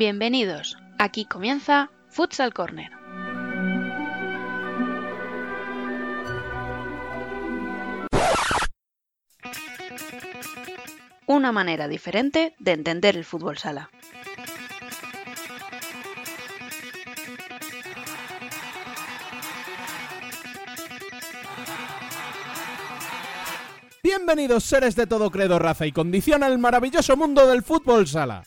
Bienvenidos, aquí comienza Futsal Corner. Una manera diferente de entender el fútbol sala. Bienvenidos seres de todo credo, raza y condición al maravilloso mundo del fútbol sala.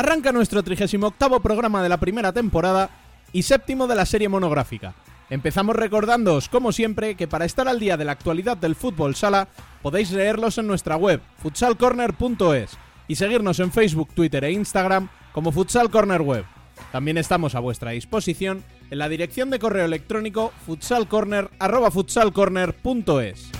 Arranca nuestro 38 programa de la primera temporada y séptimo de la serie monográfica. Empezamos recordándoos, como siempre, que para estar al día de la actualidad del fútbol sala podéis leerlos en nuestra web, futsalcorner.es, y seguirnos en Facebook, Twitter e Instagram como Futsal Corner Web. También estamos a vuestra disposición en la dirección de correo electrónico futsalcorner.futsalcorner.es.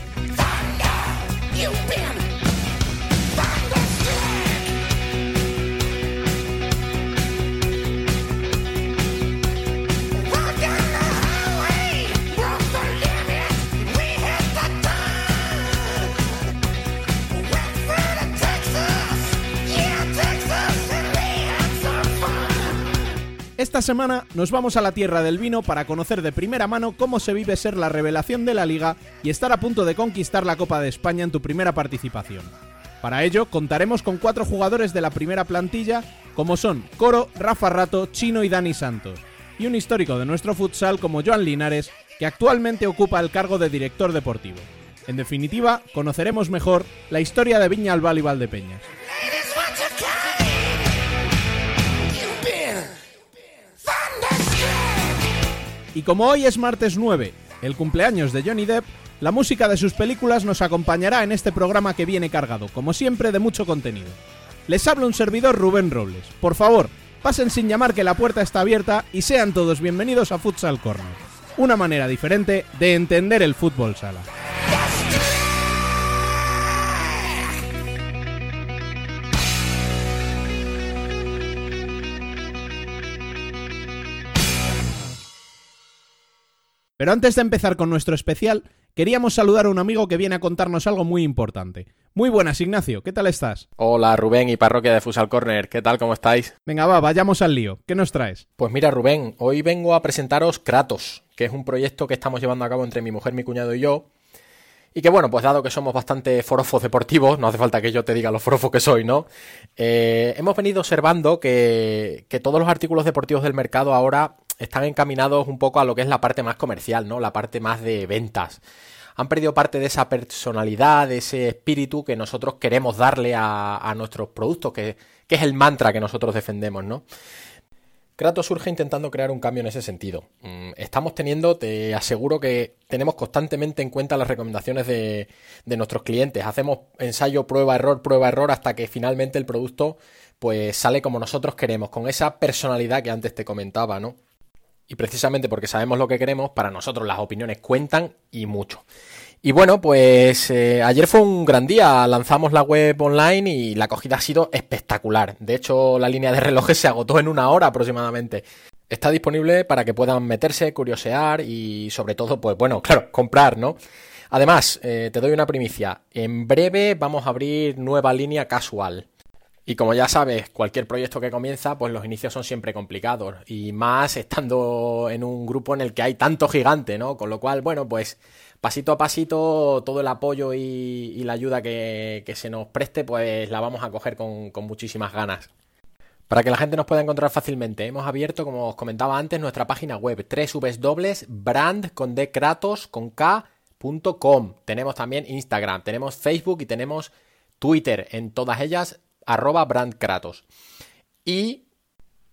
Esta semana nos vamos a la tierra del vino para conocer de primera mano cómo se vive ser la revelación de la liga y estar a punto de conquistar la Copa de España en tu primera participación. Para ello contaremos con cuatro jugadores de la primera plantilla, como son Coro, Rafa Rato, Chino y Dani Santos, y un histórico de nuestro futsal como Joan Linares, que actualmente ocupa el cargo de director deportivo. En definitiva, conoceremos mejor la historia de Viña Albal y Valdepeñas. Y como hoy es martes 9, el cumpleaños de Johnny Depp, la música de sus películas nos acompañará en este programa que viene cargado, como siempre, de mucho contenido. Les habla un servidor Rubén Robles. Por favor, pasen sin llamar que la puerta está abierta y sean todos bienvenidos a Futsal Corner, una manera diferente de entender el fútbol sala. Pero antes de empezar con nuestro especial, queríamos saludar a un amigo que viene a contarnos algo muy importante. Muy buenas, Ignacio, ¿qué tal estás? Hola, Rubén y parroquia de Fusal Corner, ¿qué tal? ¿Cómo estáis? Venga, va, vayamos al lío. ¿Qué nos traes? Pues mira, Rubén, hoy vengo a presentaros Kratos, que es un proyecto que estamos llevando a cabo entre mi mujer, mi cuñado y yo. Y que bueno, pues dado que somos bastante forofos deportivos, no hace falta que yo te diga lo forofo que soy, ¿no? Eh, hemos venido observando que, que todos los artículos deportivos del mercado ahora están encaminados un poco a lo que es la parte más comercial, ¿no? La parte más de ventas. Han perdido parte de esa personalidad, de ese espíritu que nosotros queremos darle a, nuestros productos, que, es el mantra que nosotros defendemos, ¿no? Kratos surge intentando crear un cambio en ese sentido. Mm, estamos teniendo, te aseguro que tenemos constantemente en cuenta las recomendaciones de, de nuestros clientes. Hacemos ensayo, prueba, error, prueba, error, hasta que finalmente el producto pues sale como nosotros queremos, con esa personalidad que antes te comentaba, ¿no? Y precisamente porque sabemos lo que queremos, para nosotros las opiniones cuentan y mucho. Y bueno, pues eh, ayer fue un gran día, lanzamos la web online y la acogida ha sido espectacular. De hecho, la línea de relojes se agotó en una hora aproximadamente. Está disponible para que puedan meterse, curiosear y sobre todo, pues bueno, claro, comprar, ¿no? Además, eh, te doy una primicia. En breve vamos a abrir nueva línea casual. Y como ya sabes, cualquier proyecto que comienza, pues los inicios son siempre complicados. Y más estando en un grupo en el que hay tanto gigante, ¿no? Con lo cual, bueno, pues pasito a pasito, todo el apoyo y, la ayuda que, se nos preste, pues la vamos a coger con, muchísimas ganas. Para que la gente nos pueda encontrar fácilmente, hemos abierto, como os comentaba antes, nuestra página web www.brand con Tenemos también Instagram, tenemos Facebook y tenemos Twitter. En todas ellas arroba brandkratos. Y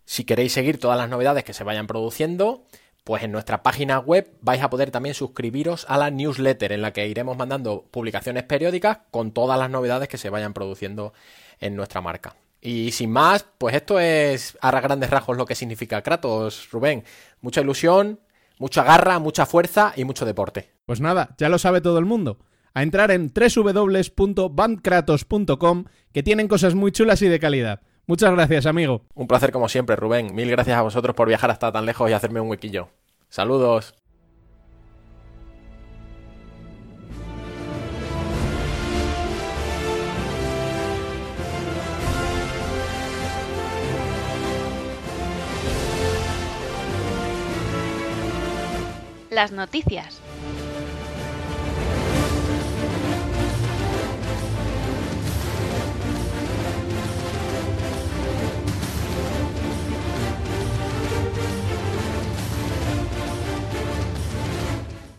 si queréis seguir todas las novedades que se vayan produciendo, pues en nuestra página web vais a poder también suscribiros a la newsletter en la que iremos mandando publicaciones periódicas con todas las novedades que se vayan produciendo en nuestra marca. Y sin más, pues esto es a grandes rasgos lo que significa Kratos, Rubén. Mucha ilusión, mucha garra, mucha fuerza y mucho deporte. Pues nada, ya lo sabe todo el mundo a entrar en www.bandkratos.com, que tienen cosas muy chulas y de calidad. Muchas gracias, amigo. Un placer como siempre, Rubén. Mil gracias a vosotros por viajar hasta tan lejos y hacerme un huequillo. Saludos. Las noticias.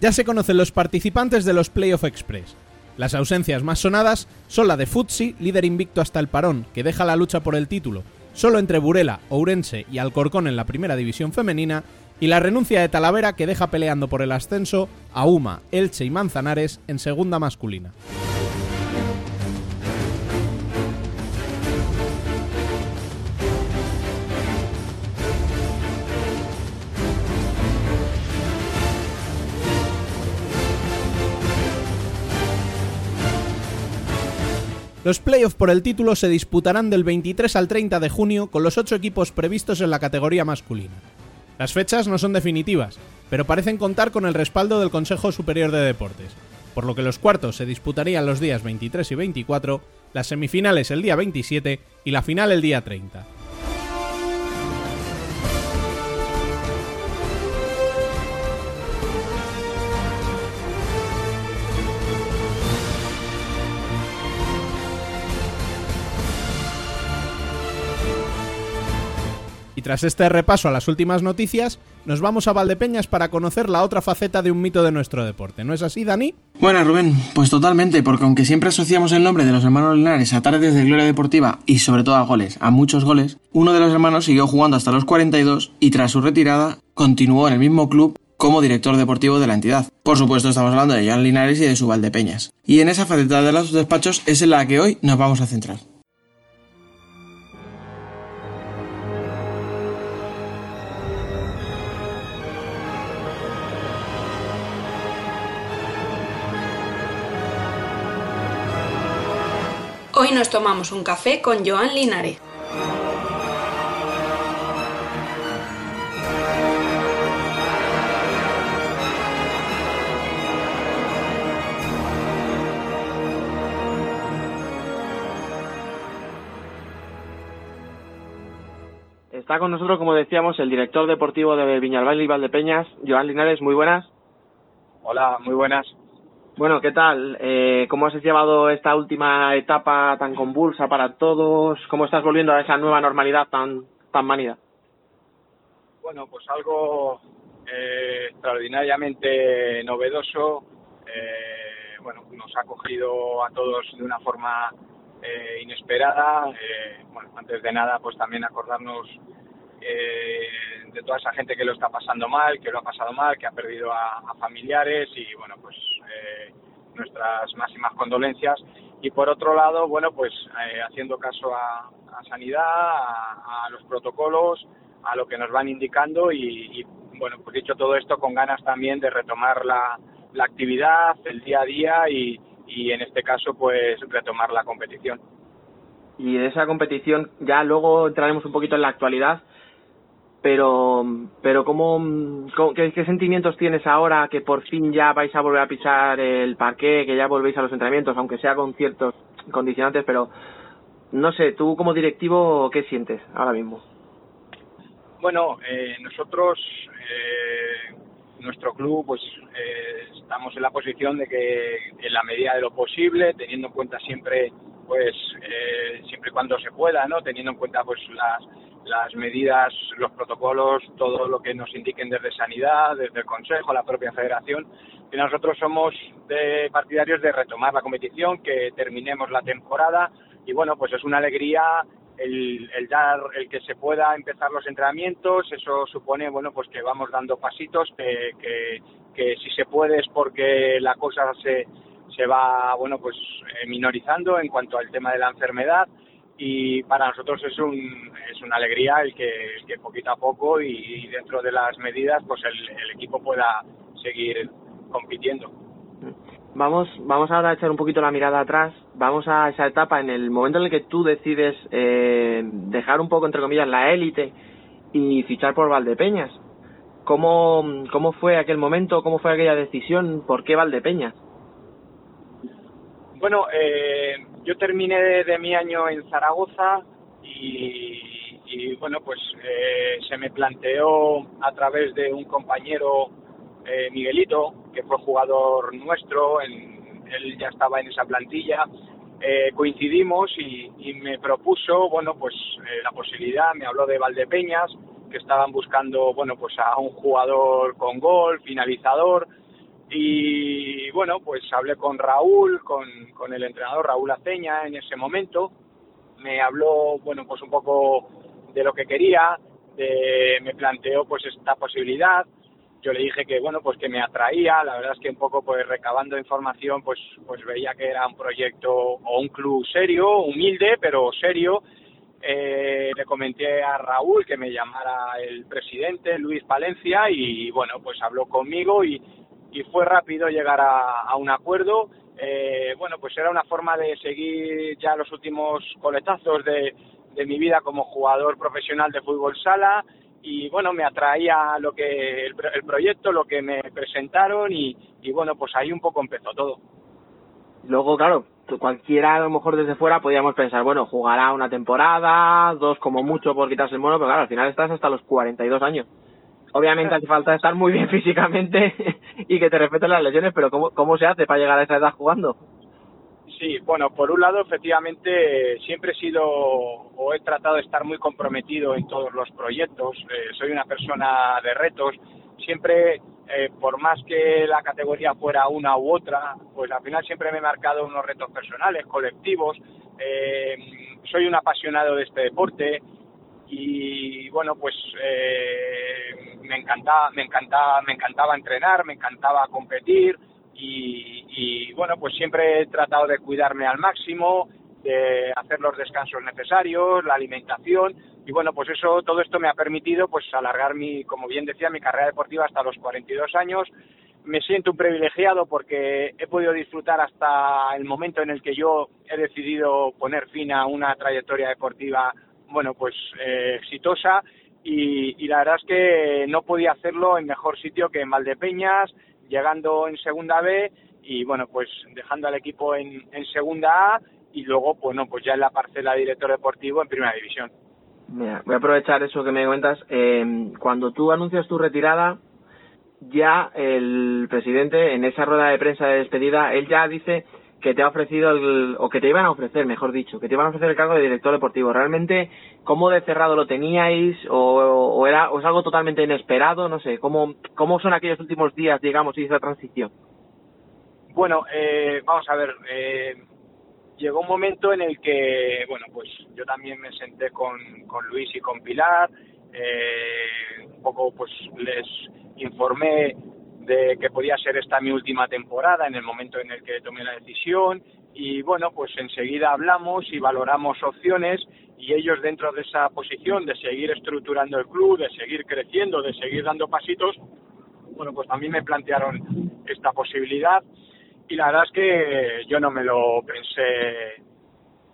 Ya se conocen los participantes de los Playoff Express. Las ausencias más sonadas son la de Futsi, líder invicto hasta el parón, que deja la lucha por el título, solo entre Burela, Ourense y Alcorcón en la primera división femenina, y la renuncia de Talavera que deja peleando por el ascenso a Uma, Elche y Manzanares en segunda masculina. Los playoffs por el título se disputarán del 23 al 30 de junio con los ocho equipos previstos en la categoría masculina. Las fechas no son definitivas, pero parecen contar con el respaldo del Consejo Superior de Deportes, por lo que los cuartos se disputarían los días 23 y 24, las semifinales el día 27 y la final el día 30. Tras este repaso a las últimas noticias, nos vamos a Valdepeñas para conocer la otra faceta de un mito de nuestro deporte. ¿No es así, Dani? Bueno, Rubén, pues totalmente, porque aunque siempre asociamos el nombre de los hermanos Linares a tardes de gloria deportiva y sobre todo a goles, a muchos goles, uno de los hermanos siguió jugando hasta los 42 y tras su retirada continuó en el mismo club como director deportivo de la entidad. Por supuesto, estamos hablando de Jan Linares y de su Valdepeñas. Y en esa faceta de los despachos es en la que hoy nos vamos a centrar. Hoy nos tomamos un café con Joan Linares. Está con nosotros, como decíamos, el director deportivo de Viñalbal y Valdepeñas, Joan Linares. Muy buenas. Hola, muy buenas. Bueno, ¿qué tal? Eh, ¿Cómo has llevado esta última etapa tan convulsa para todos? ¿Cómo estás volviendo a esa nueva normalidad tan, tan manida? Bueno, pues algo eh, extraordinariamente novedoso. Eh, bueno, nos ha cogido a todos de una forma eh, inesperada. Eh, bueno, antes de nada, pues también acordarnos eh, de toda esa gente que lo está pasando mal, que lo ha pasado mal, que ha perdido a, familiares y bueno, pues eh, nuestras máximas condolencias. Y por otro lado, bueno, pues eh, haciendo caso a, a sanidad, a, a, los protocolos, a lo que nos van indicando y, y, bueno, pues dicho todo esto con ganas también de retomar la, la actividad, el día a día y, y en este caso pues retomar la competición. Y de esa competición ya luego entraremos un poquito en la actualidad, pero pero cómo, cómo qué, sentimientos tienes ahora que por fin ya vais a volver a pisar el parque, que ya volvéis a los entrenamientos, aunque sea con ciertos condicionantes, pero no sé, tú como directivo, ¿qué sientes ahora mismo? Bueno, eh, nosotros, eh, nuestro club, pues eh, estamos en la posición de que en la medida de lo posible, teniendo en cuenta siempre, pues, eh, siempre y cuando se pueda, ¿no? Teniendo en cuenta, pues, las las medidas, los protocolos, todo lo que nos indiquen desde Sanidad, desde el Consejo, la propia Federación. Y nosotros somos de partidarios de retomar la competición, que terminemos la temporada y bueno, pues es una alegría el, el dar, el que se pueda empezar los entrenamientos, eso supone, bueno, pues que vamos dando pasitos, que, que, que si se puede es porque la cosa se, se va, bueno, pues eh, minorizando en cuanto al tema de la enfermedad y para nosotros es un es una alegría el que, el que poquito a poco y, dentro de las medidas pues el, el, equipo pueda seguir compitiendo. Vamos, vamos ahora a echar un poquito la mirada atrás, vamos a esa etapa en el momento en el que tú decides eh, dejar un poco entre comillas la élite y fichar por Valdepeñas. ¿Cómo, ¿Cómo fue aquel momento? ¿Cómo fue aquella decisión? ¿Por qué Valdepeñas? Bueno, eh, yo terminé de, mi año en Zaragoza y, y bueno, pues eh, se me planteó a través de un compañero eh, Miguelito, que fue jugador nuestro, en, él ya estaba en esa plantilla, eh, coincidimos y, y, me propuso, bueno, pues eh, la posibilidad, me habló de Valdepeñas, que estaban buscando, bueno, pues a un jugador con gol, finalizador, y bueno, pues hablé con Raúl, con, con el entrenador Raúl Aceña en ese momento, me habló, bueno, pues un poco de lo que quería, de, me planteó pues esta posibilidad, yo le dije que bueno pues que me atraía. La verdad es que un poco pues recabando información pues pues veía que era un proyecto o un club serio humilde pero serio. Eh, le comenté a Raúl que me llamara el presidente Luis Palencia y bueno pues habló conmigo y, y fue rápido llegar a, un acuerdo eh, bueno pues era una forma de seguir ya los últimos coletazos de, de mi vida como jugador profesional de fútbol sala y bueno, me atraía lo que el, el proyecto, lo que me presentaron y, y, bueno, pues ahí un poco empezó todo. Luego, claro, cualquiera a lo mejor desde fuera podríamos pensar, bueno, jugará una temporada, dos como mucho por quitarse el mono, pero claro, al final estás hasta los 42 años. Obviamente hace falta estar muy bien físicamente y que te respeten las lesiones, pero ¿cómo, ¿cómo se hace para llegar a esa edad jugando? Sí, bueno, por un lado, efectivamente, siempre he sido o he tratado de estar muy comprometido en todos los proyectos. Eh, soy una persona de retos. Siempre, eh, por más que la categoría fuera una u otra, pues al final siempre me he marcado unos retos personales, colectivos. Eh, soy un apasionado de este deporte y bueno, pues eh, me encantaba, me encantaba, me encantaba entrenar, me encantaba competir y, y, bueno, pues siempre he tratado de cuidarme al máximo, de hacer los descansos necesarios, la alimentación y bueno, pues eso, todo esto me ha permitido pues alargar mi, como bien decía, mi carrera deportiva hasta los 42 años. Me siento un privilegiado porque he podido disfrutar hasta el momento en el que yo he decidido poner fin a una trayectoria deportiva, bueno, pues eh, exitosa y, y la verdad es que no podía hacerlo en mejor sitio que en Valdepeñas, llegando en segunda B y bueno, pues dejando al equipo en, segunda A y luego, bueno, pues ya en la parcela de director deportivo en primera división. Mira, voy a aprovechar eso que me cuentas. Eh, cuando tú anuncias tu retirada, ya el presidente, en esa rueda de prensa de despedida, él ya dice que te ha ofrecido, el, o que te iban a ofrecer, mejor dicho, que te iban a ofrecer el cargo de director deportivo. ¿Realmente cómo de cerrado lo teníais o, era o es algo totalmente inesperado? No sé, ¿cómo, cómo son aquellos últimos días, digamos, y esa transición? Bueno, eh, vamos a ver, eh, llegó un momento en el que, bueno, pues yo también me senté con, con Luis y con Pilar, eh, un poco pues les informé de que podía ser esta mi última temporada en el momento en el que tomé la decisión. Y bueno, pues enseguida hablamos y valoramos opciones y ellos dentro de esa posición de seguir estructurando el club, de seguir creciendo, de seguir dando pasitos, bueno, pues también me plantearon esta posibilidad. Y la verdad es que yo no me lo pensé.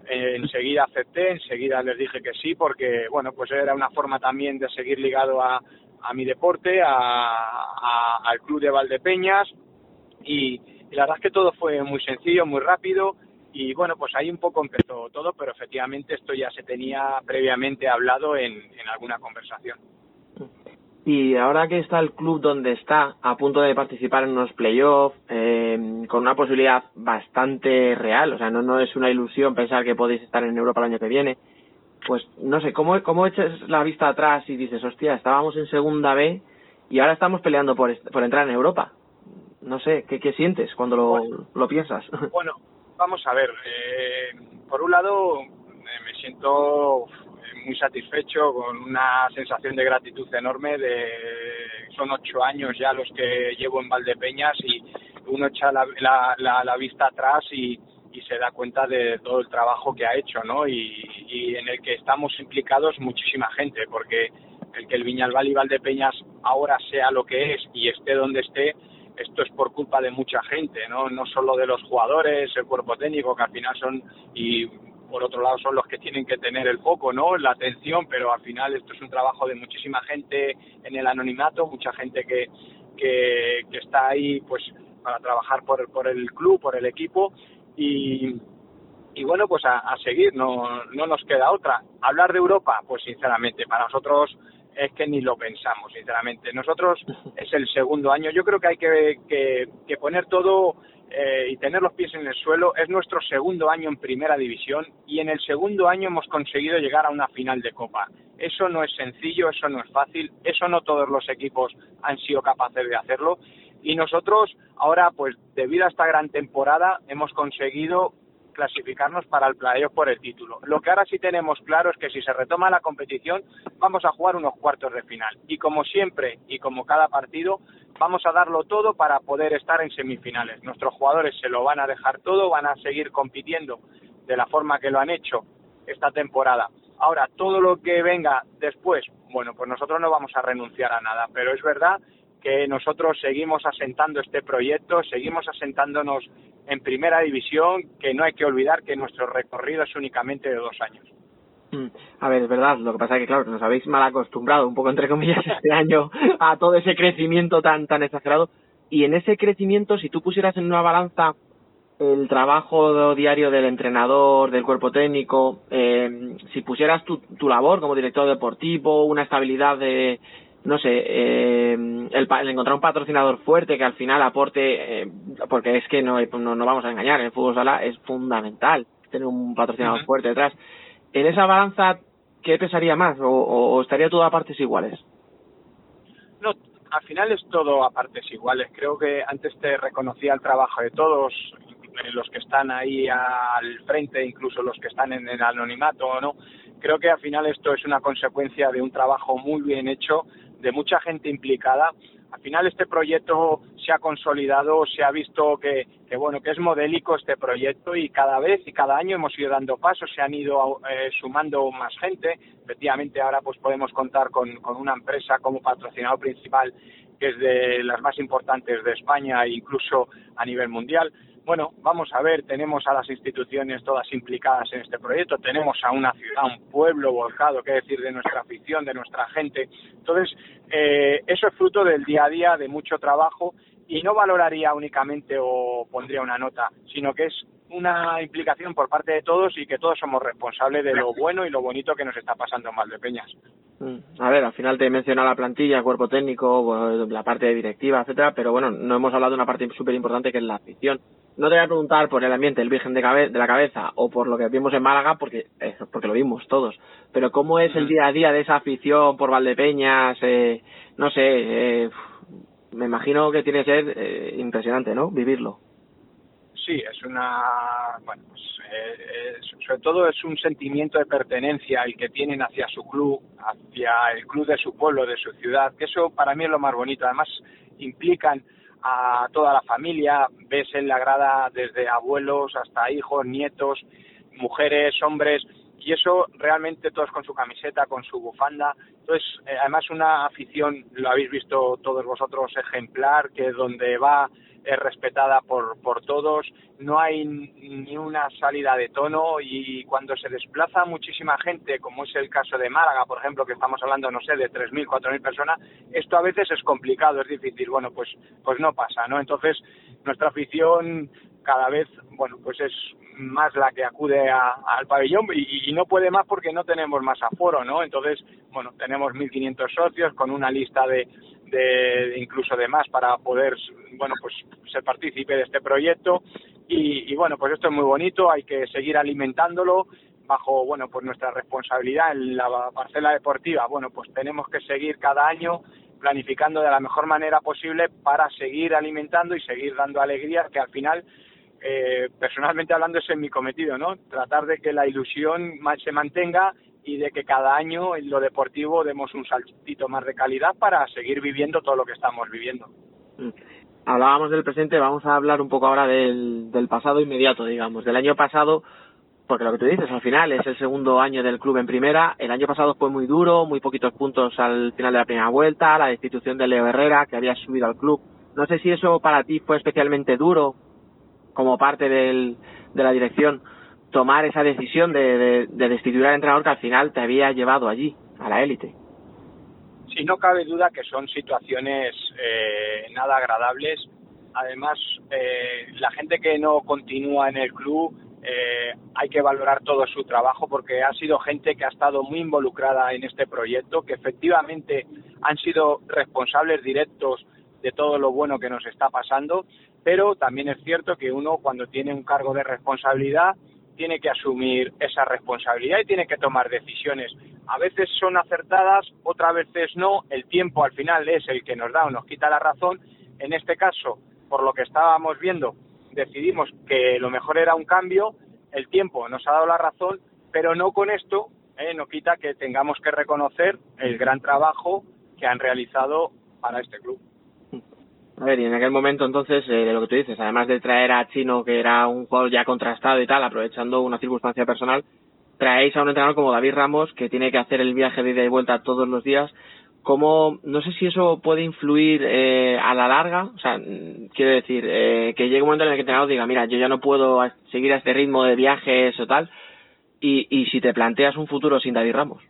Enseguida acepté, enseguida les dije que sí, porque bueno, pues era una forma también de seguir ligado a, a mi deporte, a, al club de Valdepeñas y, la verdad es que todo fue muy sencillo, muy rápido y bueno, pues ahí un poco empezó todo, pero efectivamente esto ya se tenía previamente hablado en, en alguna conversación. Y ahora que está el club donde está, a punto de participar en unos playoffs, eh, con una posibilidad bastante real, o sea, no, no es una ilusión pensar que podéis estar en Europa el año que viene, pues no sé, ¿cómo, cómo echas la vista atrás y dices, hostia, estábamos en segunda B y ahora estamos peleando por, por entrar en Europa? No sé, ¿qué, qué sientes cuando lo, bueno, lo piensas? Bueno, vamos a ver, eh, por un lado eh, me siento muy satisfecho, con una sensación de gratitud enorme. De, son ocho años ya los que llevo en Valdepeñas y uno echa la, la, la, la vista atrás y, y, se da cuenta de todo el trabajo que ha hecho, ¿no? Y, en el que estamos implicados muchísima gente, porque el que el Viñalbal y Valdepeñas ahora sea lo que es y esté donde esté, esto es por culpa de mucha gente, ¿no? No solo de los jugadores, el cuerpo técnico, que al final son, y por otro lado son los que tienen que tener el foco, ¿no? La atención, pero al final esto es un trabajo de muchísima gente en el anonimato, mucha gente que, que, está ahí pues para trabajar por, por el club, por el equipo y, y bueno, pues a, a seguir, no, no nos queda otra. Hablar de Europa, pues sinceramente, para nosotros es que ni lo pensamos, sinceramente. Nosotros es el segundo año. Yo creo que hay que, que, que poner todo eh, y tener los pies en el suelo. Es nuestro segundo año en primera división y en el segundo año hemos conseguido llegar a una final de Copa. Eso no es sencillo, eso no es fácil, eso no todos los equipos han sido capaces de hacerlo. Y nosotros ahora, pues debido a esta gran temporada, hemos conseguido clasificarnos para el playoff por el título. Lo que ahora sí tenemos claro es que si se retoma la competición vamos a jugar unos cuartos de final y como siempre y como cada partido vamos a darlo todo para poder estar en semifinales. Nuestros jugadores se lo van a dejar todo, van a seguir compitiendo de la forma que lo han hecho esta temporada. Ahora, todo lo que venga después, bueno, pues nosotros no vamos a renunciar a nada, pero es verdad que nosotros seguimos asentando este proyecto, seguimos asentándonos en primera división, que no hay que olvidar que nuestro recorrido es únicamente de dos años. Mm, a ver, es verdad, lo que pasa es que, claro, nos habéis mal acostumbrado, un poco entre comillas, este año a todo ese crecimiento tan, tan exagerado. Y en ese crecimiento, si tú pusieras en una balanza el trabajo diario del entrenador, del cuerpo técnico, eh, si pusieras tu, tu labor como director deportivo, una estabilidad de, no sé, eh, el, encontrar un patrocinador fuerte que al final aporte, eh, porque es que no, no, vamos a engañar, en el fútbol sala es fundamental tener un patrocinador fuerte detrás. En esa balanza, ¿qué pesaría más o, o, estaría todo a partes iguales? No, al final es todo a partes iguales. Creo que antes te reconocía el trabajo de todos, los que están ahí al frente, incluso los que están en el anonimato, ¿no? Creo que al final esto es una consecuencia de un trabajo muy bien hecho de mucha gente implicada. Al final este proyecto se ha consolidado, se ha visto que, que bueno que es modélico este proyecto y cada vez y cada año hemos ido dando pasos, se han ido eh, sumando más gente. Efectivamente ahora pues podemos contar con, con una empresa como patrocinador principal que es de las más importantes de España e incluso a nivel mundial. Bueno, vamos a ver, tenemos a las instituciones todas implicadas en este proyecto, tenemos a una ciudad, un pueblo volcado, qué decir, de nuestra afición, de nuestra gente. Entonces, eh, eso es fruto del día a día, de mucho trabajo, y no valoraría únicamente o pondría una nota, sino que es una implicación por parte de todos y que todos somos responsables de lo bueno y lo bonito que nos está pasando en Valdepeñas. Mm, a ver, al final te he mencionado la plantilla, el cuerpo técnico, la parte de directiva, etcétera, pero bueno, no hemos hablado de una parte súper importante que es la afición no te voy a preguntar por el ambiente el Virgen de, de la Cabeza o por lo que vimos en Málaga, porque eh, porque lo vimos todos. Pero ¿cómo es el día a día de esa afición por Valdepeñas? Eh, no sé, eh, me imagino que tiene que ser eh, impresionante, ¿no? Vivirlo. Sí, es una, bueno, pues, sobre todo es un sentimiento de pertenencia el que tienen hacia su club, hacia el club de su pueblo, de su ciudad, que eso para mí es lo más bonito. Además, implican a toda la familia, ves en la grada desde abuelos hasta hijos, nietos, mujeres, hombres, y eso realmente todos con su camiseta, con su bufanda. Entonces, eh, además una afición, lo habéis visto todos vosotros, ejemplar, que donde va es respetada por, por todos, no hay ni una salida de tono y cuando se desplaza muchísima gente, como es el caso de Málaga, por ejemplo, que estamos hablando, no sé, de 3.000, 4.000 personas, esto a veces es complicado, es difícil, bueno, pues, pues no pasa, ¿no? Entonces, nuestra afición cada vez, bueno, pues es más la que acude al pabellón y, y, no puede más porque no tenemos más aforo, ¿no? Entonces, bueno, tenemos 1.500 socios con una lista de, de incluso de más para poder bueno pues ser partícipe de este proyecto y, y, bueno pues esto es muy bonito hay que seguir alimentándolo bajo bueno pues nuestra responsabilidad en la parcela deportiva bueno pues tenemos que seguir cada año planificando de la mejor manera posible para seguir alimentando y seguir dando alegría que al final eh, personalmente hablando ese es mi cometido no tratar de que la ilusión se mantenga y de que cada año en lo deportivo demos un saltito más de calidad para seguir viviendo todo lo que estamos viviendo. Mm. Hablábamos del presente, vamos a hablar un poco ahora del, del pasado inmediato, digamos, del año pasado, porque lo que tú dices, al final es el segundo año del club en primera, el año pasado fue muy duro, muy poquitos puntos al final de la primera vuelta, la destitución de Leo Herrera, que había subido al club. No sé si eso para ti fue especialmente duro, como parte del, de la dirección, tomar esa decisión de, de, destituir al entrenador que al final te había llevado allí, a la élite. Sí, no cabe duda que son situaciones eh, nada agradables. Además, eh, la gente que no continúa en el club eh, hay que valorar todo su trabajo porque ha sido gente que ha estado muy involucrada en este proyecto, que efectivamente han sido responsables directos de todo lo bueno que nos está pasando, pero también es cierto que uno cuando tiene un cargo de responsabilidad tiene que asumir esa responsabilidad y tiene que tomar decisiones. A veces son acertadas, otras veces no. El tiempo al final es el que nos da o nos quita la razón. En este caso, por lo que estábamos viendo, decidimos que lo mejor era un cambio. El tiempo nos ha dado la razón, pero no con esto eh, no quita que tengamos que reconocer el gran trabajo que han realizado para este club. A ver, y en aquel momento entonces, eh, de lo que tú dices, además de traer a Chino, que era un jugador ya contrastado y tal, aprovechando una circunstancia personal, traéis a un entrenador como David Ramos, que tiene que hacer el viaje de ida y vuelta todos los días. ¿Cómo, no sé si eso puede influir eh, a la larga? O sea, quiero decir, eh, que llegue un momento en el que el entrenador diga, mira, yo ya no puedo seguir a este ritmo de viajes o tal, y, y si te planteas un futuro sin David Ramos.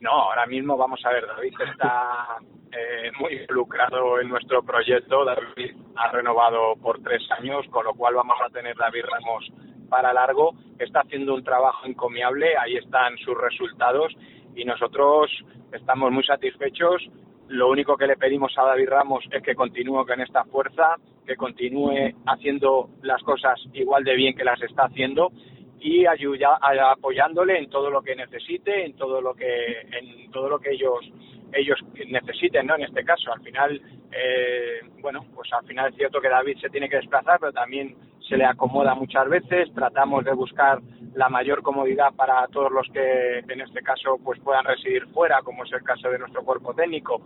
No, ahora mismo vamos a ver, David está eh, muy involucrado en nuestro proyecto. David ha renovado por tres años, con lo cual vamos a tener David Ramos para largo. Está haciendo un trabajo encomiable, ahí están sus resultados y nosotros estamos muy satisfechos. Lo único que le pedimos a David Ramos es que continúe con esta fuerza, que continúe haciendo las cosas igual de bien que las está haciendo y ayuda, apoyándole en todo lo que necesite, en todo lo que en todo lo que ellos ellos necesiten, ¿no? En este caso, al final, eh, bueno, pues al final es cierto que David se tiene que desplazar, pero también se le acomoda muchas veces. Tratamos de buscar la mayor comodidad para todos los que, en este caso, pues puedan residir fuera, como es el caso de nuestro cuerpo técnico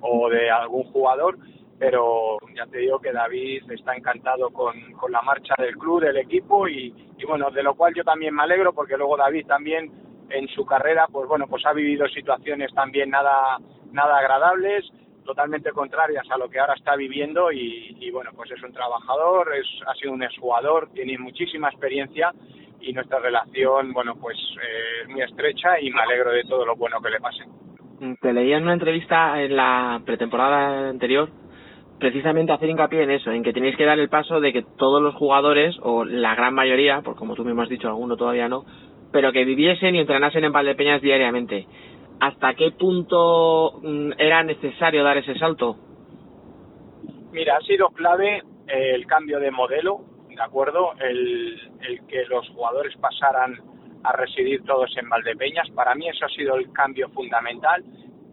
o de algún jugador pero ya te digo que David está encantado con, con la marcha del club, del equipo y, y, bueno, de lo cual yo también me alegro porque luego David también en su carrera pues bueno, pues ha vivido situaciones también nada, nada agradables, totalmente contrarias a lo que ahora está viviendo y, bueno, pues es un trabajador, es, ha sido un exjugador, tiene muchísima experiencia y nuestra relación, bueno, pues eh, es muy estrecha y me alegro de todo lo bueno que le pase. Te leía en una entrevista en la pretemporada anterior precisamente hacer hincapié en eso, en que tenéis que dar el paso de que todos los jugadores, o la gran mayoría, por como tú mismo has dicho, alguno todavía no, pero que viviesen y entrenasen en Valdepeñas diariamente. ¿Hasta qué punto mm, era necesario dar ese salto? Mira, ha sido clave eh, el cambio de modelo, ¿de acuerdo? El, el que los jugadores pasaran a residir todos en Valdepeñas. Para mí eso ha sido el cambio fundamental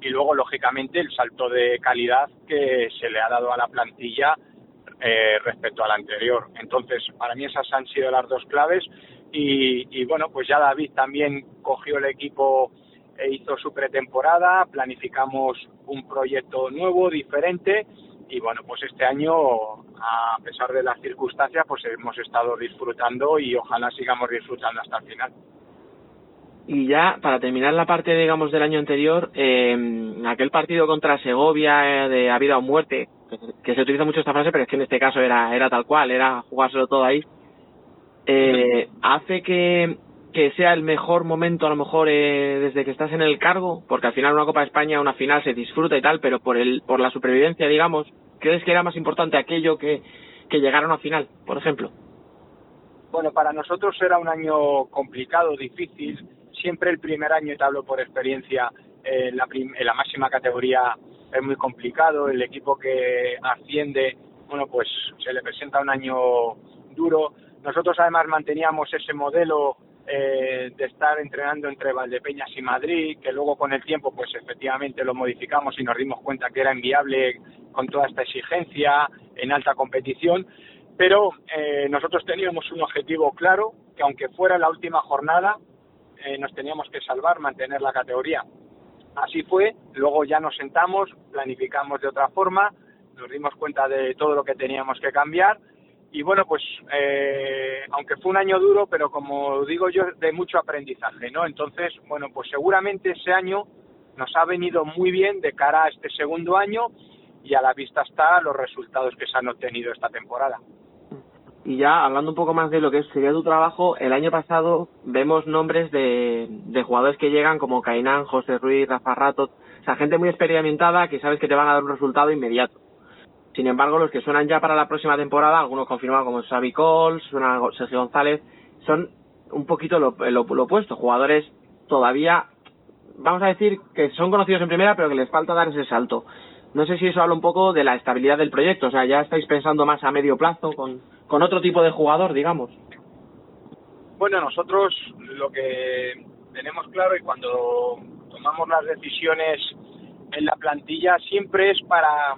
y luego, lógicamente, el salto de calidad que se le ha dado a la plantilla eh, respecto al anterior. Entonces, para mí esas han sido las dos claves y, y, bueno, pues ya David también cogió el equipo e hizo su pretemporada, planificamos un proyecto nuevo, diferente y bueno, pues este año, a pesar de las circunstancias, pues hemos estado disfrutando y ojalá sigamos disfrutando hasta el final. Y ya, para terminar la parte, digamos, del año anterior, eh, aquel partido contra Segovia eh, de a vida o muerte, que, se utiliza mucho esta frase, pero es que en este caso era, era tal cual, era jugárselo todo ahí, eh, hace que, que sea el mejor momento, a lo mejor, eh, desde que estás en el cargo, porque al final una Copa de España, una final se disfruta y tal, pero por, el, por la supervivencia, digamos, ¿crees que era más importante aquello que, que llegar a final, por ejemplo? Bueno, para nosotros era un año complicado, difícil, siempre el primer año, y te hablo por experiencia, en la, en la máxima categoría es muy complicado, el equipo que asciende, bueno, pues se le presenta un año duro. Nosotros además manteníamos ese modelo eh, de estar entrenando entre Valdepeñas y Madrid, que luego con el tiempo pues efectivamente lo modificamos y nos dimos cuenta que era inviable con toda esta exigencia en alta competición, pero eh, nosotros teníamos un objetivo claro, que aunque fuera la última jornada, eh, nos teníamos que salvar, mantener la categoría. Así fue, luego ya nos sentamos, planificamos de otra forma, nos dimos cuenta de todo lo que teníamos que cambiar y bueno, pues eh, aunque fue un año duro, pero como digo yo, de mucho aprendizaje, ¿no? Entonces, bueno, pues seguramente ese año nos ha venido muy bien de cara a este segundo año y a la vista está los resultados que se han obtenido esta temporada. Y ya hablando un poco más de lo que sería tu trabajo, el año pasado vemos nombres de, de jugadores que llegan como Cainán, José Ruiz, Rafa Rato, o sea, gente muy experimentada que sabes que te van a dar un resultado inmediato. Sin embargo, los que suenan ya para la próxima temporada, algunos confirmados como Xavi Coles, suena Sergio González, son un poquito lo, lo, lo opuesto, jugadores todavía, vamos a decir que son conocidos en primera, pero que les falta dar ese salto. No sé si eso habla un poco de la estabilidad del proyecto, o sea, ya estáis pensando más a medio plazo con, con otro tipo de jugador, digamos. Bueno, nosotros lo que tenemos claro y cuando tomamos las decisiones en la plantilla siempre es para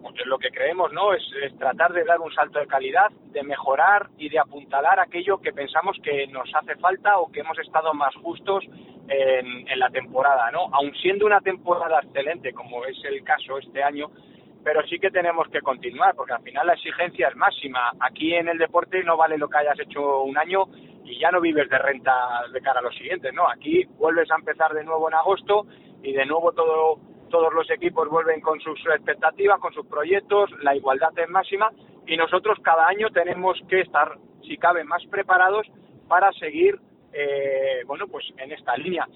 porque lo que creemos no es, tratar de dar un salto de calidad, de mejorar y de apuntalar aquello que pensamos que nos hace falta o que hemos estado más justos en, en la temporada, ¿no? Aun siendo una temporada excelente, como es el caso este año, pero sí que tenemos que continuar, porque al final la exigencia es máxima. Aquí en el deporte no vale lo que hayas hecho un año y ya no vives de renta de cara a los siguientes, ¿no? Aquí vuelves a empezar de nuevo en agosto y de nuevo todo todos los equipos vuelven con sus expectativas, con sus proyectos, la igualdad es máxima y nosotros cada año tenemos que estar, si cabe, más preparados para seguir, eh, bueno, pues en esta línea.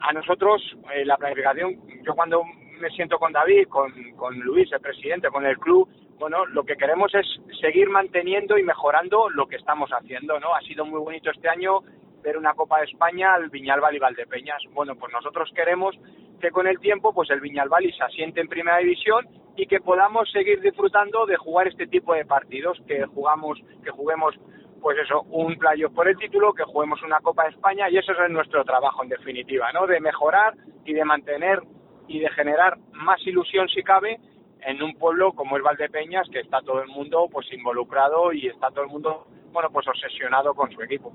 A nosotros, eh, la planificación, yo cuando me siento con David, con, con Luis, el presidente, con el club, bueno, lo que queremos es seguir manteniendo y mejorando lo que estamos haciendo, ¿no? Ha sido muy bonito este año ver una Copa de España al Viñalbal y Valdepeñas. Bueno, pues nosotros queremos que con el tiempo pues el Viñalbal se asiente en primera división y que podamos seguir disfrutando de jugar este tipo de partidos, que jugamos, que juguemos pues eso, un playoff por el título, que juguemos una Copa de España y eso es nuestro trabajo en definitiva, ¿no? De mejorar y de mantener y de generar más ilusión si cabe en un pueblo como es Valdepeñas, que está todo el mundo pues involucrado y está todo el mundo, bueno, pues obsesionado con su equipo.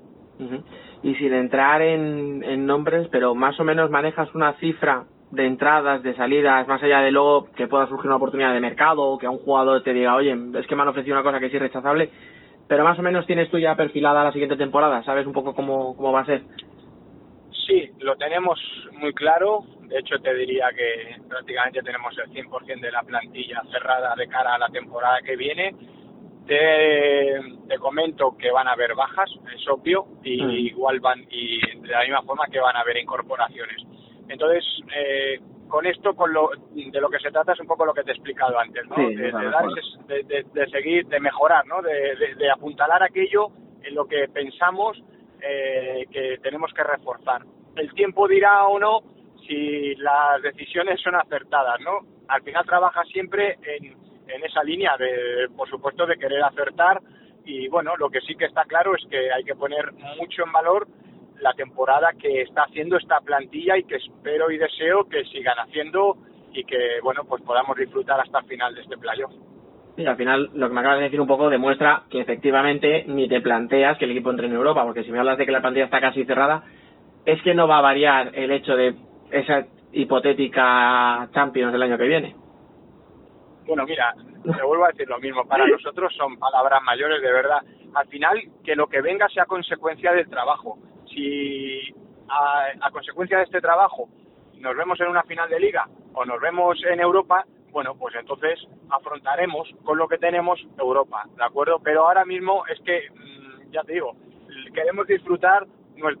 Y sin entrar en, en nombres, pero más o menos manejas una cifra de entradas, de salidas, más allá de luego que pueda surgir una oportunidad de mercado o que a un jugador te diga, oye, es que me han ofrecido una cosa que es irrechazable, pero más o menos tienes tú ya perfilada la siguiente temporada, ¿sabes un poco cómo, cómo va a ser? Sí, lo tenemos muy claro. De hecho, te diría que prácticamente tenemos el 100% de la plantilla cerrada de cara a la temporada que viene. Te, te comento que van a haber bajas, es obvio, y mm. igual van, y de la misma forma que van a haber incorporaciones. Entonces, eh, con esto, con lo, de lo que se trata es un poco lo que te he explicado antes, ¿no? de, dar de, seguir, de mejorar, ¿no? De, apuntalar aquello en lo que pensamos eh, que tenemos que reforzar. El tiempo dirá o no si las decisiones son acertadas, ¿no? Al final trabaja siempre en, en esa línea de, por supuesto, de querer acertar y bueno, lo que sí que está claro es que hay que poner mucho en valor la temporada que está haciendo esta plantilla y que espero y deseo que sigan haciendo y que bueno pues podamos disfrutar hasta el final de este playoff. Y al final lo que me acabas de decir un poco demuestra que efectivamente ni te planteas que el equipo entre en Europa, porque si me hablas de que la plantilla está casi cerrada, es que no va a variar el hecho de esa hipotética Champions del año que viene. Bueno, mira, te vuelvo a decir lo mismo, para nosotros son palabras mayores de verdad. Al final, que lo que venga sea consecuencia del trabajo si a, consecuencia de este trabajo nos vemos en una final de liga o nos vemos en Europa, bueno, pues entonces afrontaremos con lo que tenemos Europa, ¿de acuerdo? Pero ahora mismo es que, mm, ya te digo, queremos disfrutar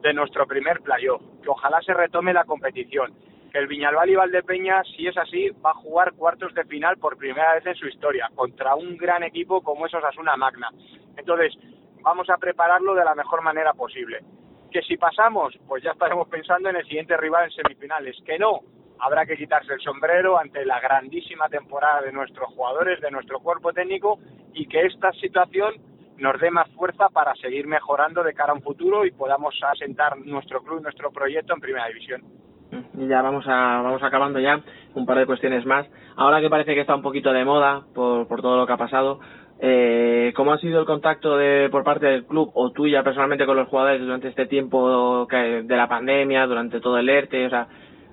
de nuestro primer playoff, que ojalá se retome la competición, que el Viñalbal y Valdepeña, si es así, va a jugar cuartos de final por primera vez en su historia, contra un gran equipo como es Osasuna Magna. Entonces, vamos a prepararlo de la mejor manera posible que si pasamos, pues ya estaremos pensando en el siguiente rival en semifinales. Que no, habrá que quitarse el sombrero ante la grandísima temporada de nuestros jugadores, de nuestro cuerpo técnico y que esta situación nos dé más fuerza para seguir mejorando de cara a un futuro y podamos asentar nuestro club, nuestro proyecto en primera división. Y ya vamos a vamos acabando ya un par de cuestiones más. Ahora que parece que está un poquito de moda por, por todo lo que ha pasado, eh, ¿Cómo ha sido el contacto de, por parte del club o tuya personalmente con los jugadores durante este tiempo de la pandemia, durante todo el ERTE? O sea,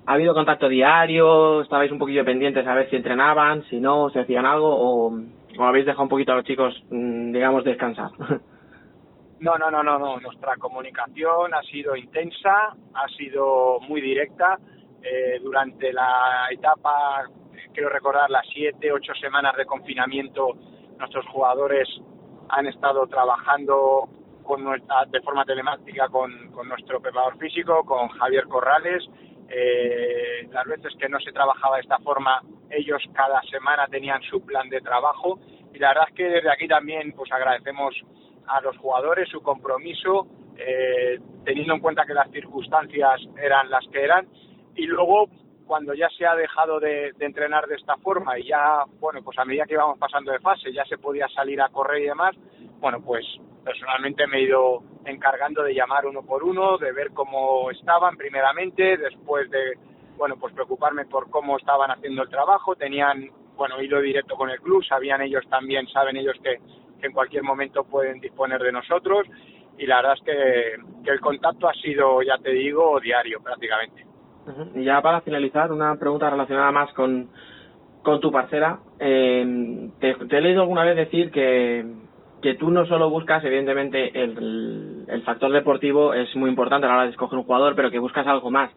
¿ha habido contacto diario? ¿Estabais un poquillo pendientes a ver si entrenaban, si no, si hacían algo o, habéis dejado un poquito a los chicos, mm, digamos, descansar? No, no, no, no, no. Nuestra comunicación ha sido intensa, ha sido muy directa. Eh, durante la etapa, quiero recordar, las siete, ocho semanas de confinamiento nuestros jugadores han estado trabajando con nuestra, de forma telemática con, nuestro preparador físico, con Javier Corrales. Eh, las veces que no se trabajaba de esta forma, ellos cada semana tenían su plan de trabajo y la verdad es que desde aquí también pues agradecemos a los jugadores su compromiso, eh, teniendo en cuenta que las circunstancias eran las que eran y luego cuando ya se ha dejado de, entrenar de esta forma y ya, bueno, pues a medida que íbamos pasando de fase ya se podía salir a correr y demás, bueno, pues personalmente me he ido encargando de llamar uno por uno, de ver cómo estaban primeramente, después de, bueno, pues preocuparme por cómo estaban haciendo el trabajo, tenían, bueno, hilo directo con el club, sabían ellos también, saben ellos que, en cualquier momento pueden disponer de nosotros y la verdad es que, que el contacto ha sido, ya te digo, diario prácticamente. Y ya para finalizar, una pregunta relacionada más con, con tu parcera. Eh, te, he leído alguna vez decir que, que tú no solo buscas, evidentemente, el, el factor deportivo es muy importante a la hora de escoger un jugador, pero que buscas algo más.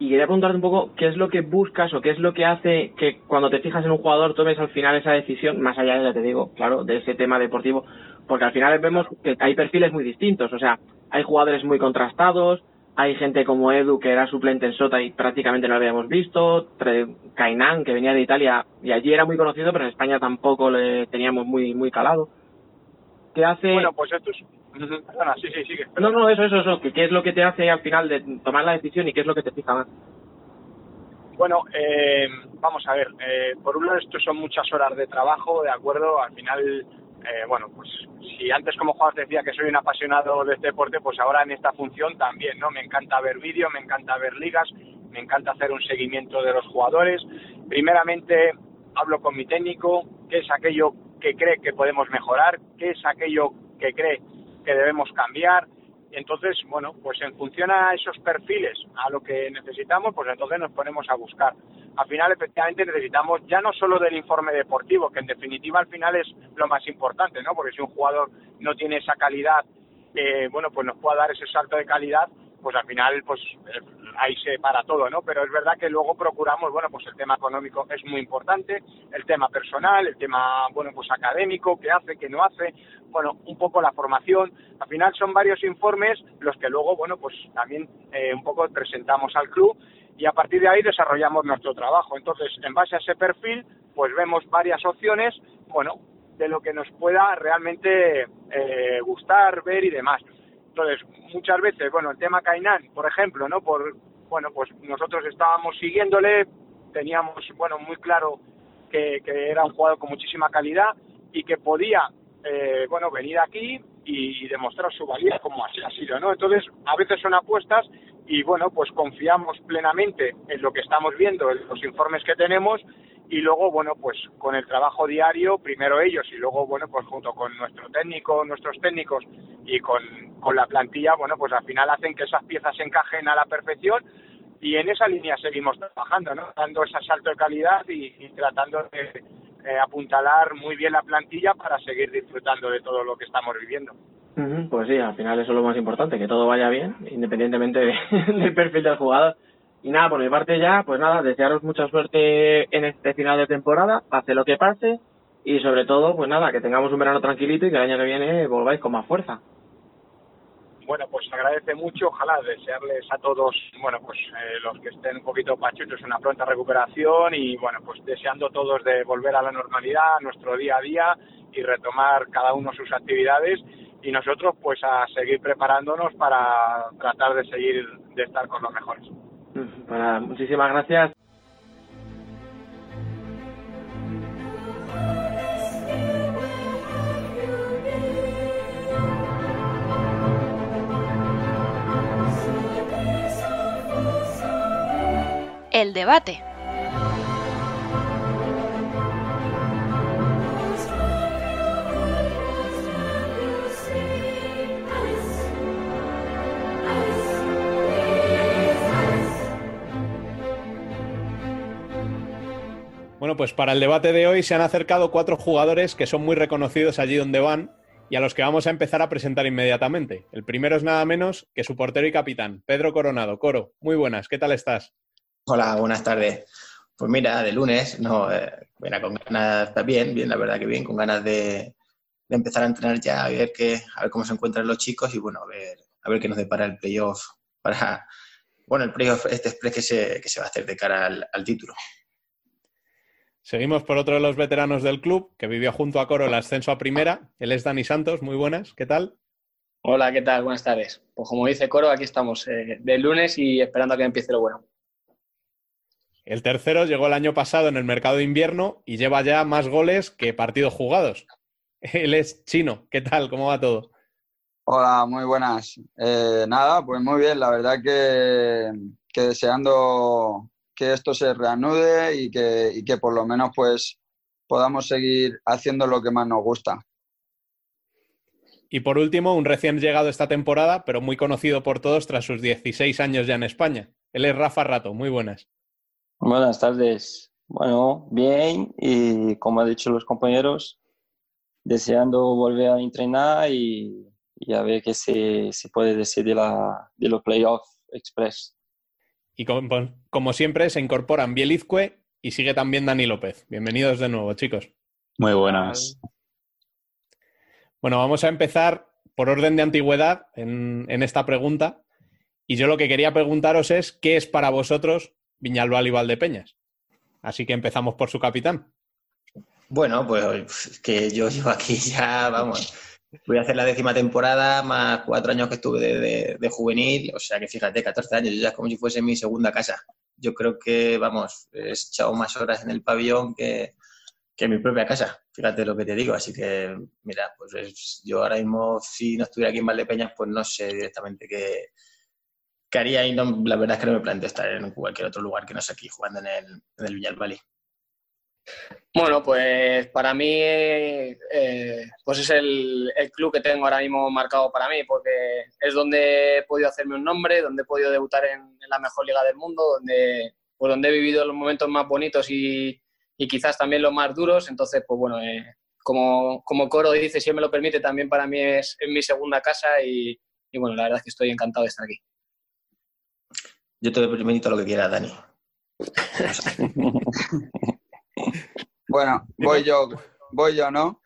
Y quería preguntarte un poco qué es lo que buscas o qué es lo que hace que cuando te fijas en un jugador tomes al final esa decisión, más allá, ya te digo, claro, de ese tema deportivo, porque al final vemos que hay perfiles muy distintos, o sea, hay jugadores muy contrastados, hay gente como Edu, que era suplente en Sota y prácticamente no lo habíamos visto. Kainan, que venía de Italia y allí era muy conocido, pero en España tampoco le teníamos muy muy calado. ¿Qué hace...? Bueno, pues esto es... Perdona, sí, sí, sigue. No, no, eso, eso, eso. ¿Qué es lo que te hace al final de tomar la decisión y qué es lo que te fija más? Bueno, eh, vamos a ver. Eh, por un lado, esto son muchas horas de trabajo, ¿de acuerdo? Al final eh, bueno, pues si antes como jugador decía que soy un apasionado de este deporte, pues ahora en esta función también, ¿no? Me encanta ver vídeos, me encanta ver ligas, me encanta hacer un seguimiento de los jugadores. Primeramente hablo con mi técnico, qué es aquello que cree que podemos mejorar, qué es aquello que cree que debemos cambiar, entonces, bueno, pues en función a esos perfiles, a lo que necesitamos, pues entonces nos ponemos a buscar. Al final, efectivamente, necesitamos ya no solo del informe deportivo, que en definitiva al final es lo más importante, ¿no? Porque si un jugador no tiene esa calidad, eh, bueno, pues nos pueda dar ese salto de calidad, pues al final, pues eh, ahí se para todo, ¿no? Pero es verdad que luego procuramos, bueno, pues el tema económico es muy importante, el tema personal, el tema, bueno, pues académico, qué hace, qué no hace, bueno, un poco la formación. Al final son varios informes los que luego, bueno, pues también eh, un poco presentamos al club y a partir de ahí desarrollamos nuestro trabajo. Entonces, en base a ese perfil, pues vemos varias opciones, bueno, de lo que nos pueda realmente eh, gustar, ver y demás. Entonces, muchas veces, bueno, el tema Kainan, por ejemplo, ¿no? Por, bueno, pues nosotros estábamos siguiéndole, teníamos, bueno, muy claro que, era un jugador con muchísima calidad y que podía, eh, bueno, venir aquí y, demostrar su valía como así ha sido, ¿no? Entonces, a veces son apuestas y, bueno, pues confiamos plenamente en lo que estamos viendo, en los informes que tenemos y luego, bueno, pues con el trabajo diario, primero ellos y luego, bueno, pues junto con nuestro técnico, nuestros técnicos y con, con la plantilla, bueno, pues al final hacen que esas piezas encajen a la perfección y en esa línea seguimos trabajando, ¿no? Dando ese salto de calidad y, tratando de eh, apuntalar muy bien la plantilla para seguir disfrutando de todo lo que estamos viviendo. Pues sí, al final eso es lo más importante, que todo vaya bien, independientemente del perfil del jugador. Y nada, por mi parte ya, pues nada, desearos mucha suerte en este final de temporada, pase lo que pase, y sobre todo, pues nada, que tengamos un verano tranquilito y que el año que viene volváis con más fuerza. Bueno, pues agradece mucho, ojalá desearles a todos, bueno, pues eh, los que estén un poquito pachuchos una pronta recuperación y bueno, pues deseando todos de volver a la normalidad, a nuestro día a día y retomar cada uno sus actividades y nosotros pues a seguir preparándonos para tratar de seguir de estar con los mejores. Bueno, muchísimas gracias. El debate. Pues para el debate de hoy se han acercado cuatro jugadores que son muy reconocidos allí donde van y a los que vamos a empezar a presentar inmediatamente. El primero es nada menos que su portero y capitán, Pedro Coronado. Coro, muy buenas, ¿qué tal estás? Hola, buenas tardes. Pues mira, de lunes, no, eh, con ganas, está bien, bien, la verdad que bien, con ganas de, empezar a entrenar ya, a ver, qué, a ver cómo se encuentran los chicos y bueno, a ver, a ver qué nos depara el playoff para, bueno, el playoff este express que se, que se va a hacer de cara al título. Seguimos por otro de los veteranos del club, que vivió junto a Coro el ascenso a primera. Él es Dani Santos, muy buenas, ¿qué tal? Hola, ¿qué tal? Buenas tardes. Pues como dice Coro, aquí estamos eh, de lunes y esperando a que empiece lo bueno. El tercero llegó el año pasado en el mercado de invierno y lleva ya más goles que partidos jugados. Él es chino. ¿Qué tal? ¿Cómo va todo? Hola, muy buenas. Eh, nada, pues muy bien. La verdad que, que, deseando que esto se reanude y que, y que por lo menos pues podamos seguir haciendo lo que más nos gusta. Y por último, un recién llegado esta temporada, pero muy conocido por todos tras sus 16 años ya en España. Él es Rafa Rato. Muy buenas. Buenas tardes. Bueno, bien y como han dicho los compañeros, deseando volver a entrenar y, y a ver qué se, se, puede decir de, la, de los playoffs express. Y como, como, siempre, se incorporan Bielizque y sigue también Dani López. Bienvenidos de nuevo, chicos. Muy buenas. Bueno, vamos a empezar por orden de antigüedad en, en esta pregunta. Y yo lo que quería preguntaros es, ¿qué es para vosotros Viñalbal y Valdepeñas. Así que empezamos por su capitán. Bueno, pues que yo llevo aquí ya, vamos, voy a hacer la décima temporada, más cuatro años que estuve de, juvenil, o sea que fíjate, 14 años, ya es como si fuese mi segunda casa. Yo creo que, vamos, he echado más horas en el pabellón que, que en mi propia casa, fíjate lo que te digo. Así que, mira, pues es, yo ahora mismo, si no estuviera aquí en Valdepeñas, pues no sé directamente qué, que haría y no, la verdad es que no me planteo estar en cualquier otro lugar que no sea aquí jugando en el, en el Villalbali. Bueno, pues para mí eh, pues es el, el, club que tengo ahora mismo marcado para mí, porque es donde he podido hacerme un nombre, donde he podido debutar en, en la mejor liga del mundo, donde, pues donde he vivido los momentos más bonitos y, y quizás también los más duros. Entonces, pues bueno, eh, como, como Coro dice, si él me lo permite, también para mí es, es mi segunda casa y, y bueno, la verdad es que estoy encantado de estar aquí. Yo te permito lo que quieras, Dani. bueno, voy yo, voy yo, ¿no?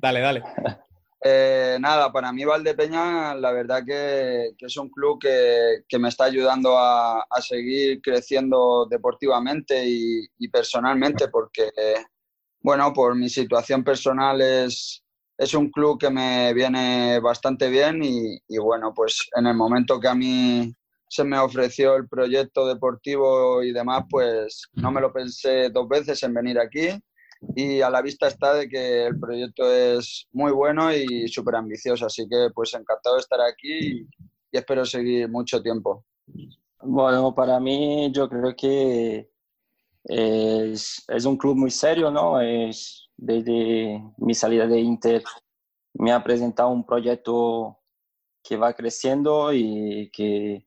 Dale, dale. Eh, nada, para mí Valdepeña la verdad que, que es un club que, que, me está ayudando a, a seguir creciendo deportivamente y, y, personalmente porque, bueno, por mi situación personal es, es un club que me viene bastante bien y, y bueno, pues en el momento que a mí se me ofreció el proyecto deportivo y demás, pues no me lo pensé dos veces en venir aquí y a la vista está de que el proyecto es muy bueno y súper ambicioso, así que pues encantado de estar aquí y, espero seguir mucho tiempo. Bueno, para mí yo creo que es, es un club muy serio, ¿no? Es, desde mi salida de Inter me ha presentado un proyecto que va creciendo y que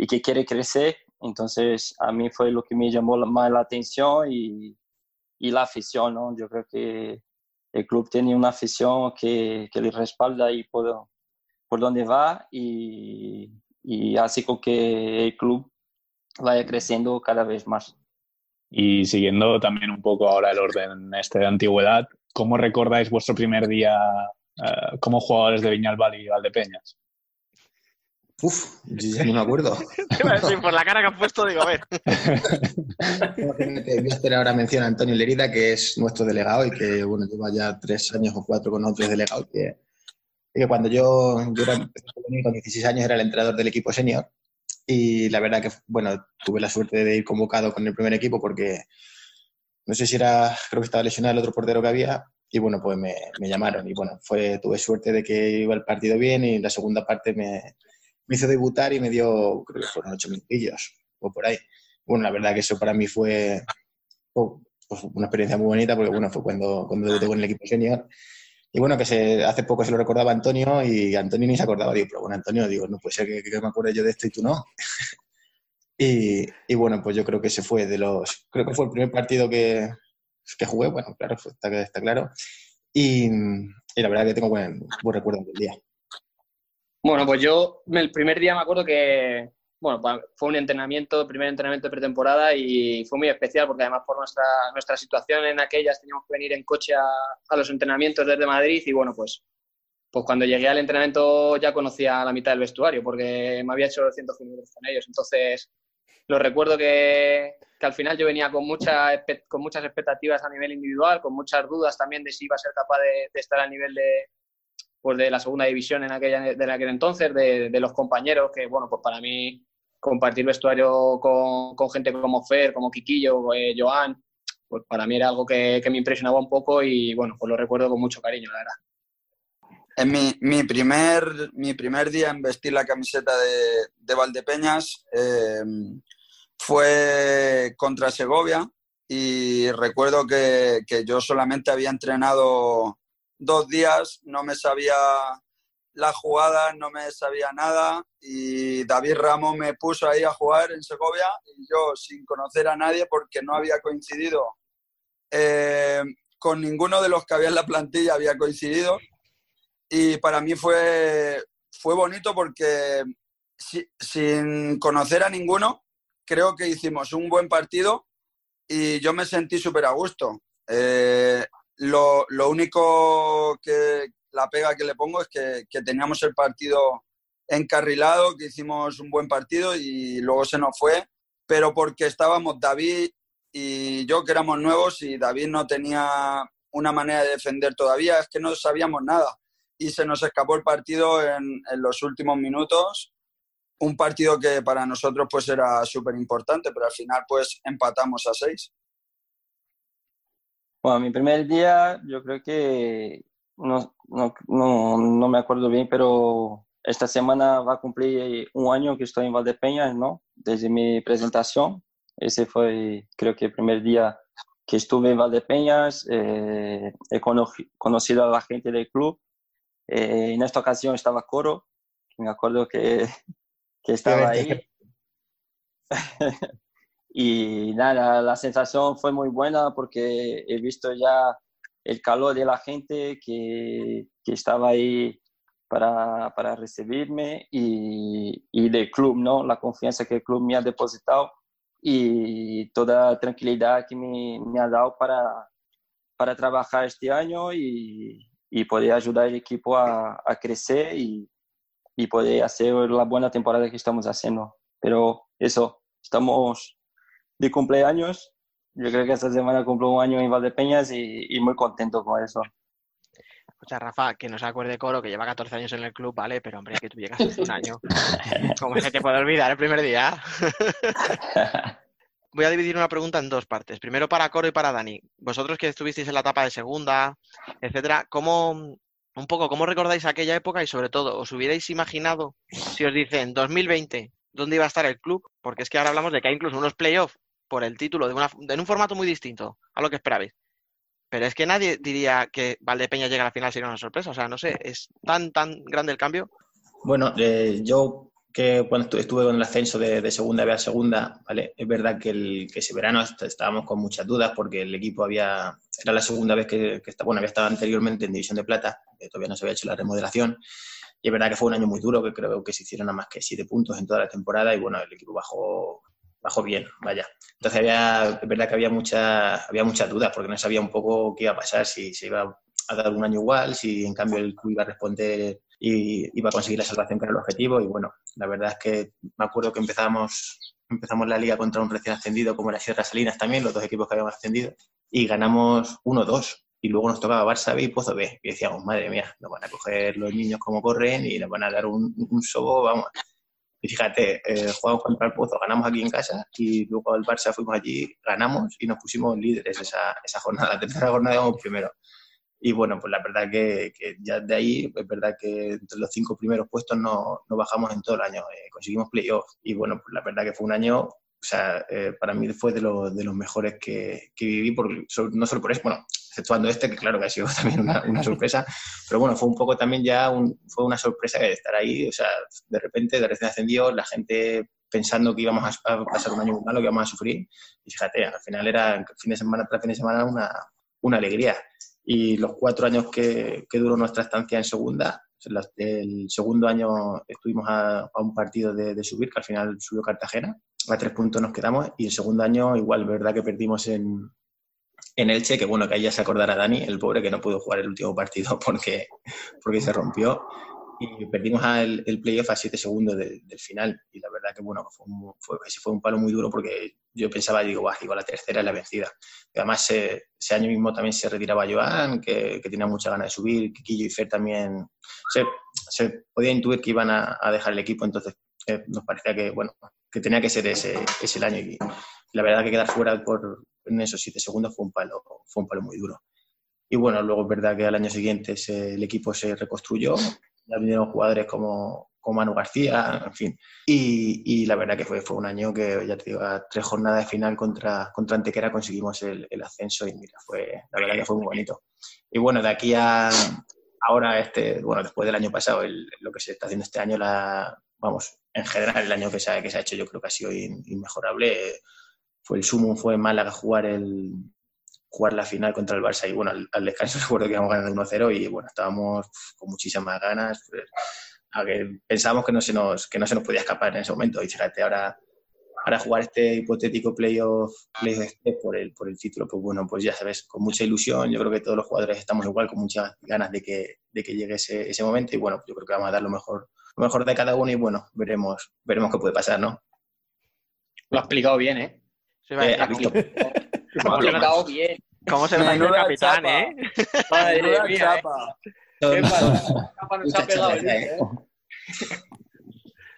y que quiere crecer. Entonces, a mí fue lo que me llamó más la atención y, y la afición, ¿no? Yo creo que el club tiene una afición que, que le respalda y por, por dónde va y, y hace con que el club vaya creciendo cada vez más. Y siguiendo también un poco ahora el orden este de antigüedad, ¿cómo recordáis vuestro primer día uh, como jugadores de Viñalbal y Valdepeñas? Uf, yo ya no me acuerdo. por la cara que has puesto, digo, a ver. Víster ahora menciona a Antonio Lerida, que es nuestro delegado y que, bueno, lleva ya tres años o cuatro con otros delegados. Que, que cuando yo, yo era, con 16 años era el entrenador del equipo senior y la verdad que, bueno, tuve la suerte de ir convocado con el primer equipo porque no sé si era, creo que estaba lesionado el otro portero que había y bueno, pues me, me llamaron y bueno, fue, tuve suerte de que iba el partido bien y la segunda parte me me hizo debutar y me dio, creo que fueron ocho minutillos o por ahí. Bueno, la verdad que eso para mí fue pues una experiencia muy bonita porque, bueno, fue cuando, cuando debuté con el equipo senior. Y bueno, que se, hace poco se lo recordaba Antonio y Antonio ni se acordaba. Digo, pero bueno, Antonio, digo, no puede ser que, que me acuerde yo de esto y tú no. y, y, bueno, pues yo creo que ese fue de los, creo que fue el primer partido que, que jugué, bueno, claro, está, está claro. Y, y, la verdad que tengo buen, buen recuerdo del día. Bueno, pues yo el primer día me acuerdo que, bueno, fue un entrenamiento, primer entrenamiento de pretemporada y fue muy especial porque además por nuestra, nuestra situación en aquellas teníamos que venir en coche a, los entrenamientos desde Madrid y bueno, pues, pues cuando llegué al entrenamiento ya conocía la mitad del vestuario porque me había hecho los 100 kilómetros con ellos. Entonces, lo recuerdo que, que al final yo venía con, mucha, con muchas expectativas a nivel individual, con muchas dudas también de si iba a ser capaz de, estar a nivel de, pues de la segunda división en aquella, de aquel entonces, de, de, los compañeros, que bueno, pues para mí compartir vestuario con, con gente como Fer, como Quiquillo, eh, Joan, pues para mí era algo que, que, me impresionaba un poco y bueno, pues lo recuerdo con mucho cariño, la verdad. En mi, mi, primer, mi primer día en vestir la camiseta de, de Valdepeñas eh, fue contra Segovia y recuerdo que, que, yo solamente había entrenado dos días, no me sabía la jugada, no me sabía nada y David Ramos me puso ahí a jugar en Segovia y yo sin conocer a nadie porque no había coincidido eh, con ninguno de los que había en la plantilla, había coincidido y para mí fue, fue bonito porque sin conocer a ninguno, creo que hicimos un buen partido y yo me sentí súper a gusto. Eh, lo, lo, único que la pega que le pongo es que, que, teníamos el partido encarrilado, que hicimos un buen partido y luego se nos fue, pero porque estábamos David y yo que éramos nuevos y David no tenía una manera de defender todavía, es que no sabíamos nada y se nos escapó el partido en, los últimos minutos. Un partido que para nosotros pues era súper importante, pero al final pues empatamos a seis. Bueno, mi primer día yo creo que no, no, no, no, me acuerdo bien, pero esta semana va a cumplir un año que estoy en Valdepeñas, ¿no? Desde mi presentación. Ese fue, creo que el primer día que estuve en Valdepeñas. Eh, he conocido a la gente del club eh, en esta ocasión estaba Coro, me acuerdo que, que estaba ahí. y nada, la sensación fue muy buena porque he visto ya el calor de la gente que, que estaba ahí para, para recibirme y, y, del club, ¿no? La confianza que el club me ha depositado y toda tranquilidad que me, me ha dado para, para trabajar este año y, y poder ayudar al equipo a, a crecer y, y, poder hacer la buena temporada que estamos haciendo. Pero eso, estamos de cumpleaños. Yo creo que esta semana cumplo un año en Valdepeñas y, y muy contento con eso. Escucha, Rafa, que no se acuerde Coro, que lleva 14 años en el club, ¿vale? Pero, hombre, que tú llegas hace un año. ¿Cómo que te puedo olvidar el primer día? voy a dividir una pregunta en dos partes. Primero para Coro y para Dani. Vosotros que estuvisteis en la etapa de segunda, etcétera, ¿cómo, un poco, cómo recordáis aquella época y sobre todo, ¿os hubierais imaginado si os dicen 2020 dónde iba a estar el club? Porque es que ahora hablamos de que hay incluso unos playoffs por el título de, una, de un formato muy distinto a lo que esperabais. Pero es que nadie diría que Valdepeña llega a la final sería una sorpresa. O sea, no sé, es tan, tan grande el cambio. Bueno, eh, yo que cuando estuve con el ascenso de, de, segunda B a segunda, ¿vale? Es verdad que, el, que ese verano estábamos con muchas dudas porque el equipo había, era la segunda vez que, que bueno, había estado anteriormente en División de Plata, todavía no se había hecho la remodelación. Y es verdad que fue un año muy duro, que creo que se hicieron nada más que siete puntos en toda la temporada y bueno, el equipo bajó, bajó bien, vaya. Entonces había, es verdad que había, mucha, había muchas dudas porque no sabía un poco qué iba a pasar, si se iba a dar un año igual, si en cambio el club iba a responder y iba a conseguir la salvación que era el objetivo. Y bueno, la verdad es que me acuerdo que empezamos, empezamos la liga contra un recién ascendido como era Sierra Salinas también, los dos equipos que habíamos ascendido, y ganamos 1-2. Y luego nos tocaba Barça B y Pozo B. Y decíamos, madre mía, nos van a coger los niños como corren y nos van a dar un, un sobo, vamos. Y fíjate, eh, jugamos contra el Pozo, ganamos aquí en casa y luego el Barça fuimos allí, ganamos y nos pusimos líderes esa, esa jornada. La tercera jornada íbamos primero. Y bueno, pues la verdad que, que, ya de ahí, es verdad que entre los cinco primeros puestos no, no bajamos en todo el año, eh, conseguimos playoffs. Y bueno, pues la verdad que fue un año, o sea, eh, para mí fue de, lo, de los mejores que, que viví, por, no solo por eso, bueno, exceptuando este, que claro que ha sido también una, una sorpresa, pero bueno, fue un poco también ya, un, fue una sorpresa de estar ahí, o sea, de repente, de recién ascendido, la gente pensando que íbamos a, pasar un año muy malo, que íbamos a sufrir, y fíjate, al final era fin de semana tras fin de semana una, una alegría. Y los cuatro años que, que duró nuestra estancia en segunda, el segundo año estuvimos a, a un partido de, de, subir, que al final subió Cartagena, a tres puntos nos quedamos, y el segundo año igual, verdad que perdimos en, en Elche, que bueno, que ahí ya se acordará Dani, el pobre que no pudo jugar el último partido porque, porque se rompió. y perdimos el, el playoff a 7 segundos del final. Y la verdad que, bueno, fue fue, fue un palo muy duro porque yo pensaba, digo, Buah, digo, la tercera es la vencida. Y además, ese año mismo también se retiraba Joan, que, que tenía mucha ganas de subir, Kikillo y Fer también. Se, se podía intuir que iban a, a dejar el equipo, entonces eh, nos parecía que, bueno, que tenía que ser ese, ese el año. Y la verdad que quedar fuera por, en esos 7 segundos fue un palo, fue un palo muy duro. Y bueno, luego es verdad que al año siguiente el equipo se reconstruyó, ya vinieron jugadores como, como Manu García, en fin. Y, y, la verdad que fue, fue un año que, ya te digo, a tres jornadas de final contra, contra Antequera conseguimos el, ascenso y mira, fue, la verdad que fue muy bonito. Y bueno, de aquí a ahora, este, bueno, después del año pasado, lo que se está haciendo este año, la, vamos, en general el año que se, ha, que se ha hecho yo creo que ha sido inmejorable. Fue el sumo, fue Málaga jugar el, jugar la final contra el Barça y bueno, al, descanso recuerdo que íbamos ganando 1-0 y bueno, estábamos con muchísimas ganas. Pues, a que pensábamos que no, se nos, que no se nos podía escapar en ese momento y fíjate, ahora, ahora jugar este hipotético playoff play este por, el, por el título, pues bueno, pues ya sabes, con mucha ilusión, yo creo que todos los jugadores estamos igual, con muchas ganas de que, de que llegue ese, ese momento y bueno, yo creo que vamos a dar lo mejor, lo mejor de cada uno y bueno, veremos, veremos qué puede pasar, ¿no? Lo ha explicado bien, ¿eh? Sí, vale, Eh, explicado bien. ¿Cómo se dicho el capitán, chapa. eh? Madre Menuda mía, ¿eh? chapa. Qué pasa. Chapa nos ha pegado ¿eh? ¿eh?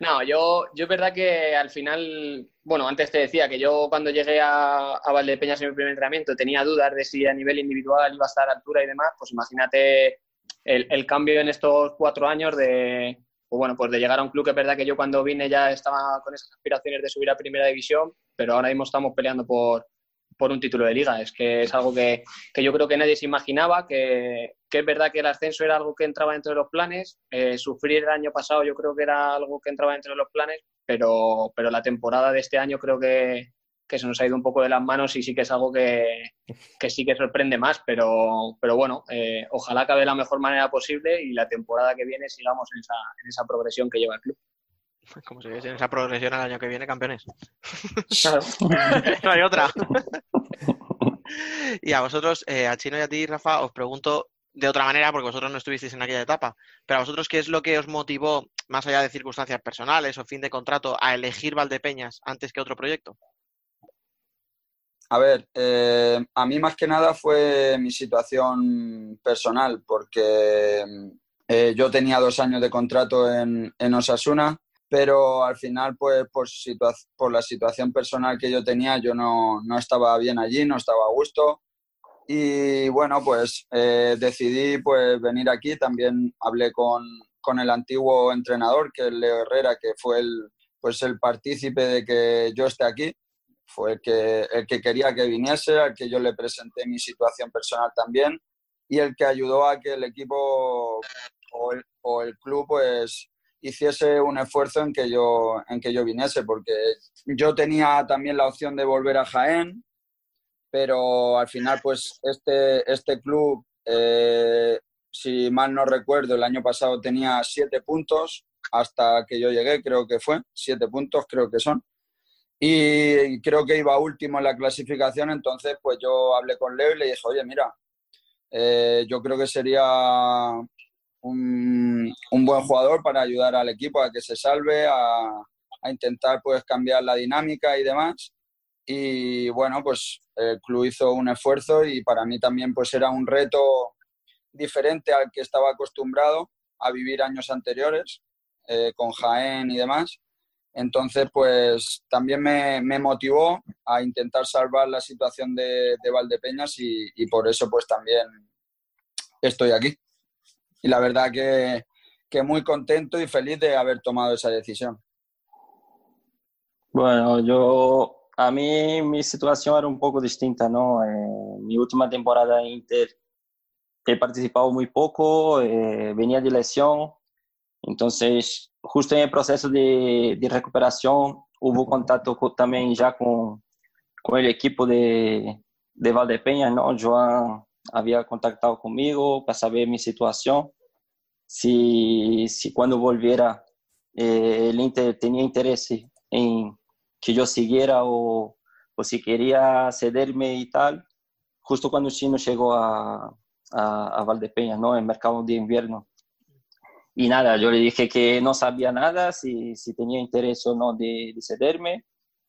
No, yo, yo es verdad que al final, bueno, antes te decía que yo cuando llegué a, a Valdepeñas en mi primer entrenamiento tenía dudas de si a nivel individual iba a estar a altura y demás, pues imagínate el, el cambio en estos cuatro años de, pues bueno, pues de llegar a un club que es verdad que yo cuando vine ya estaba con esas aspiraciones de subir a primera división, pero ahora mismo estamos peleando por, por un título de liga. Es que es algo que, que yo creo que nadie se imaginaba, que, que, es verdad que el ascenso era algo que entraba dentro de los planes. Eh, sufrir el año pasado yo creo que era algo que entraba dentro de los planes, pero, pero la temporada de este año creo que, que se nos ha ido un poco de las manos y sí que es algo que, que sí que sorprende más, pero, pero bueno, eh, ojalá acabe de la mejor manera posible y la temporada que viene sigamos en esa, en esa progresión que lleva el club. Como si en esa progresión al año que viene, campeones. Claro. no hay otra. y a vosotros, eh, a Chino y a ti, Rafa, os pregunto de otra manera, porque vosotros no estuvisteis en aquella etapa, pero a vosotros, ¿qué es lo que os motivó, más allá de circunstancias personales o fin de contrato, a elegir Valdepeñas antes que otro proyecto? A ver, eh, a mí más que nada fue mi situación personal, porque eh, yo tenía dos años de contrato en, en Osasuna, pero al final, pues por, situa por, la situación personal que yo tenía, yo no, no, estaba bien allí, no estaba a gusto. Y bueno, pues eh, decidí pues, venir aquí. También hablé con, con, el antiguo entrenador, que es Leo Herrera, que fue el, pues, el partícipe de que yo esté aquí. Fue el que, el que quería que viniese, al que yo le presenté mi situación personal también y el que ayudó a que el equipo o el, o el club pues hiciese un esfuerzo en que yo en que yo viniese porque yo tenía también la opción de volver a Jaén pero al final pues este este club eh, si mal no recuerdo el año pasado tenía siete puntos hasta que yo llegué creo que fue siete puntos creo que son y creo que iba último en la clasificación entonces pues yo hablé con Leo y le dije oye mira eh, yo creo que sería un, buen jugador para ayudar al equipo a que se salve, a, a, intentar pues cambiar la dinámica y demás. Y bueno, pues el club hizo un esfuerzo y para mí también pues era un reto diferente al que estaba acostumbrado a vivir años anteriores eh, con Jaén y demás. Entonces, pues también me, motivó a intentar salvar la situación de, de Valdepeñas y, y por eso pues también estoy aquí y la verdad que, que, muy contento y feliz de haber tomado esa decisión. Bueno, yo, a mí mi situación era un poco distinta, ¿no? Eh, mi última temporada en Inter he participado muy poco, eh, venía de lesión, entonces justo en el proceso de, de recuperación hubo contacto con, también ya con, con el equipo de, de Valdepeña, ¿no? Joan había contactado conmigo para saber mi situación, si, si cuando volviera eh, el Inter tenía interés en que yo siguiera o, o, si quería cederme y tal, justo cuando Chino llegó a, a, a Valdepeña, ¿no? En mercado de invierno. Y nada, yo le dije que no sabía nada, si, si tenía interés o no de, de cederme.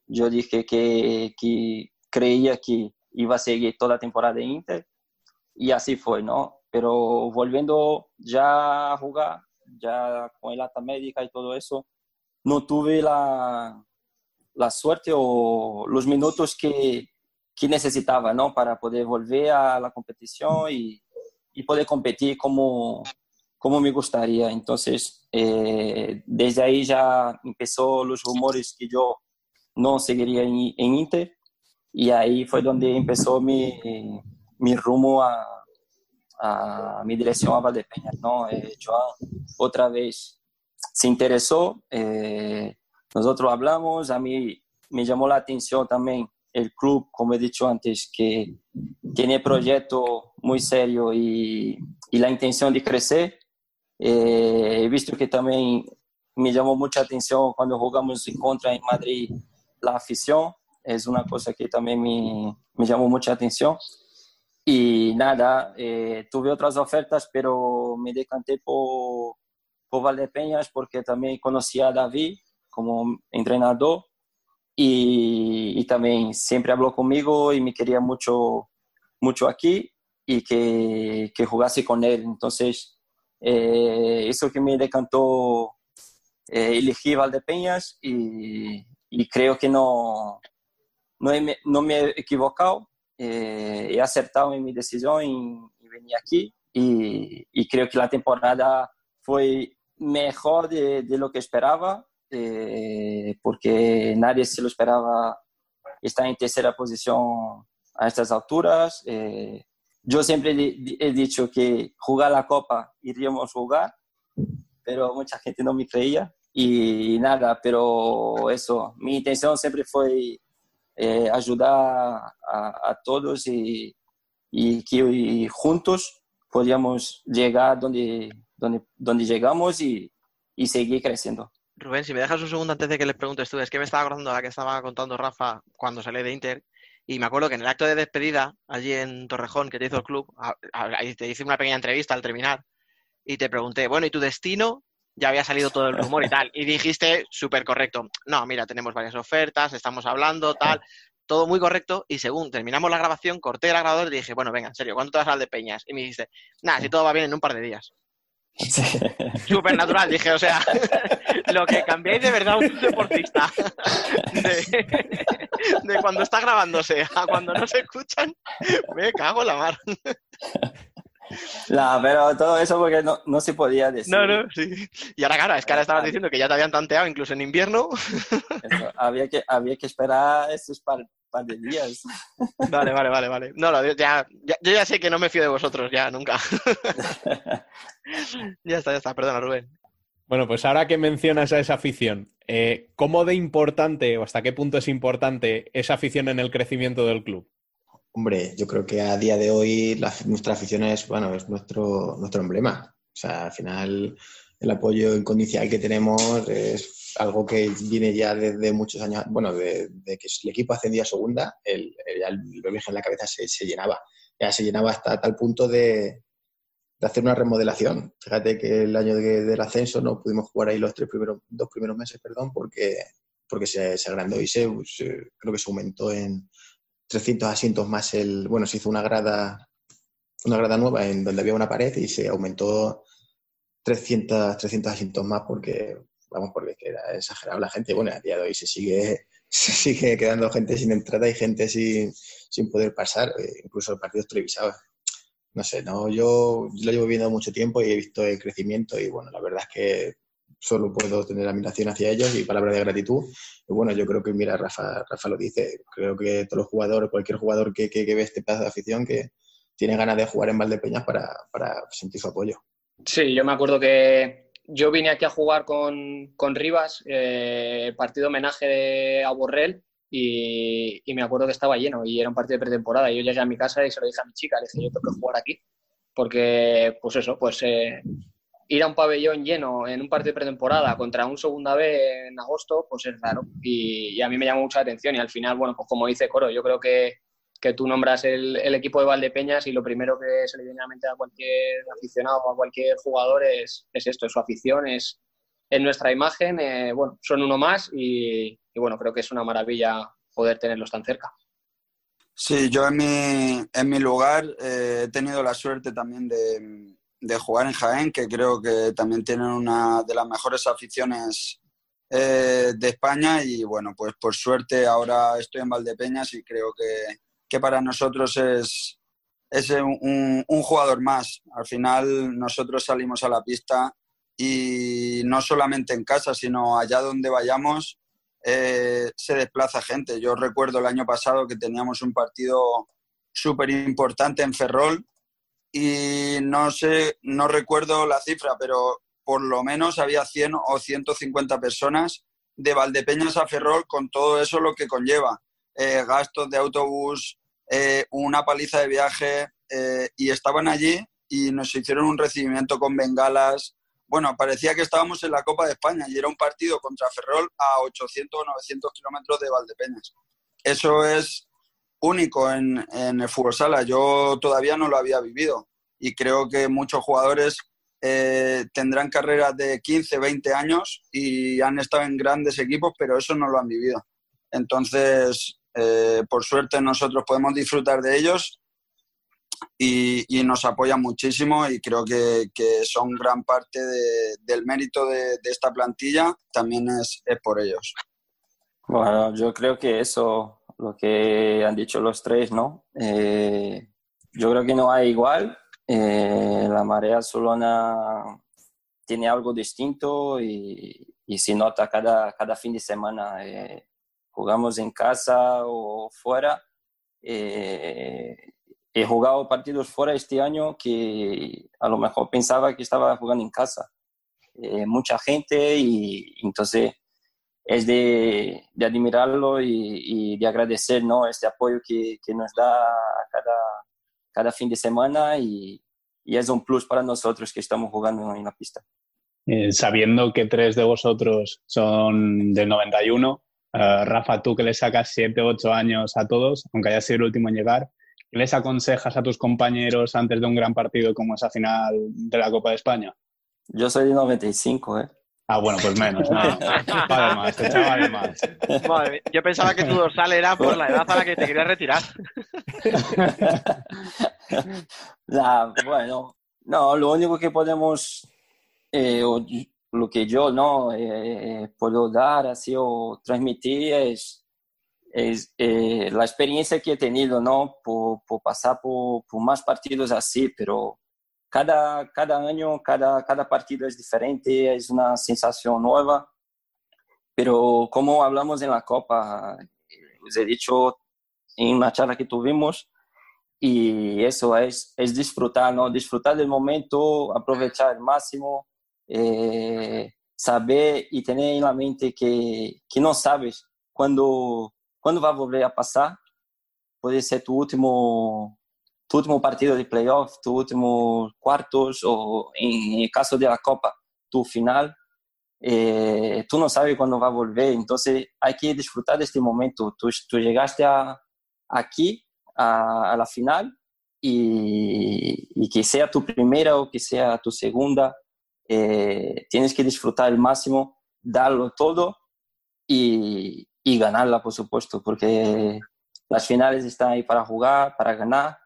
Yo dije que, que, creía que iba a seguir toda la temporada de Inter y así fue, ¿no? Pero volviendo ya a jugar, ya con el alta médica y todo eso, no tuve la, la suerte o los minutos que, que necesitaba, ¿no? Para poder volver a la competición y, y poder competir como, como me gustaría. Entonces, eh, desde ahí ya empezó los rumores que yo no seguiría en, en Inter y ahí fue donde empezó mi, mi rumbo a, a, mi dirección a Valdepeñas. ¿no? Eh, Joan otra vez se interesó, eh, nosotros hablamos, a mí me llamó la atención también el club, como he dicho antes, que tiene proyecto muy serio y, y la intención de eh, he visto que también me llamó mucha atención cuando jugamos en contra en Madrid la afición. Es una cosa que también me, me llamó mucha atención. Y nada, eh, tuve otras ofertas, pero me decanté por, por Valdepeñas porque también conocía a David como entrenador y, y, también siempre habló conmigo y me quería mucho, mucho aquí y que, que jugase con él. Entonces, eh, eso que me decantó eh, elegí Valdepeñas y, y creo que no, no, he, no me he equivocado, eh, he acertado en mi decisión y, y venir aquí y, y, creo que la temporada fue mejor de, de lo que esperaba eh, porque nadie se lo esperaba estar en tercera posición a estas alturas. Eh, yo siempre he dicho que jugar la Copa iríamos a jugar, pero mucha gente no me creía y nada, pero eso, mi intención siempre fue eh, ayudar a, a, todos y, y que y juntos podíamos llegar donde, donde, donde llegamos y, y seguir creciendo. Rubén, si me dejas un segundo antes de que les preguntes tú, es que me estaba acordando la que estaba contando Rafa cuando salí de Inter, y me acuerdo que en el acto de despedida, allí en Torrejón, que te hizo el club, te hice una pequeña entrevista al terminar y te pregunté, bueno, ¿y tu destino? Ya había salido todo el rumor y tal. Y dijiste, súper correcto, no, mira, tenemos varias ofertas, estamos hablando, tal, todo muy correcto. Y según terminamos la grabación, corté el grabador y dije, bueno, venga, en serio, ¿cuánto te vas a de Peñas? Y me dijiste, nada, si todo va bien en un par de días. Sí. Súper natural, dije, o sea, lo que cambiáis de verdad un deportista de, de, cuando está grabándose a cuando no se escuchan, me cago en la mar. No, pero todo eso porque no, no, se podía decir. No, no, sí. Y ahora, claro, es que ahora estabas diciendo que ya te habían tanteado incluso en invierno. Eso, había, que, había que esperar estos par, par de días. Vale, vale, vale, vale. No, ya, ya, yo ya sé que no me fío de vosotros, ya, nunca. ya está, ya está, perdona, Rubén. Bueno, pues ahora que mencionas a esa afición, eh, ¿cómo de importante o hasta qué punto es importante esa afición en el crecimiento del club? Hombre, yo creo que a día de hoy la, nuestra afición es, bueno, es nuestro, nuestro emblema. O sea, al final el apoyo incondicional que tenemos es algo que viene ya desde muchos años, bueno, de, que el equipo ascendía a segunda, el, el, el en la cabeza se, se, llenaba. Ya se llenaba hasta tal punto de, de, hacer una remodelación. Fíjate que el año de, del ascenso no pudimos jugar ahí los tres primeros, dos primeros meses, perdón, porque, porque se, se agrandó y se, se, creo que se aumentó en 300 asientos más el, bueno, se hizo una grada, una grada nueva en donde había una pared y se aumentó 300, 300 asientos más porque, vamos, porque era exagerado la gente. Bueno, a día de hoy se sigue, se sigue quedando gente sin entrada y gente sin, sin poder pasar, eh, incluso partidos televisados. No sé, no, yo, yo lo llevo viendo mucho tiempo y he visto el crecimiento y bueno, la verdad es que solo puedo tener admiración hacia ellos y palabras de gratitud. Y bueno, yo creo que, mira, Rafa, Rafa lo dice, creo que todos los jugadores, cualquier jugador que, que, que ve este pedazo de afición, que tiene ganas de jugar en Valdepeñas para, para sentir su apoyo. Sí, yo me acuerdo que yo vine aquí a jugar con, con Rivas, eh, partido homenaje a Borrell, y, y, me acuerdo que estaba lleno y era un partido de pretemporada. Y yo llegué a mi casa y se lo dije a mi chica, le dije, yo tengo que jugar aquí, porque, pues eso, pues eh, ir a un pabellón lleno en un partido de pretemporada contra un segunda B en agosto, pues es raro. Y, y, a mí me llamó mucha atención. Y al final, bueno, pues como dice Coro, yo creo que, que tú nombras el, el, equipo de Valdepeñas y lo primero que se le viene a la mente a cualquier aficionado o a cualquier jugador es, es esto, es su afición, es, en nuestra imagen. Eh, bueno, son uno más y, y, bueno, creo que es una maravilla poder tenerlos tan cerca. Sí, yo en mi, en mi lugar eh, he tenido la suerte también de, de, jugar en Jaén, que creo que también tienen una de las mejores aficiones eh, de España y bueno, pues por suerte ahora estoy en Valdepeñas y creo que, que para nosotros es, es un, un, jugador más. Al final nosotros salimos a la pista y no solamente en casa, sino allá donde vayamos eh, se desplaza gente. Yo recuerdo el año pasado que teníamos un partido súper importante en Ferrol y no sé, no recuerdo la cifra, pero por lo menos había 100 o 150 personas de Valdepeñas a Ferrol con todo eso lo que conlleva. Eh, gastos de autobús, eh, una paliza de viaje eh, y estaban allí y nos hicieron un recibimiento con bengalas, bueno, parecía que estábamos en la Copa de España y era un partido contra Ferrol a 800 o 900 kilómetros de Valdepeñas. Eso es único en, el fútbol sala. Yo todavía no lo había vivido y creo que muchos jugadores eh, tendrán carreras de 15, 20 años y han estado en grandes equipos, pero eso no lo han vivido. Entonces, eh, por suerte nosotros podemos disfrutar de ellos y, y, nos apoyan muchísimo y creo que, que son gran parte de, del mérito de, de, esta plantilla, también es, es, por ellos. Bueno, yo creo que eso, lo que han dicho los tres, ¿no? Eh, yo creo que no hay igual. Eh, la Marea Solona tiene algo distinto y, y se nota cada, cada fin de semana. Eh, jugamos en casa o fuera. Eh, he jugado partidos fuera este año que a lo mejor pensaba que estaba jugando en casa. Eh, mucha gente y entonces es de, de admirarlo y, y, de agradecer ¿no? este apoyo que, que nos da cada, cada fin de semana y, y, es un plus para nosotros que estamos jugando en la pista. Eh, sabiendo que tres de vosotros son del 91, uh, Rafa, tú que le sacas 7, 8 años a todos, aunque haya sido el último en llegar, ¿Qué les aconsejas a tus compañeros antes de un gran partido como esa final de la Copa de España? Yo soy de 95, ¿eh? Ah, bueno, pues menos, nada. Vale más, te echaba de más. Vale, yo pensaba que tu dorsal era por la edad a la que te querías retirar. bueno, no, lo único que podemos, eh, lo que yo no eh, puedo dar así o transmitir es es eh, la experiencia que he tenido, ¿no? Por, por pasar por, por, más partidos así, pero cada, cada año, cada, cada partido es diferente, es una sensación nueva. Pero como hablamos en la Copa, os he dicho en una charla que tuvimos, y eso es, es disfrutar, ¿no? Disfrutar del momento, aprovechar al máximo, eh, saber tener en la mente que, que no sabes cuando quando vai volver a passar, pode ser tu último tu último partido de playoff, tu último quartos ou em, caso de la Copa, tu final. Eh, tu não sabes quando vai volver, então há que disfrutar deste momento. Tu, tu chegaste a, aqui a, a la final e, e que seja tu primeira ou que seja tu segunda, eh, tienes que disfrutar al máximo, darlo todo y, y ganarla, por supuesto, porque las finales están ahí para jugar, para ganar.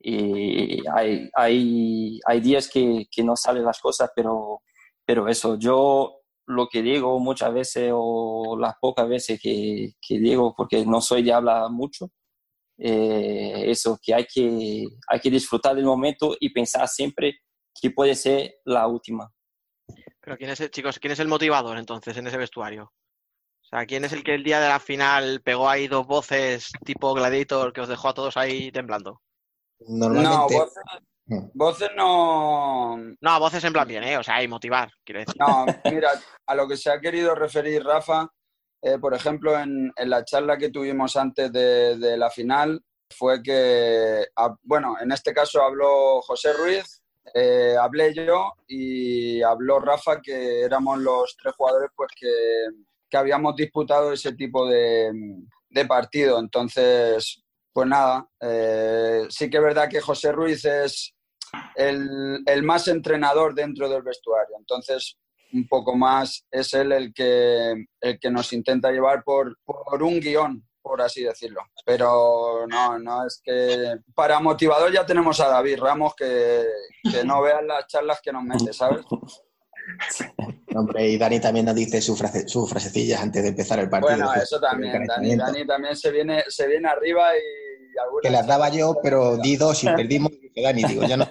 Y hay, hay, hay días que, que no salen las cosas, pero, pero eso, yo lo que digo muchas veces o las pocas veces que, que digo, porque no soy de hablar mucho, eh, eso, que hay, que hay que disfrutar del momento y pensar siempre que puede ser la última. Pero quién es el, chicos, ¿quién es el motivador entonces en ese vestuario? sea, ¿quién es el que el día de la final pegó ahí dos voces tipo Gladiator que os dejó a todos ahí temblando? Normalmente. No, voces, voces no. No, voces en plan bien, ¿eh? O sea, y motivar, quiero decir. No, mira, a lo que se ha querido referir Rafa, eh, por ejemplo, en, en, la charla que tuvimos antes de, de la final, fue que, a, bueno, en este caso habló José Ruiz, eh, hablé yo y habló Rafa, que éramos los tres jugadores pues que que habíamos disputado ese tipo de, de partido. Entonces, pues nada, eh, sí que es verdad que José Ruiz es el, el, más entrenador dentro del vestuario. Entonces, un poco más es él el que, el que nos intenta llevar por, por un guion, por así decirlo. Pero no, no es que para motivador ya tenemos a David Ramos que, que no vean las charlas que nos mete, ¿sabes? Hombre, y Dani también nos dice sus frase, su frasecillas antes de empezar el partido. Bueno, eso también. Dani, Dani, también se viene, se viene arriba y. Que las daba yo, pero di dos y perdimos. Y Dani, digo, ya no.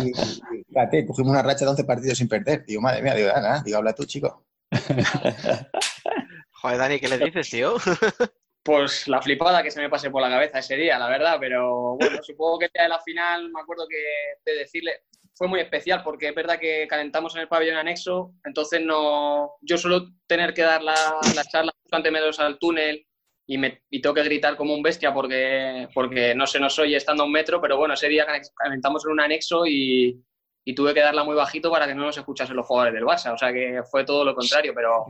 y, fíjate, cogimos una racha de 11 partidos sin perder. Digo, madre mía, digo, nada, digo, habla tú, chico. Joder, Dani, ¿qué le dices, tío? Pues la flipada que se me pase por la cabeza ese día, la verdad, pero bueno, supongo que ya de la final me acuerdo que de decirle, fue muy especial porque es verdad que calentamos en el pabellón anexo, entonces no, yo suelo tener que dar la, la charla antes de menos al túnel y, me, y tengo que gritar como un bestia porque, porque no se nos oye estando a un metro, pero bueno, ese día calentamos en un anexo y, y tuve que darla muy bajito para que no nos escuchasen los jugadores del Barça, o sea que fue todo lo contrario, pero,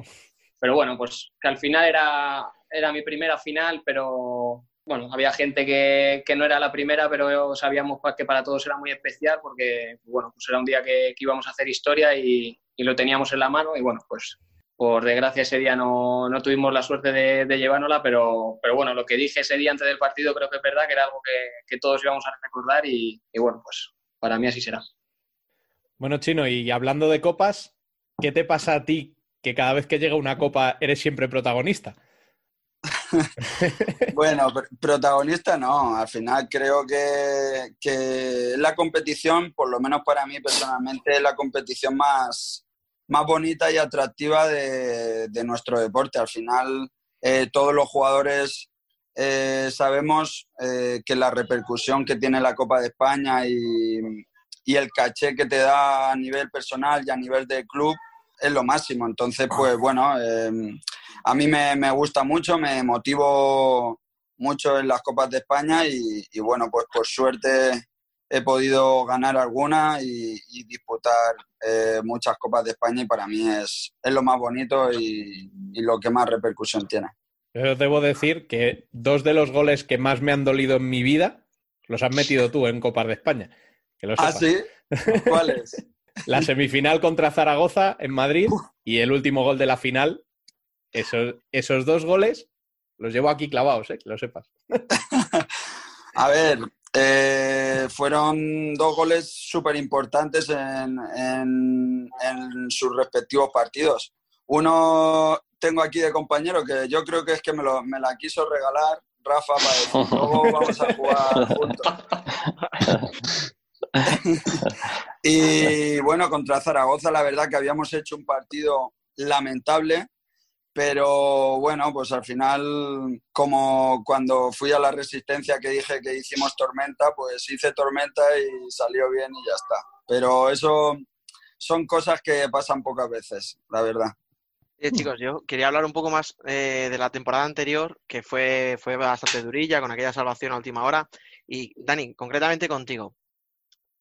pero bueno, pues que al final era, era mi primera final, pero bueno, había gente que, que, no era la primera, pero sabíamos que para todos era muy especial porque, bueno, pues era un día que, que íbamos a hacer historia y, y, lo teníamos en la mano y, bueno, pues por desgracia ese día no, no tuvimos la suerte de, de, llevárnosla, pero, pero bueno, lo que dije ese día antes del partido creo que es verdad, que era algo que, que todos íbamos a recordar y, y, bueno, pues para mí así será. Bueno, Chino, y hablando de copas, ¿qué te pasa a ti que cada vez que llega una copa eres siempre protagonista? bueno, protagonista no. Al final creo que, que, la competición, por lo menos para mí personalmente, es la competición más, más bonita y atractiva de, de nuestro deporte. Al final, eh, todos los jugadores eh, sabemos eh, que la repercusión que tiene la Copa de España y, y el caché que te da a nivel personal y a nivel de club es lo máximo. Entonces, pues bueno, eh, a mí me, me, gusta mucho, me motivo mucho en las Copas de España y, y bueno, pues por suerte he podido ganar alguna y, y disputar eh, muchas Copas de España y para mí es, es lo más bonito y, y, lo que más repercusión tiene. Pero debo decir que dos de los goles que más me han dolido en mi vida los has metido tú en Copas de España. Que lo ¿Ah, sí? ¿Cuáles? La semifinal contra Zaragoza en Madrid y el último gol de la final. Esos, esos dos goles los llevo aquí clavados, ¿eh? que lo sepas. A ver, eh, fueron dos goles súper importantes en, en, en, sus respectivos partidos. Uno tengo aquí de compañero que yo creo que es que me, lo, me la quiso regalar Rafa para decir, luego vamos a jugar juntos. y bueno, contra Zaragoza la verdad que habíamos hecho un partido lamentable, pero bueno, pues al final, como cuando fui a la resistencia que dije que hicimos tormenta, pues hice tormenta y salió bien y ya está. Pero eso son cosas que pasan pocas veces, la verdad. Eh, chicos, yo quería hablar un poco más eh, de la temporada anterior, que fue, fue bastante durilla, con aquella salvación a última hora. Y Dani, concretamente contigo,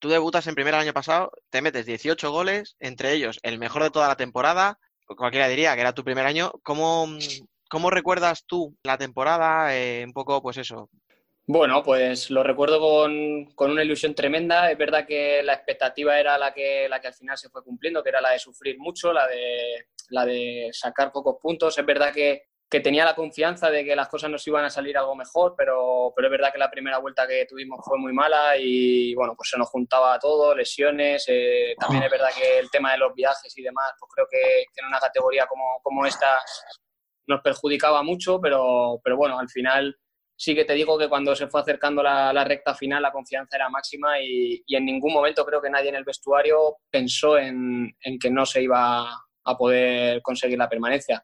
tú debutas en primer año pasado, te metes 18 goles, entre ellos el mejor de toda la temporada, cualquiera diría que era tu primer año. ¿Cómo, cómo recuerdas tú la temporada? Eh, un poco, pues eso. Bueno, pues lo recuerdo con, con, una ilusión tremenda. Es verdad que la expectativa era la que, la que al final se fue cumpliendo, que era la de sufrir mucho, la de, la de sacar pocos puntos. Es verdad que, que tenía la confianza de que las cosas nos iban a salir algo mejor, pero, pero es verdad que la primera vuelta que tuvimos fue muy mala y bueno, pues se nos juntaba todo, lesiones, eh, también es verdad que el tema de los viajes y demás, pues creo que, en una categoría como, como esta nos perjudicaba mucho, pero, pero bueno, al final sí que te digo que cuando se fue acercando la, la recta final la confianza era máxima y, y, en ningún momento creo que nadie en el vestuario pensó en, en que no se iba a poder conseguir la permanencia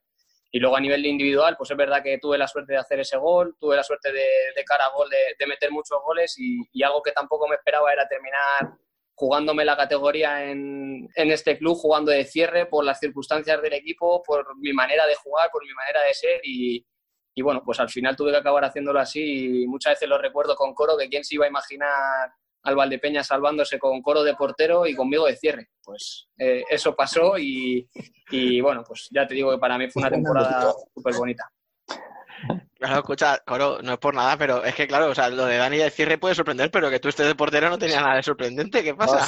y luego a nivel individual, pues es verdad que tuve la suerte de hacer ese gol, tuve la suerte de, de cara a gol de, de, meter muchos goles y, y, algo que tampoco me esperaba era terminar jugándome la categoría en, en, este club, jugando de cierre por las circunstancias del equipo, por mi manera de jugar, por mi manera de ser y, y bueno, pues al final tuve que acabar haciéndolo así y muchas veces lo recuerdo con coro, que quién se iba a imaginar al Valdepeña salvándose con coro de portero y conmigo de cierre. Pues eh, eso pasó y, y, bueno, pues ya te digo que para mí fue una temporada súper bonita. Claro, escucha, Coro, no es por nada, pero es que claro, o sea, lo de Dani de cierre puede sorprender, pero que tú estés de portero no tenía nada de sorprendente. ¿Qué pasa?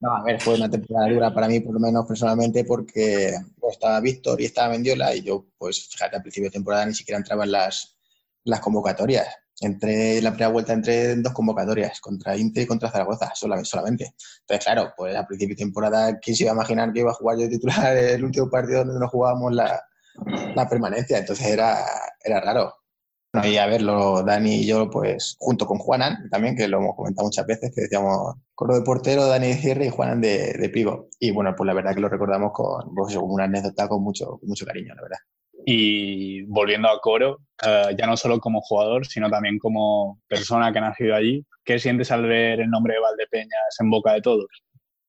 No, a ver, fue una temporada dura para mí, por lo menos personalmente, porque pues, estaba Víctor y estaba Mendiola y yo, pues fíjate, al principio de temporada ni siquiera entraba en las, las convocatorias. Entré en la primera vuelta, entré en dos convocatorias, contra Inter y contra Zaragoza, solamente. Entonces, claro, pues al principio de temporada, ¿quién se iba a imaginar que iba a jugar yo de titular el último partido donde no jugábamos la, la permanencia? Entonces era, era raro. Y a verlo, Dani y yo, pues junto con Juanan, también, que lo hemos comentado muchas veces, que decíamos coro de portero, Dani de cierre y Juanan de, de pivo. Y bueno, pues la verdad que lo recordamos con pues, una anécdota con mucho, con mucho cariño, la verdad. Y volviendo a Coro, eh, ya no solo como jugador, sino también como persona que ha nacido allí, ¿qué sientes al ver el nombre de Valdepeñas en boca de todos?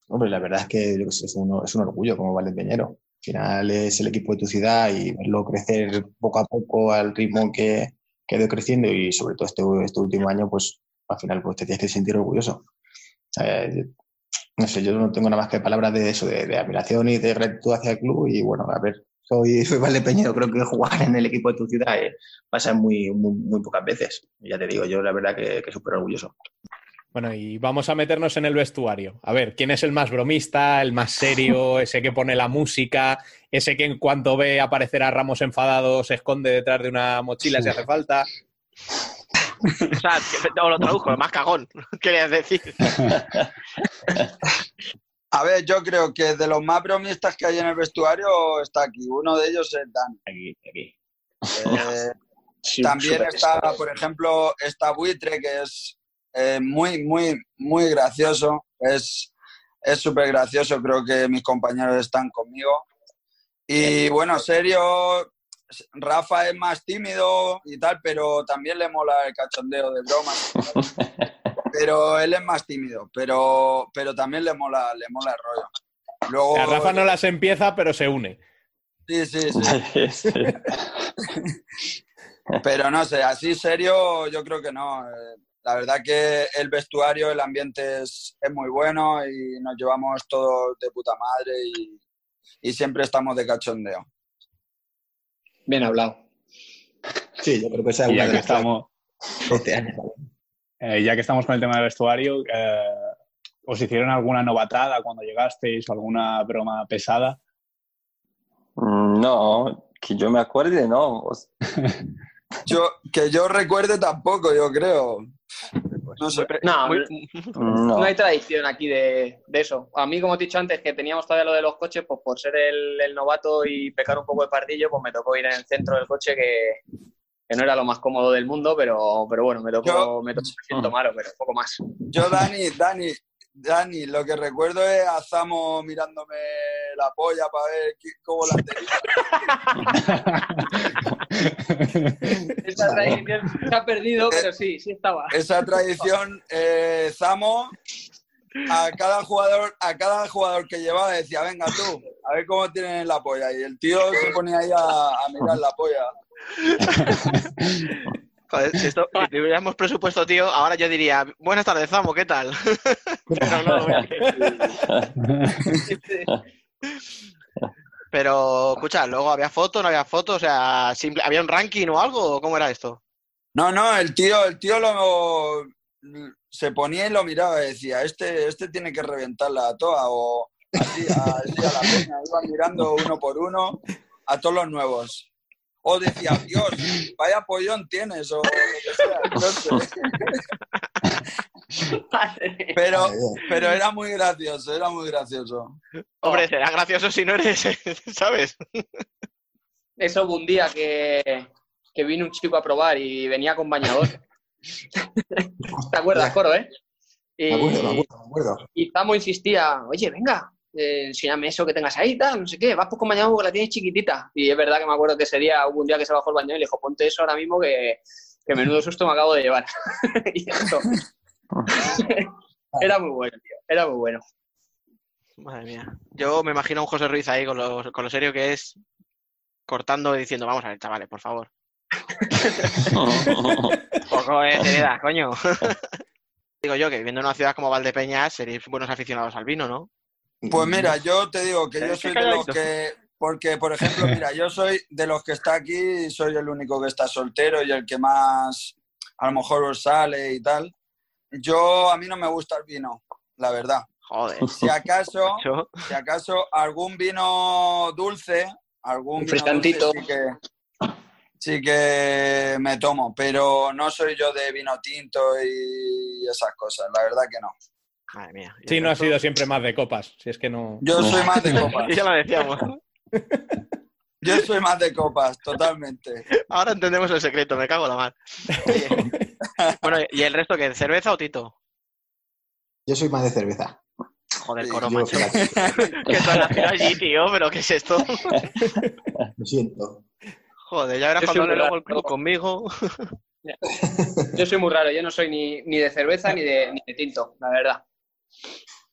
Hombre, la verdad es que es, un, es un orgullo como Valdepeñero. Al final es el equipo de tu ciudad y verlo crecer poco a poco al ritmo que, que ha ido creciendo y sobre todo este, este último año, pues al final pues, te tienes que sentir orgulloso. Yo- no sé, yo no tengo nada más que palabras de eso, de, de admiración y de gratitud hacia el club y bueno, a ver, soy, soy Valdepeñero, creo que jugar en el equipo de tu ciudad eh, pasa muy, muy, muy pocas veces. Ya te digo, yo la verdad que, que súper orgulloso. Bueno, y vamos a meternos en el vestuario. A ver, ¿quién es el más bromista, el más serio, ese que pone la música, ese que en cuanto ve aparecer a Ramos enfadado se esconde detrás de una mochila si hace falta? O sea, que- no, lo traduzco, lo más cagón, querías decir. A ver, yo creo que de los más bromistas que hay en el vestuario está aquí. Uno de ellos es Dan. Aquí, aquí. Eh, Sí, también está, por ejemplo, está Buitre, que es eh, muy, muy, muy gracioso. Es es súper gracioso, creo que mis compañeros están conmigo. Y bueno, serio, Rafa es más tímido y tal, pero también le mola el cachondeo de bromas. Pero él es más tímido, pero, pero también le mola, le mola el rollo. Luego, A Rafa no las empieza, pero se une. Sí, sí, sí. Pero no sé, así serio, yo creo que no. La verdad que el vestuario, el ambiente es, es muy bueno y nos llevamos todos de puta madre y, y siempre estamos de cachondeo. Bien hablado. Sí, yo creo que esa es una de las estamos, este año. Eh, ya que estamos con el tema del vestuario, eh, ¿os hicieron alguna novatada cuando llegasteis o alguna broma pesada? Mm, No, que yo me acuerde, no. Yo, que yo recuerde tampoco, yo creo. No sé. No, No. no hay tradición aquí de, de eso. A mí, como te he dicho antes, que teníamos todavía lo de los coches, pues por ser el, el novato y pecar un poco de pardillo, pues me tocó ir en el centro del coche, que, que no era lo más cómodo del mundo, pero, pero bueno, me tocó, Yo- me tocó, siento malo, pero poco más. Yo, Dani, Dani, Dani, lo que recuerdo es a Zamo mirándome la polla para ver qué- cómo la Esa tradición se ha perdido, pero sí, sí estaba. esa tradición, eh, Zamo, a cada jugador, a cada jugador que llevaba decía, venga tú, a ver cómo tienen la polla. Y el tío se ponía ahí a, a mirar la polla. Joder, si, esto, si tuviéramos presupuesto, tío, ahora yo diría, buenas tardes, Zamo, ¿qué tal? Pero no, Pero, escucha, luego había fotos, no había fotos, o sea, simple, ¿había un ranking o algo? ¿O ¿Cómo era esto? No, no, el tío, el tío lo, se ponía y lo miraba y decía, este, este tiene que reventarla a toda o así, así a la peña. Iban mirando uno por uno a todos los nuevos. O decía, Dios, vaya pollón tienes o lo que sea. Pero, pero era muy gracioso, era muy gracioso. Hombre, será gracioso si no eres, ¿sabes? Eso hubo un día que, que vino un chico a probar y venía con bañador. ¿Te acuerdas, Coro, eh? Y, Me acuerdo, me acuerdo, me acuerdo. y Zamo insistía, oye, venga, eh, enséñame eso que tengas ahí, tal, no sé qué, vas con bañador porque la tienes chiquitita. Y es verdad que me acuerdo que ese día hubo un día que se bajó el bañador y le dijo, ponte eso ahora mismo que, que menudo susto me acabo de llevar. y eso. era muy bueno, tío, era muy bueno. Madre mía. Yo me imagino a un José Ruiz ahí con lo, con lo serio que es, cortando y diciendo, vamos a ver, chavales, por favor. Poco de seriedad, coño. Digo yo que viviendo en una ciudad como Valdepeñas seréis buenos aficionados al vino, ¿no? Pues mira, yo te digo que yo soy de los que porque, por ejemplo, mira, yo soy de los que está aquí, soy el único que está soltero y el que más a lo mejor os sale y tal. Yo, a mí no me gusta el vino, la verdad. Joder. Si acaso, si acaso algún vino dulce, algún Un vino dulce sí que, sí que me tomo, pero no soy yo de vino tinto y esas cosas, la verdad que no. Madre mía. Sí, no ha sido siempre más de copas. Si es que no. Yo soy más de copas. ya lo decíamos. Yo soy más de copas, totalmente. Ahora entendemos el secreto, me cago en la mar. Bueno, ¿y el resto qué? ¿Cerveza o Tito? Yo soy más de cerveza. Joder, coro, macho. que tú has nacido allí, tío, pero ¿qué es esto? Lo siento. Joder, ya verás cuando hable luego el club conmigo. Yo soy muy raro, yo no soy ni, ni de cerveza ni de, ni de tinto, la verdad.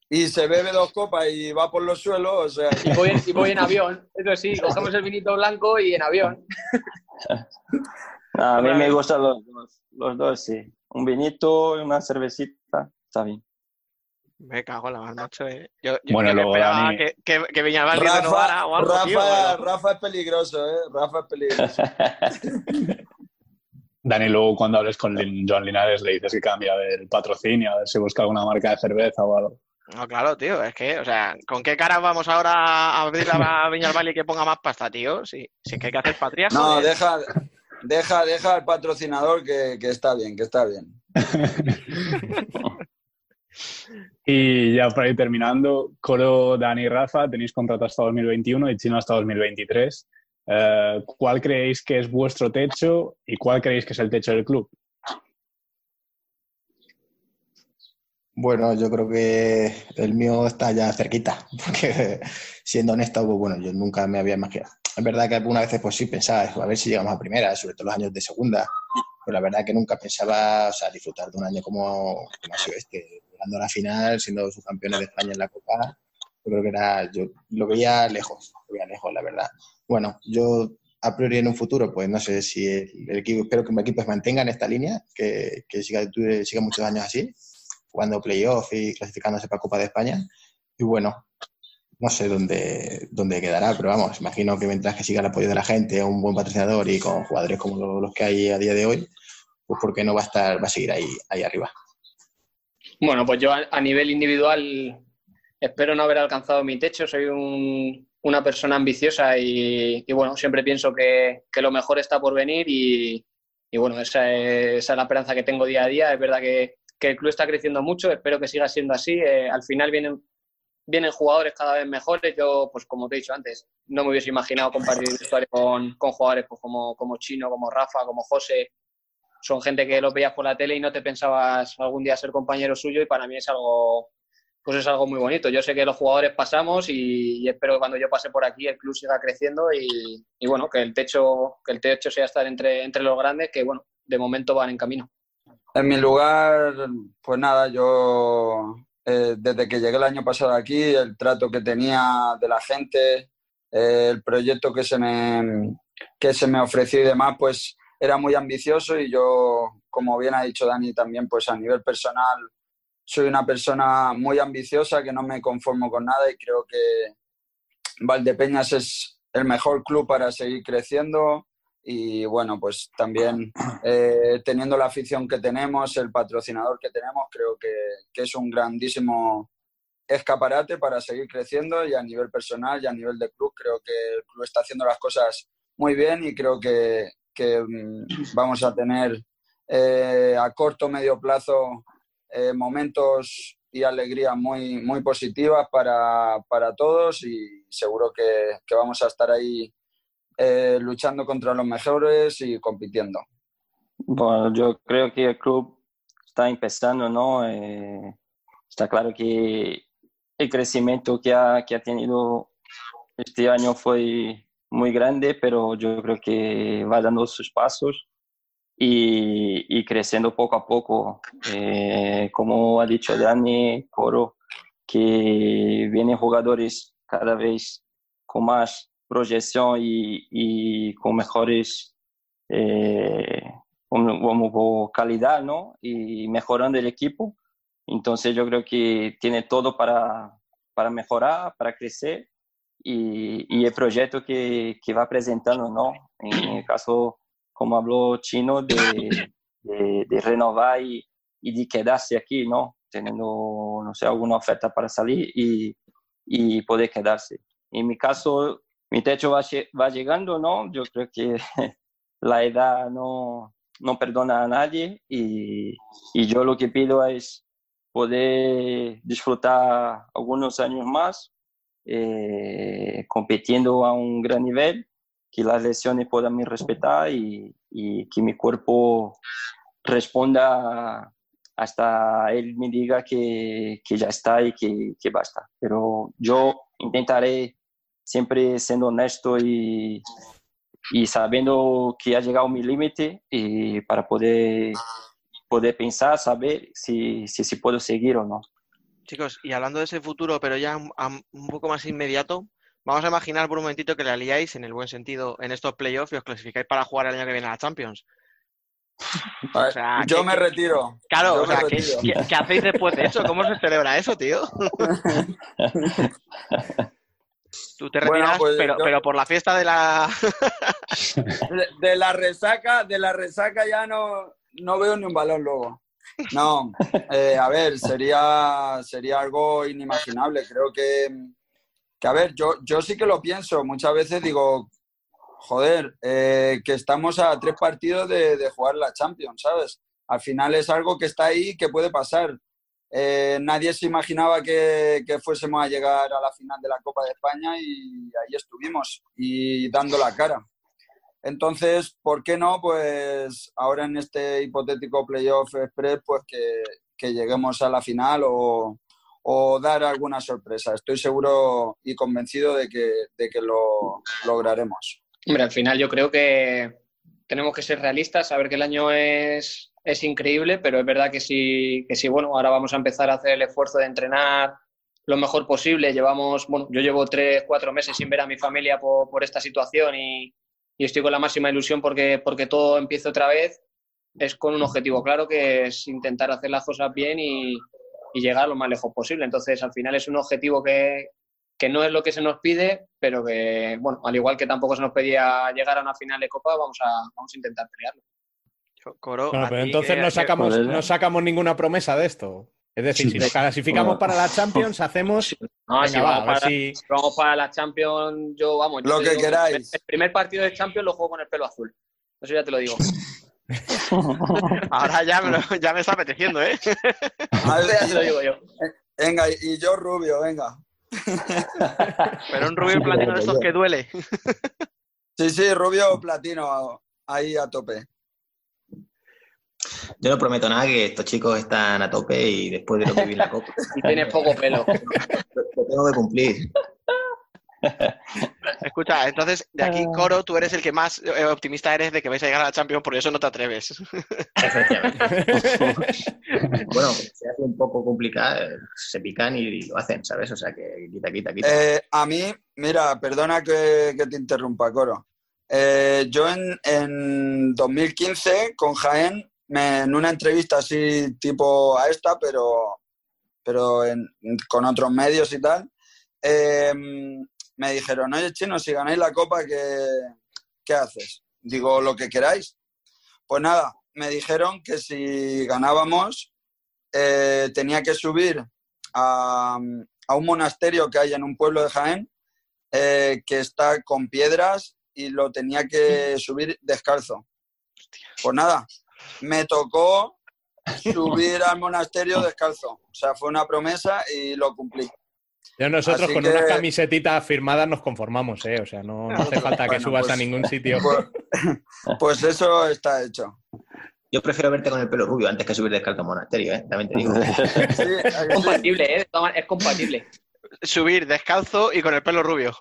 Y se bebe dos copas y va por los suelos, o sea... Y voy, y voy en avión, eso sí, cogemos el vinito blanco y en avión. A mí me gustan los dos, los dos, sí. Un vinito y una cervecita, está bien. Me cago en la mar, macho, eh. Yo, yo, Bueno, que luego, esperaba Dani. que, que, que Viñalbal renovara Rafa, o algo, tío, Rafa, pero- Rafa es peligroso, ¿eh? Rafa es peligroso. Dani, luego cuando hables con Lin- Joan Linares le dices que cambia el patrocinio, a ver si busca alguna marca de cerveza o algo. No, claro, tío, es que, o sea, ¿con qué cara vamos ahora a abrir a Viñalbal y que ponga más pasta, tío? Si, si es que hay que hacer patria, No, joder. deja, deja, deja al patrocinador que, que está bien, que está bien. Y ya para ir terminando, Coro, Dani y Rafa, tenéis contrato hasta 2021 y Chino hasta 2023. Eh, ¿Cuál creéis que es vuestro techo y cuál creéis que es el techo del club? Bueno, yo creo que el mío está ya cerquita, porque siendo honesto, pues bueno, yo nunca me había imaginado. Es verdad que algunas veces pues sí pensaba, a ver si llegamos a primera, sobre todo los años de segunda, pero la verdad que nunca pensaba, disfrutar de un año como, como ha sido este, llegando a la final, siendo subcampeones de España en la Copa, yo creo que era, yo lo veía lejos, lo veía lejos, la verdad. Bueno, yo a priori en un futuro, pues no sé si el, el equipo, espero que mi equipo se mantenga en esta línea, que, que siga, siga muchos años así, jugando playoff y clasificándose para Copa de España. Y bueno, no sé dónde, dónde quedará, pero vamos, imagino que mientras que siga el apoyo de la gente, un buen patrocinador y con jugadores como lo- los que hay a día de hoy, pues porque no va a estar, va a seguir ahí, ahí arriba. Bueno, pues yo a, nivel individual espero no haber alcanzado mi techo. Soy un- una persona ambiciosa y, bueno, siempre pienso que, lo mejor está por venir y, bueno, esa es, esa es la esperanza que tengo día a día. Es verdad que, que el club está creciendo mucho, espero que siga siendo así. Eh, al final vienen, vienen jugadores cada vez mejores. Yo, pues como te he dicho antes, no me hubiese imaginado compartir vestuario con, con jugadores pues, como, como Chino, como Rafa, como José. Son gente que los veías por la tele y no te pensabas algún día ser compañero suyo y para mí es algo, pues es algo muy bonito. Yo sé que los jugadores pasamos y, espero que cuando yo pase por aquí el club siga creciendo y, y bueno, que el techo, que el techo sea estar entre, entre los grandes, que bueno, de momento van en camino. En mi lugar, pues nada, yo eh, desde que llegué el año pasado aquí, el trato que tenía de la gente, eh, el proyecto que se, me, que se me ofreció y demás, pues era muy ambicioso y yo, como bien ha dicho Dani también, pues a nivel personal soy una persona muy ambiciosa que no me conformo con nada y creo que Valdepeñas es el mejor club para seguir creciendo y bueno, pues también eh, teniendo la afición que tenemos, el patrocinador que tenemos, creo que, que, es un grandísimo escaparate para seguir creciendo y a nivel personal y a nivel de club creo que el club está haciendo las cosas muy bien y creo que, que mm, vamos a tener eh, a corto medio plazo eh, momentos y alegrías muy, muy positivas para, para todos y seguro que, que vamos a estar ahí eh, luchando contra los mejores y compitiendo. Bueno, yo creo que el club está empezando, ¿no? Eh, está claro que el crecimiento que ha, que ha tenido este año fue muy grande, pero yo creo que va dando sus pasos y, y creciendo poco a poco. Eh, como ha dicho Dani, Coro, que vienen jugadores cada vez con más proyección y, y con mejores eh, como calidad, ¿no? Y mejorando el equipo. Entonces yo creo que tiene todo para, para mejorar, para crecer y el proyecto que, que va presentando, ¿no? En el caso, como habló Chino, de, de, de renovar y, y, de quedarse aquí, ¿no? Teniendo, no sé, alguna oferta para salir y, y poder quedarse. En mi caso, mi techo va, va llegando, ¿no? Yo creo que la edad no, no perdona a nadie y, y yo lo que pido es poder disfrutar algunos años más eh, compitiendo a un gran nivel, que las lesiones puedan me respetar y, y, que mi cuerpo responda hasta él me diga que, que ya está y que, que, basta. Pero yo intentaré siempre siendo honesto y, y sabiendo que ha llegado mi límite y para poder, poder pensar, saber si, si, si puedo seguir o no. Chicos, y hablando de ese futuro, pero ya un, un, poco más inmediato, vamos a imaginar por un momentito que le aliáis, en el buen sentido, en estos playoffs y os clasificáis para jugar el año que viene a la Champions. O sea, yo ¿qué, me retiro. Claro, yo o sea, ¿qué, ¿qué, ¿qué, hacéis después de eso? ¿Cómo se celebra eso, tío? Tú te retiras, bueno, pues pero, yo... pero por la fiesta de la... de, de, la resaca, de la resaca ya no, no veo ni un balón luego. No, eh, a ver, sería, sería algo inimaginable. Creo que, a ver, yo, yo sí que lo pienso. Muchas veces digo, joder, eh, que estamos a tres partidos de, de, jugar la Champions, ¿sabes? Al final es algo que está ahí, que puede pasar. Eh, nadie se imaginaba que, que, fuésemos a llegar a la final de la Copa de España y ahí estuvimos y dando la cara. Entonces, ¿por qué no? Pues ahora en este hipotético playoff express, pues que, lleguemos a la final o, o, dar alguna sorpresa. Estoy seguro y convencido de que, de que lo lograremos. Hombre, al final yo creo que tenemos que ser realistas, saber que el año es, es increíble, pero es verdad que sí, que sí, bueno, ahora vamos a empezar a hacer el esfuerzo de entrenar lo mejor posible. Llevamos, bueno, yo llevo tres, cuatro meses sin ver a mi familia por, por esta situación y, y estoy con la máxima ilusión porque, porque todo empiece otra vez. Es con un objetivo claro que es intentar hacer las cosas bien y, y llegar lo más lejos posible. Entonces, al final es un objetivo que, que no es lo que se nos pide, pero que, bueno, al igual que tampoco se nos pedía llegar a una final de Copa, vamos a, vamos a intentar pelearlo. Coro, bueno, pero entonces no sacamos, no sacamos ninguna promesa de esto. Es decir, si nos clasificamos para la Champions, hacemos. No, venga, si, vamos va, para, si... vamos para la Champions, yo vamos. Yo lo que queráis. El primer partido de Champions lo juego con el pelo azul. Eso ya te lo digo. Ahora ya me, lo, ya me está apeteciendo, ¿eh? A ver, ya te lo digo yo. Venga, y yo rubio, venga. Pero un rubio platino de estos que duele. Sí, sí, rubio platino ahí a tope. Yo no prometo nada que estos chicos están a tope y después de lo que vi en la copa. y tienes poco pelo. Lo tengo que cumplir. Escucha, entonces de aquí, Coro, tú eres el que más eh, optimista eres de que vais a llegar a la Champions, por eso no te atreves. bueno, se hace un poco complicado, se pican y lo hacen, ¿sabes? O sea que quita, quita, quita. Eh, a mí, mira, perdona que, que te interrumpa, Coro. Eh, yo en, en 2015 con Jaén me, en una entrevista así tipo a esta, pero, pero en, con otros medios y tal, eh, me dijeron, oye chino, si ganáis la copa, ¿qué, ¿qué haces? Digo, lo que queráis. Pues nada, me dijeron que si ganábamos, eh, tenía que subir a, a, un monasterio que hay en un pueblo de Jaén, eh, que está con piedras y lo tenía que subir descalzo. Pues nada, me tocó subir al monasterio descalzo. O sea, fue una promesa y lo cumplí. Ya nosotros Así con que... una camiseta firmada nos conformamos, ¿eh? O sea, no, no hace falta que bueno, subas pues, a ningún sitio. Pues, pues, eso está hecho. Yo prefiero verte con el pelo rubio antes que subir descalzo al monasterio, ¿eh? También te digo. Sí, es compatible, ¿eh? Es compatible. Subir descalzo y con el pelo rubio.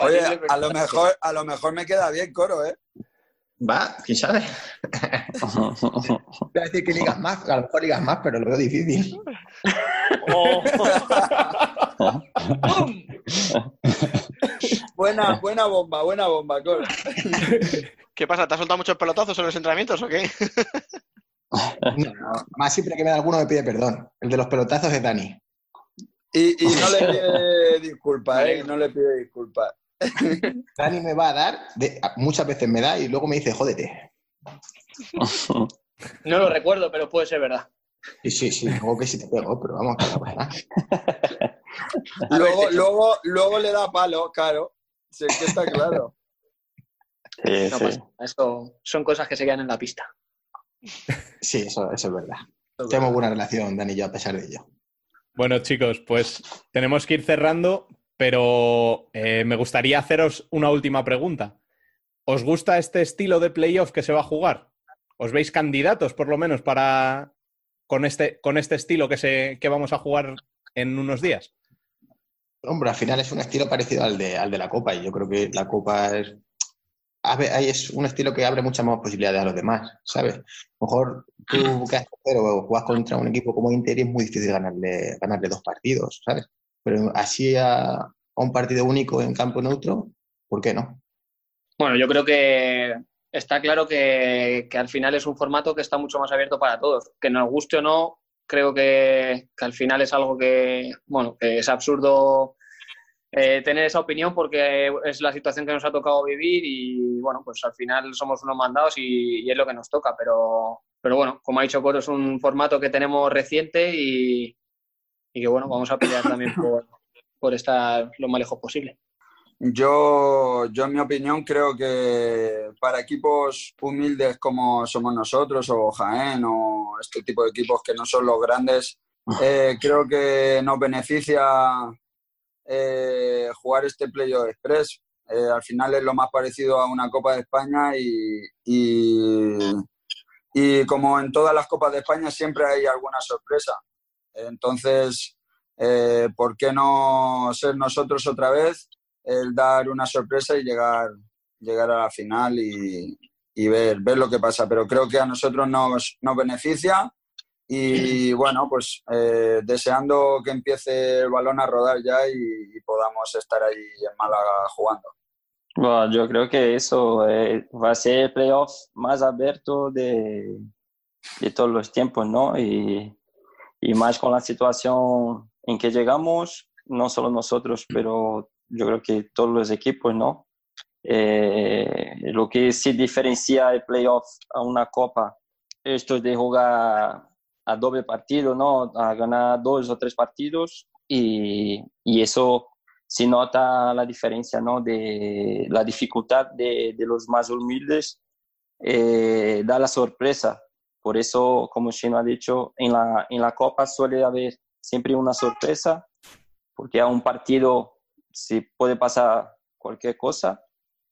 Oye, a lo mejor, a lo mejor me queda bien coro, ¿eh? Va, quién sabe. Voy a decir que ligas más, a lo mejor ligas más, pero lo veo difícil. Oh. buena, buena bomba, buena bomba, Coro. ¿Qué pasa? ¿Te has soltado muchos pelotazos en los entrenamientos o qué? No, no. Más siempre que me da alguno me pide perdón. El de los pelotazos es Dani. Y, y no le pide disculpas, ¿eh? No le pide disculpas. Dani me va a dar, de- muchas veces me da y luego me dice, jódete. No lo recuerdo, pero puede ser verdad. Sí, sí, sí, luego que sí te pego, pero vamos, nada. Luego, luego, luego le da palo, claro. Sí, que está claro. No pasa nada, Eso son cosas que se quedan en la pista. Sí, eso, eso es verdad. Tenemos buena relación, Dani y yo, a pesar de ello. Bueno, chicos, pues tenemos que ir cerrando, pero eh, me gustaría haceros una última pregunta. ¿Os gusta este estilo de playoff que se va a jugar? ¿Os veis candidatos, por lo menos, para con este, con este estilo que, se, que vamos a jugar en unos días? Hombre, al final es un estilo parecido al de, al de la Copa y yo creo que la Copa es, es un estilo que abre muchas más posibilidades a los demás, ¿sabes? A lo mejor tú que haces pero juegas contra un equipo como Inter y es muy difícil ganarle, ganarle dos partidos, ¿sabes? Pero así a, a un partido único en campo neutro, ¿por qué no? Bueno, yo creo que está claro que, que al final es un formato que está mucho más abierto para todos. Que nos guste o no, creo que, que al final es algo que, bueno, que es absurdo eh, tener esa opinión porque es la situación que nos ha tocado vivir y, bueno, pues al final somos unos mandados y, y es lo que nos toca. Pero, pero bueno, como ha dicho Coro, es un formato que tenemos reciente y, y que, bueno, vamos a pelear también por, por estar lo más lejos posible. Yo, yo, en mi opinión, creo que para equipos humildes como somos nosotros, o Jaén, o este tipo de equipos que no son los grandes, eh, creo que nos beneficia eh, jugar este Playoff Express. Eh, al final es lo más parecido a una Copa de España y, y, y como en todas las Copas de España siempre hay alguna sorpresa. Entonces, eh, ¿por qué no ser nosotros otra vez? el dar una sorpresa y llegar, llegar a la final y, y ver, ver lo que pasa. Pero creo que a nosotros nos, nos beneficia y bueno, pues eh, deseando que empiece el balón a rodar ya y, podamos estar ahí en Málaga jugando. Yo creo que eso eh, va a ser el playoff más abierto de, de todos los tiempos, ¿no? Y más con la situación en que llegamos, no solo nosotros, pero yo creo que todos los equipos, ¿no? Eh, lo que sí diferencia el playoff a una copa, esto de jugar a doble partido, ¿no? A ganar dos o tres partidos y, y eso se nota la diferencia, ¿no? De la dificultad de, de los más humildes, eh, da la sorpresa. Por eso, como Chino ha dicho, en la, en la copa suele haber siempre una sorpresa, porque a un partido se puede pasar cualquier cosa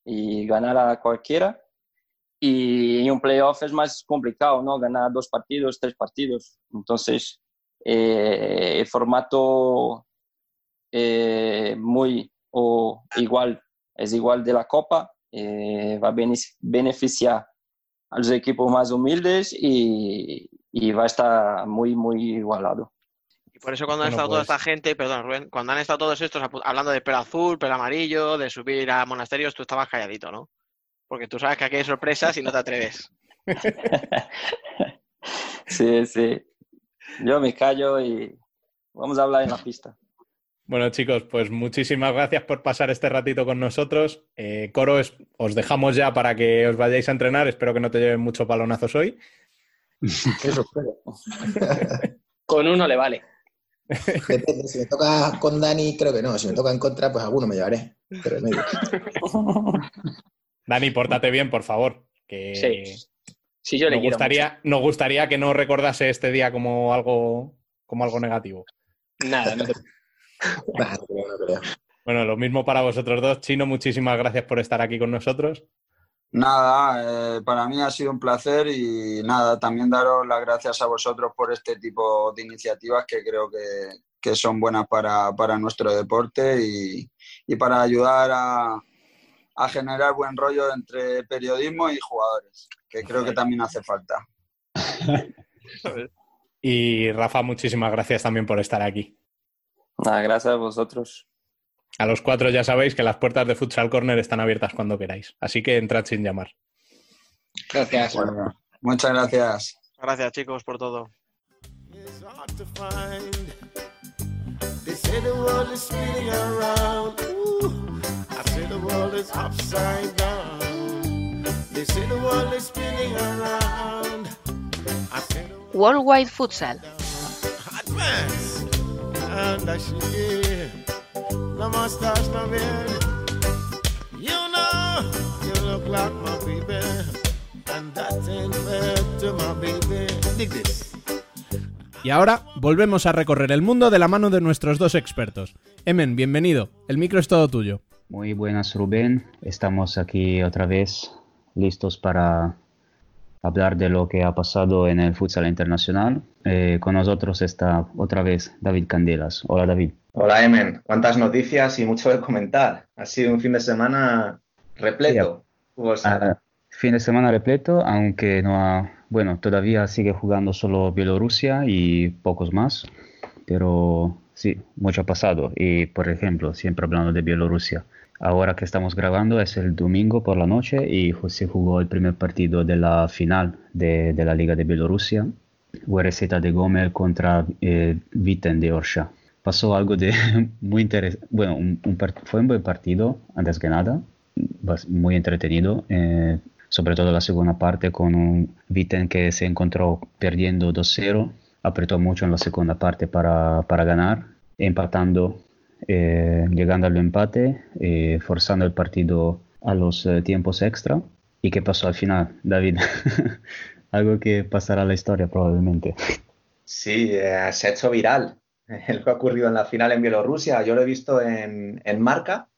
y ganar a cualquiera. Y en un playoff es más complicado, ¿no? Ganar dos partidos, tres partidos. Entonces, eh, el formato eh, muy o igual, es igual de la Copa, eh, va a beneficiar a los equipos más humildes y, y va a estar muy, muy igualado. Y por eso cuando han Bueno, estado toda pues- esta gente, perdón Rubén, cuando han estado todos estos hablando de pelo azul, pelo amarillo, de subir a monasterios, tú estabas calladito, ¿no? Porque tú sabes que aquí hay sorpresas y no te atreves. Sí, sí. Yo me callo y vamos a hablar en la pista. Bueno, chicos, pues muchísimas gracias por pasar este ratito con nosotros. Eh, Coro, es- os dejamos ya para que os vayáis a entrenar. Espero que no te lleven muchos balonazos hoy. Eso espero. Con uno le vale. Depende, si me toca con Dani, creo que no. Si me toca en contra, pues alguno me llevaré. Pero medio. Dani, pórtate bien, por favor. Que Sí. Sí, yo le nos, quiero gustaría, nos gustaría que no recordase este día como algo, como algo negativo. Nada, no te... Nah, no creo, no creo. Bueno, lo mismo para vosotros dos. Chino, muchísimas gracias por estar aquí con nosotros. Nada, eh, para mí ha sido un placer y nada, también daros las gracias a vosotros por este tipo de iniciativas que creo que, que son buenas para, para nuestro deporte y, y para ayudar a, a generar buen rollo entre periodismo y jugadores, que creo que también hace falta. Y Rafa, muchísimas gracias también por estar aquí. Nada, gracias a vosotros. A los cuatro ya sabéis que las puertas de Futsal Corner están abiertas cuando queráis. Así que entrad sin llamar. Gracias. Bueno, muchas gracias. Gracias, chicos, por todo. Worldwide Futsal. And I should hear no mustache, no beard. You know, you look like my baby. And that ain't fair to my baby. Dig this. Y ahora volvemos a recorrer el mundo de la mano de nuestros dos expertos. Emen, bienvenido. El micro es todo tuyo. Muy buenas, Rubén. Estamos aquí otra vez listos para hablar de lo que ha pasado en el futsal internacional. Eh, con nosotros está otra vez David Candelas. Hola, David. Hola, Emen. Cuántas noticias y mucho de comentar. Ha sido un fin de semana repleto. Ah, fin de semana repleto, aunque no ha, bueno, todavía sigue jugando solo Bielorrusia y pocos más, pero sí, mucho ha pasado. Y por ejemplo, siempre hablando de Bielorrusia, ahora que estamos grabando es el domingo por la noche y se jugó el primer partido de la final de, de la Liga de Bielorrusia, URZ de Gomel contra eh, Viten de Orsha. Pasó algo de muy interesante, bueno, un- un fue un buen partido, antes que nada, muy entretenido, eh, sobre todo la segunda parte con un Viten que se encontró perdiendo 2-0, apretó mucho en la segunda parte para, para ganar, empatando, eh, llegando al empate, eh, forzando el partido a los eh, tiempos extra. ¿Y qué pasó al final, David? Algo que pasará a la historia probablemente. Sí, eh, se ha hecho viral lo que ha ocurrido en la final en Bielorrusia. Yo lo he visto en, en Marca,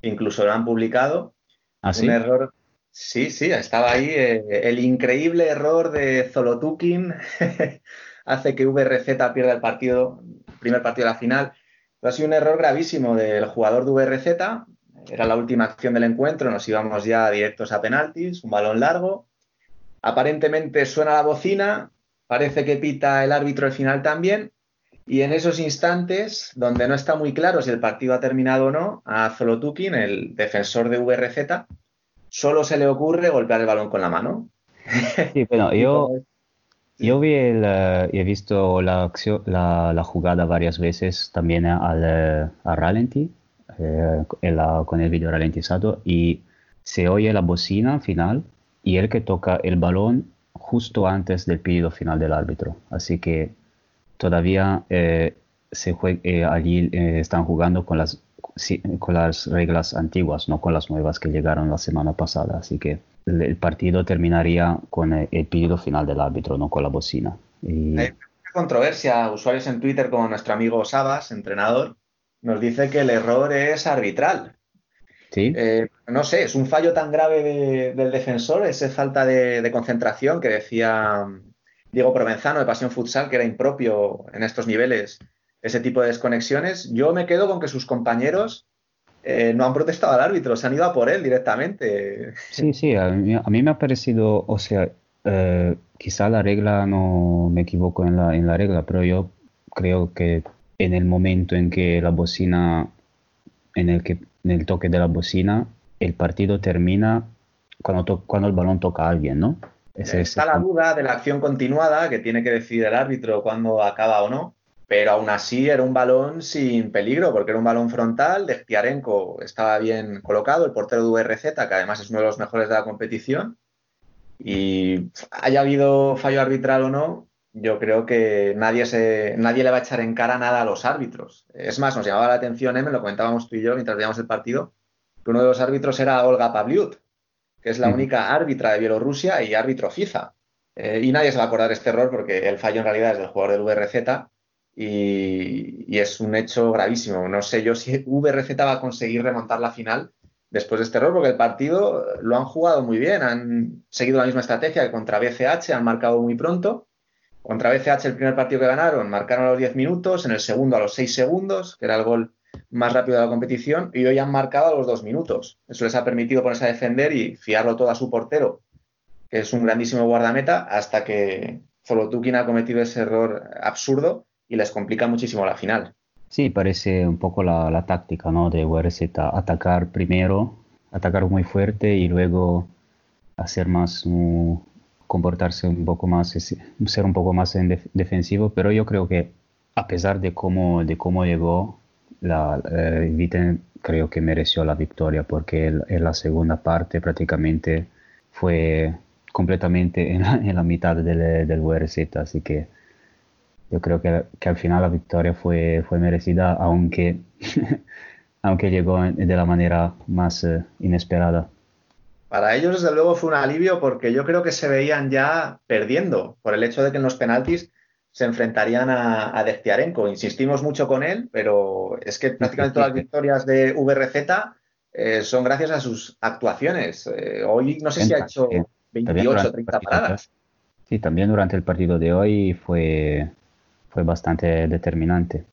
incluso lo han publicado. ¿Ah, sí? Un error. Sí, sí, estaba ahí. el increíble error de Zolotukin hace que VRZ pierda el partido, primer partido de la final. Ha sido un error gravísimo del jugador de VRZ. Era la última acción del encuentro, nos íbamos ya directos a penaltis, un balón largo. Aparentemente suena la bocina, parece que pita el árbitro al final también. Y en esos instantes, donde no está muy claro si el partido ha terminado o no, a Zolotukin, el defensor de VRZ, solo se le ocurre golpear el balón con la mano. Sí, bueno, yo, yo vi el, eh, he visto la, acción- la, la jugada varias veces también al, eh, a ralenti, eh, en la- con el vídeo ralentizado, y se oye la bocina final y el que toca el balón justo antes del pedido final del árbitro. Así que todavía eh, se jue- eh, allí eh, están jugando con las, con las reglas antiguas, no con las nuevas que llegaron la semana pasada. Así que el, partido terminaría con el, el pedido final del árbitro, no con la bocina. Y, Hay una controversia, usuarios en Twitter como nuestro amigo Sabas, entrenador, nos dice que el error es arbitral. ¿sí? Eh, no sé, es un fallo tan grave de- del defensor, esa falta de, de concentración que decía mm, Diego Provenzano de Pasión Futsal, que era impropio en estos niveles ese tipo de desconexiones. Yo me quedo con que sus compañeros eh, no han protestado al árbitro, se han ido a por él directamente. Sí, sí, a mí, a mí me ha parecido, o sea, eh, quizá la regla no me equivoco en la, en la regla, pero yo creo que en el momento en que la bocina, en el que en el toque de la bocina, el partido termina cuando, to- cuando el balón toca a alguien, ¿no? Ese es Está la duda de la acción continuada que tiene que decidir el árbitro cuándo acaba o no, pero aún así era un balón sin peligro porque era un balón frontal. De Tiarenko estaba bien colocado, el portero de VRZ, que además es uno de los mejores de la competición. Y haya habido fallo arbitral o no, yo creo que nadie, se, nadie le va a echar en cara nada a los árbitros. Es más, nos llamaba la atención, Em, lo comentábamos tú y yo mientras veíamos el partido, que uno de los árbitros era Olga Pavliut, que es la Mm. única árbitra de Bielorrusia y árbitro FIFA. Eh, y nadie se va a acordar de este error porque el fallo en realidad es del jugador del VRZ y, es un hecho gravísimo. No sé yo si VRZ va a conseguir remontar la final después de este error, porque el partido lo han jugado muy bien, han seguido la misma estrategia que contra BCH, han marcado muy pronto. Contra BCH el primer partido que ganaron marcaron a los 10 minutos, en el segundo a los 6 segundos, que era el gol más rápido de la competición, y hoy han marcado a los 2 minutos. Eso les ha permitido ponerse a defender y fiarlo todo a su portero, que es un grandísimo guardameta, hasta que Zolotukin ha cometido ese error absurdo y les complica muchísimo la final. Sí, parece un poco la, la táctica, ¿no? De URZ, atacar primero, atacar muy fuerte y luego hacer más, uh, comportarse un poco más, ser un poco más en def- defensivo, pero yo creo que a pesar de cómo, de cómo llegó, la, eh, Viten creo que mereció la victoria porque en la segunda parte prácticamente fue completamente en la, mitad del, del VRZ, así que yo creo que, que, al final la victoria fue, fue merecida, aunque, aunque llegó de la manera más eh, inesperada. Para ellos, desde luego, fue un alivio porque yo creo que se veían ya perdiendo por el hecho de que en los penaltis se enfrentarían a, a Deztiarenko. Insistimos mucho con él, pero es que prácticamente todas las victorias de VRZ eh, son gracias a sus actuaciones. Eh, hoy no sé si ha hecho 28 o 30 paradas. Sí, también durante el partido de hoy fue, fue bastante determinante.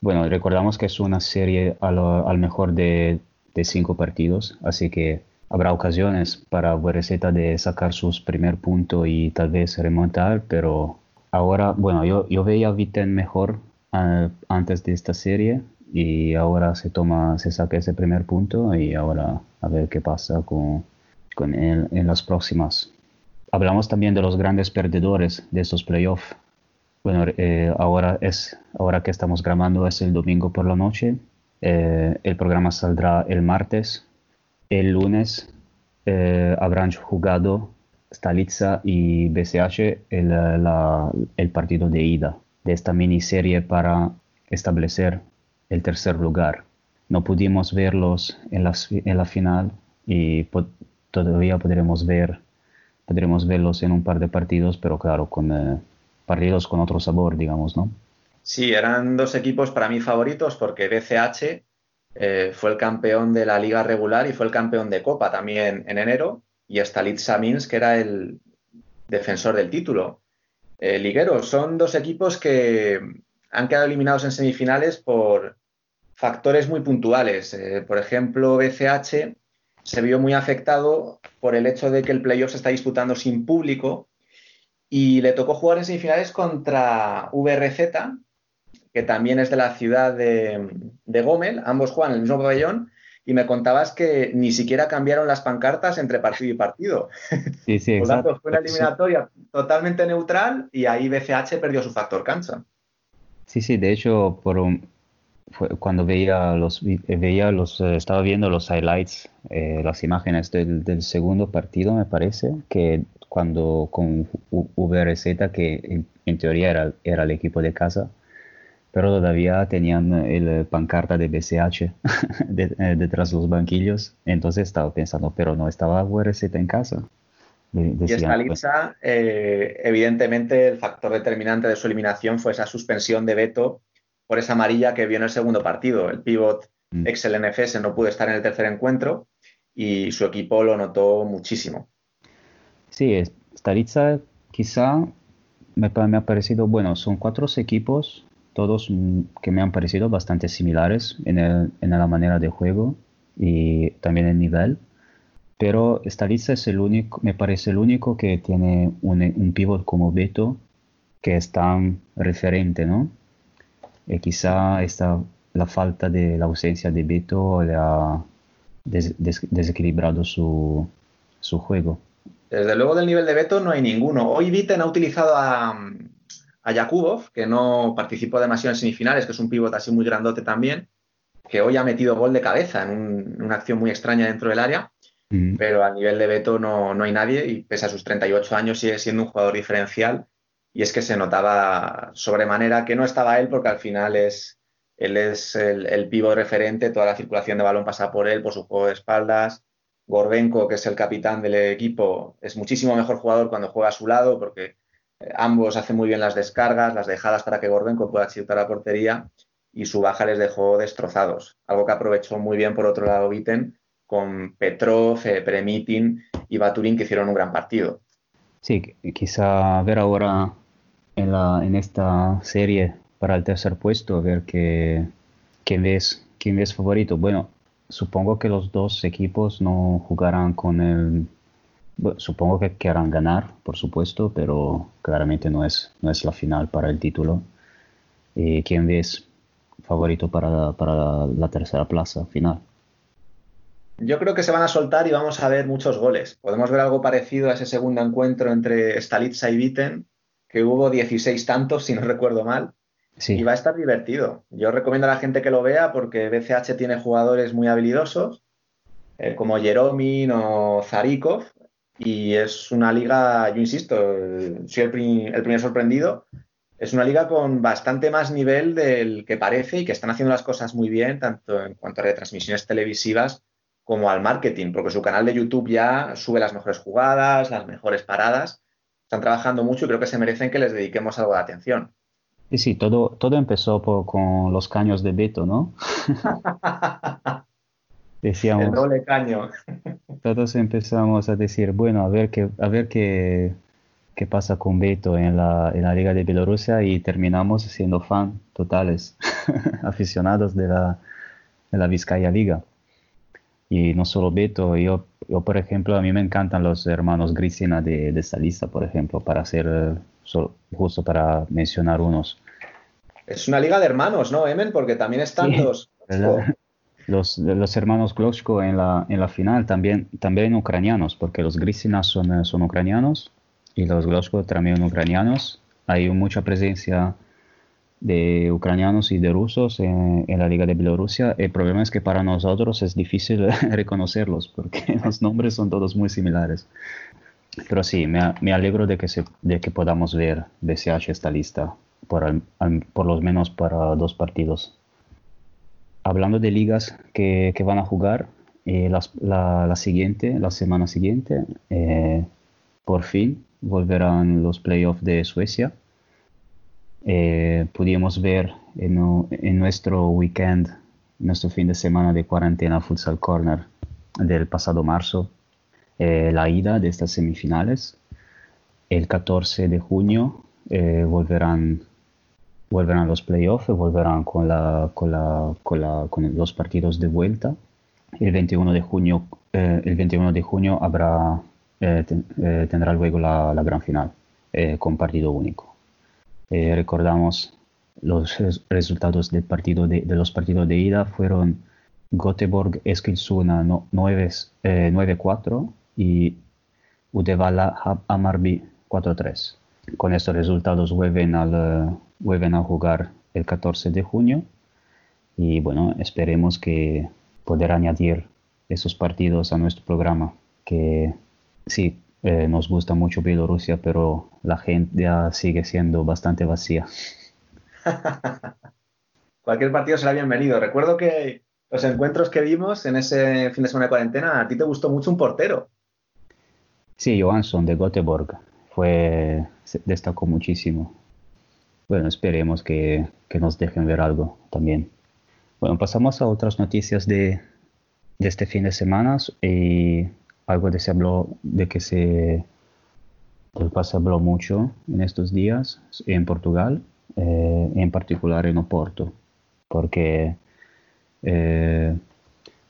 Bueno, recordamos que es una serie al, al mejor de, de, cinco partidos, así que habrá ocasiones para VRZ de sacar sus primer punto y tal vez remontar, pero ahora, bueno, yo, yo veía a Viten mejor uh, antes de esta serie y ahora se toma, se saca ese primer punto y ahora a ver qué pasa con, con él en las próximas. Hablamos también de los grandes perdedores de estos playoffs. Bueno, eh, ahora, es, ahora que estamos grabando es el domingo por la noche. Eh, el programa saldrá el martes. El lunes eh, habrán jugado Stalitza y BCH el, la, el partido de ida de esta miniserie para establecer el tercer lugar. No pudimos verlos en la, en la final y todavía podremos ver podremos verlos en un par de partidos, pero claro, con eh, con otro sabor, digamos, ¿no? Sí, eran dos equipos para mí favoritos porque BCH eh, fue el campeón de la liga regular y fue el campeón de Copa también en enero y Stalitza Minsk que era el defensor del título. Eh, Liguero, son dos equipos que han quedado eliminados en semifinales por factores muy puntuales. Eh, por ejemplo, BCH se vio muy afectado por el hecho de que el playoff se está disputando sin público y le tocó jugar en semifinales contra VRZ, que también es de la ciudad de, de Gómez, ambos juegan en el mismo pabellón, y me contabas que ni siquiera cambiaron las pancartas entre partido y partido. Sí, sí, Por tanto, fue una eliminatoria totalmente neutral y ahí BCH perdió su factor cancha. Sí, sí, de hecho, por un, fue cuando veía los, veía los, eh, estaba viendo los highlights, eh, las imágenes del, del, segundo partido, me parece, que cuando con VRZ, que en, en teoría era, era el equipo de casa, pero todavía tenían el pancarta de BCH de, eh, detrás de los banquillos. Entonces estaba pensando, pero no estaba VRZ en casa. Decían, y Stalitza, eh, evidentemente, el factor determinante de su eliminación fue esa suspensión de veto por esa amarilla que vio en el segundo partido. El pivot mm. ex LNFS no pudo estar en el tercer encuentro y su equipo lo notó muchísimo. Sí, Stalitza quizá me, me, ha parecido, bueno, son cuatro equipos todos que me han parecido bastante similares en, el, en la manera de juego y también el nivel. Pero Stalitza es el único, me parece el único que tiene un, un pivot como Beto que es tan referente, ¿no? Y quizá esta, la falta de la ausencia de Beto le ha des, des, desequilibrado su, su juego. Desde luego del nivel de Beto no hay ninguno. Hoy Viten ha utilizado a, a Yakubov, que no participó demasiado en semifinales, que es un pívot así muy grandote también, que hoy ha metido gol de cabeza en, un, en una acción muy extraña dentro del área, mm. pero a nivel de Beto no, no, hay nadie y pese a sus 38 años sigue siendo un jugador diferencial y es que se notaba sobremanera que no estaba él porque al final es, él es el, el pívot referente, toda la circulación de balón pasa por él, por su juego de espaldas. Gorbenko, que es el capitán del equipo, es muchísimo mejor jugador cuando juega a su lado porque Ambos hacen muy bien las descargas, las dejadas para que Gorbenko pueda chutar a portería y su baja les dejó destrozados. Algo que aprovechó muy bien por otro lado Viten con Petrov, eh, Premitin y Baturin que hicieron un gran partido. Sí, quizá ver ahora en, esta serie para el tercer puesto, ver que, quién, ves, quién ves favorito. Bueno, supongo que los dos equipos no jugarán con el bueno, supongo que querrán ganar, por supuesto, pero claramente no es, no es la final para el título. ¿Y quién ves favorito para, para la tercera plaza final? Yo creo que se van a soltar y vamos a ver muchos goles. Podemos ver algo parecido a ese segundo encuentro entre Stalitza y Viten, que hubo 16 tantos, si no recuerdo mal, y va a estar divertido. Yo recomiendo a la gente que lo vea porque BCH tiene jugadores muy habilidosos, eh, como Jeromin o Zarikov, y es una liga, yo insisto, soy el, el primer sorprendido, es una liga con bastante más nivel del que parece y que están haciendo las cosas muy bien, tanto en cuanto a retransmisiones televisivas como al marketing, porque su canal de YouTube ya sube las mejores jugadas, las mejores paradas. Están trabajando mucho y creo que se merecen que les dediquemos algo de atención. Sí, sí, todo, todo empezó con los caños de Beto, ¿no? Decíamos. El doble caño. todos empezamos a decir, bueno, a ver qué, a ver qué, qué pasa con Beto en la, en la Liga de Bielorrusia y terminamos siendo fan totales, aficionados de la, de la Vizcaya Liga. Y no solo Beto, yo, yo por ejemplo, a mí me encantan los hermanos Grisina de, de esta lista, por ejemplo, para ser, eh, justo para mencionar unos. Es una liga de hermanos, ¿no, Emen? Porque también están los, los... Los, hermanos Klochko en la, en la final, también, también ucranianos, porque los Grisina son, eh, son ucranianos y los Klochko también ucranianos. Hay mucha presencia de ucranianos y de rusos en, la Liga de Bielorrusia. El problema es que para nosotros es difícil reconocerlos porque los nombres son todos muy similares. Pero sí, me, alegro de que, se, de que podamos ver BCH esta lista, por, por lo menos para dos partidos. Hablando de ligas que, que van a jugar, eh, la, la, siguiente, la semana siguiente, eh, por fin volverán los playoffs de Suecia eh, pudimos ver en, nuestro weekend, nuestro fin de semana de cuarentena Futsal Corner del pasado marzo, eh, la ida de estas semifinales. El 14 de junio eh, volverán, volverán los playoffs, volverán con, la, con, la, con, la, con, los partidos de vuelta. El 21 de junio, el 21 de junio habrá, tendrá luego la, la gran final con partido único. Eh, recordamos los resultados del partido de, los partidos de ida fueron Göteborg Eskilstuna 9-4 eh, y Udevala Amarby 4-3. Con estos resultados vuelven, al, vuelven a jugar el 14 de junio y bueno, esperemos que poder añadir esos partidos a nuestro programa que sí, eh, nos gusta mucho Bielorrusia, pero la gente ya sigue siendo bastante vacía. Cualquier partido será bienvenido. Recuerdo que los encuentros que vimos en ese fin de semana de cuarentena, a ti te gustó mucho un portero. Sí, Johansson de Göteborg. Fue, destacó muchísimo. Bueno, esperemos que, que, nos dejen ver algo también. Bueno, pasamos a otras noticias de, de este fin de semana. Y algo de, se habló, de que se, se habló mucho en estos días en Portugal, eh, en particular en Oporto, porque eh,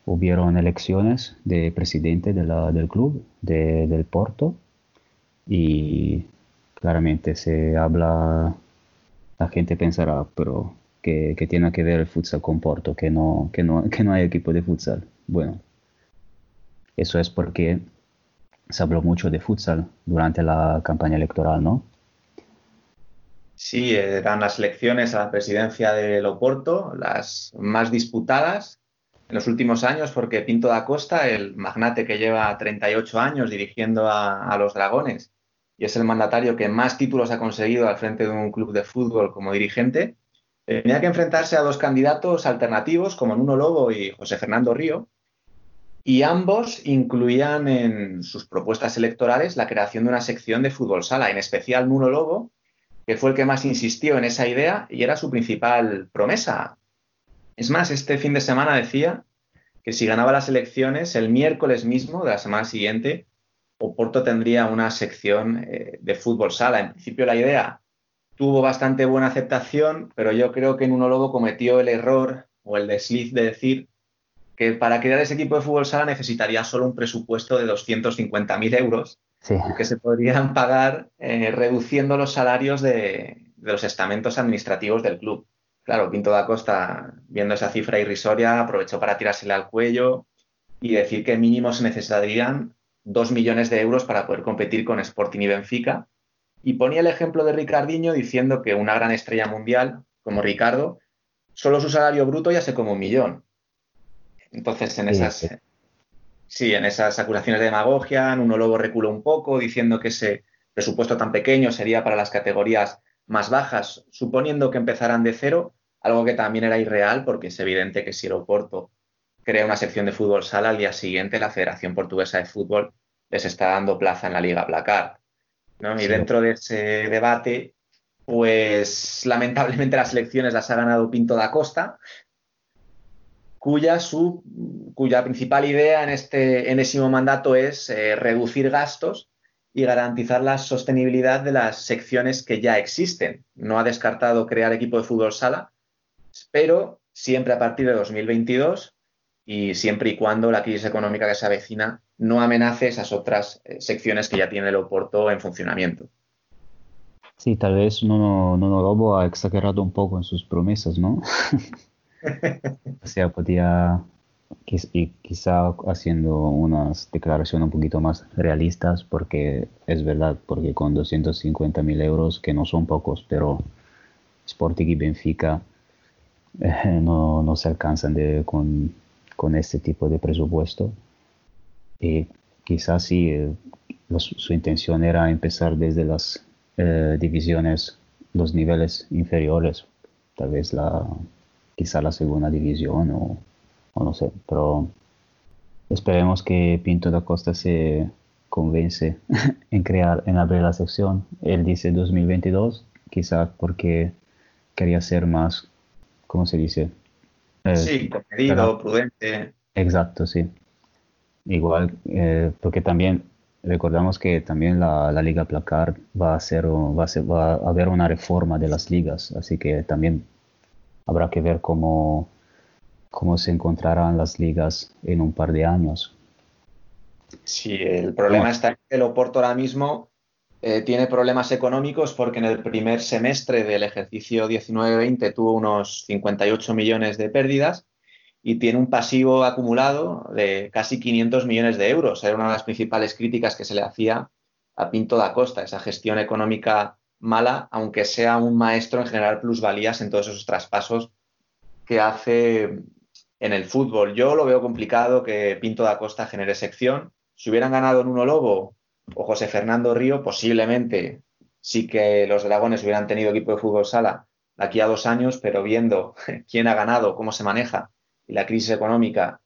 hubieron elecciones de presidente de la, del club, de, del Porto, y claramente se habla, la gente pensará, pero que, que tiene que ver el futsal con Porto, que no, que no, que no hay equipo de futsal. Bueno, eso es porque se habló mucho de futsal durante la campaña electoral, ¿no? Sí, eran las elecciones a la presidencia de Loporto las más disputadas en los últimos años porque Pinto da Costa, el magnate que lleva 38 años dirigiendo a, los Dragones y es el mandatario que más títulos ha conseguido al frente de un club de fútbol como dirigente, tenía que enfrentarse a dos candidatos alternativos como Nuno Lobo y José Fernando Río, y ambos incluían en sus propuestas electorales la creación de una sección de fútbol sala, en especial Nuno Lobo, que fue el que más insistió en esa idea y era su principal promesa. Es más, este fin de semana decía que si ganaba las elecciones, el miércoles mismo de la semana siguiente, Oporto tendría una sección eh, de fútbol sala. En principio la idea tuvo bastante buena aceptación, pero yo creo que Nuno Lobo cometió el error o el desliz de decir que para crear ese equipo de fútbol sala necesitaría solo un presupuesto de 250.000 euros que se podrían pagar eh, reduciendo los salarios de, los estamentos administrativos del club. Claro, Pinto da Costa, viendo esa cifra irrisoria, aprovechó para tirársela al cuello y decir que mínimo se necesitarían 2 millones de euros para poder competir con Sporting y Benfica. Y ponía el ejemplo de Ricardinho diciendo que una gran estrella mundial como Ricardo, solo su salario bruto ya se come un millón. Entonces, en esas, sí, en esas acusaciones de demagogia, Nuno Lobo reculó un poco diciendo que ese presupuesto tan pequeño sería para las categorías más bajas, suponiendo que empezaran de cero, algo que también era irreal porque es evidente que si el Oporto crea una sección de fútbol sala, al día siguiente la Federación Portuguesa de Fútbol les está dando plaza en la Liga Placar. Y dentro de ese debate, pues lamentablemente las elecciones las ha ganado Pinto da Costa, cuya, su, cuya principal idea en este enésimo mandato es eh, reducir gastos y garantizar la sostenibilidad de las secciones que ya existen. No ha descartado crear equipo de fútbol sala, pero siempre a partir de 2022 y siempre y cuando la crisis económica que se avecina no amenace esas otras eh, secciones que ya tiene el Oporto en funcionamiento. Sí, tal vez Nuno, Lobo ha exagerado un poco en sus promesas, ¿no? o sea, podía y quizá haciendo unas declaraciones un poquito más realistas, porque es verdad, porque con 250 mil euros, que no son pocos, pero Sporting y Benfica eh, no, no, se alcanzan de, con, con, este tipo de presupuesto. Y quizás sí, eh, su intención era empezar desde las eh, divisiones, los niveles inferiores, tal vez la, quizá la segunda división o o no sé, pero esperemos que Pinto da Costa se convence en crear, en abrir la sección. Él dice 2022, quizá porque quería ser más, ¿cómo se dice? Eh, sí, comedido, prudente. Exacto, sí. Igual, eh, porque también recordamos que también la, la, Liga Placar va a, ser, va, a ser, va a haber una reforma de las ligas, así que también habrá que ver cómo cómo se encontrarán las ligas en un par de años. Sí, el problema está en que el Oporto ahora mismo eh, tiene problemas económicos porque en el primer semestre del ejercicio 19-20 tuvo unos 58 millones de pérdidas y tiene un pasivo acumulado de casi 500 millones de euros. Era una de las principales críticas que se le hacía a Pinto da Costa, esa gestión económica mala, aunque sea un maestro en generar plusvalías en todos esos traspasos que hace en el fútbol. Yo lo veo complicado que Pinto da Costa genere sección. Si hubieran ganado Nuno Lobo o José Fernando Río, posiblemente sí que los dragones hubieran tenido equipo de fútbol sala aquí a dos años, pero viendo quién ha ganado, cómo se maneja y la crisis económica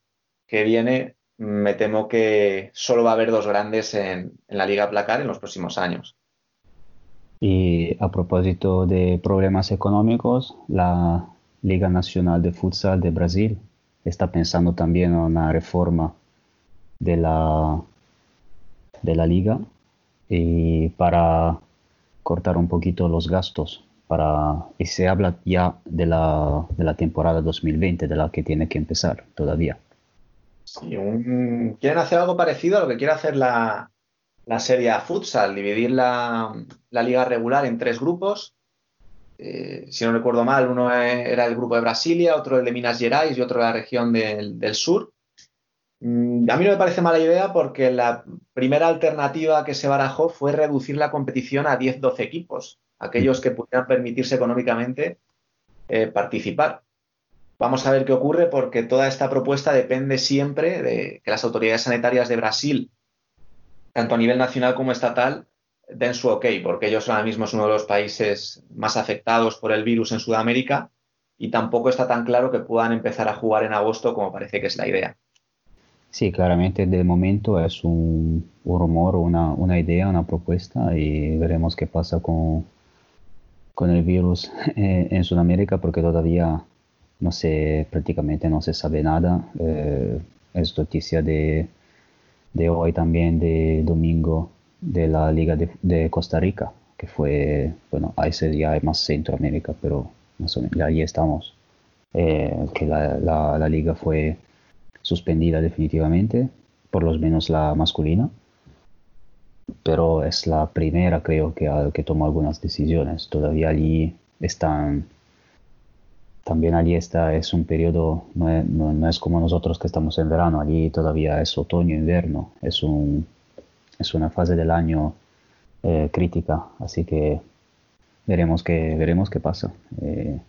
que viene, me temo que solo va a haber dos grandes en, en la Liga Placar en los próximos años. Y a propósito de problemas económicos, la Liga Nacional de Futsal de Brasil está pensando también en una reforma de la, de la liga y para cortar un poquito los gastos. Para, y se habla ya de la, de la temporada 2020, de la que tiene que empezar todavía. quieren hacer algo parecido a lo que quiere hacer la, la serie futsal, dividir la, la, liga regular en tres grupos eh, si no recuerdo mal, uno era el grupo de Brasilia, otro de Minas Gerais y otro de la región del, sur. Mm, a mí no me parece mala idea porque la primera alternativa que se barajó fue reducir la competición a 10-12 equipos, aquellos que pudieran permitirse económicamente eh, participar. Vamos a ver qué ocurre porque toda esta propuesta depende siempre de que las autoridades sanitarias de Brasil, tanto a nivel nacional como estatal, den su ok, porque ellos ahora mismo son uno de los países más afectados por el virus en Sudamérica y tampoco está tan claro que puedan empezar a jugar en agosto como parece que es la idea. Sí, claramente de momento es un, rumor, una, una, idea, una propuesta y veremos qué pasa con, con el virus eh, en Sudamérica porque todavía no sé, prácticamente no se sabe nada. Eh, es noticia de, de hoy también, de domingo, de la Liga de, Costa Rica, que fue, bueno, ahí sería más Centroamérica, pero más o menos, ahí estamos, eh, que la, la, liga fue suspendida definitivamente, por lo menos la masculina, pero es la primera creo que, que tomó algunas decisiones. Todavía allí están, también allí está, es un periodo, no no es como nosotros que estamos en verano, allí todavía es otoño-invierno, es un es una fase del año eh, crítica, así que veremos qué, veremos qué pasa. Eh,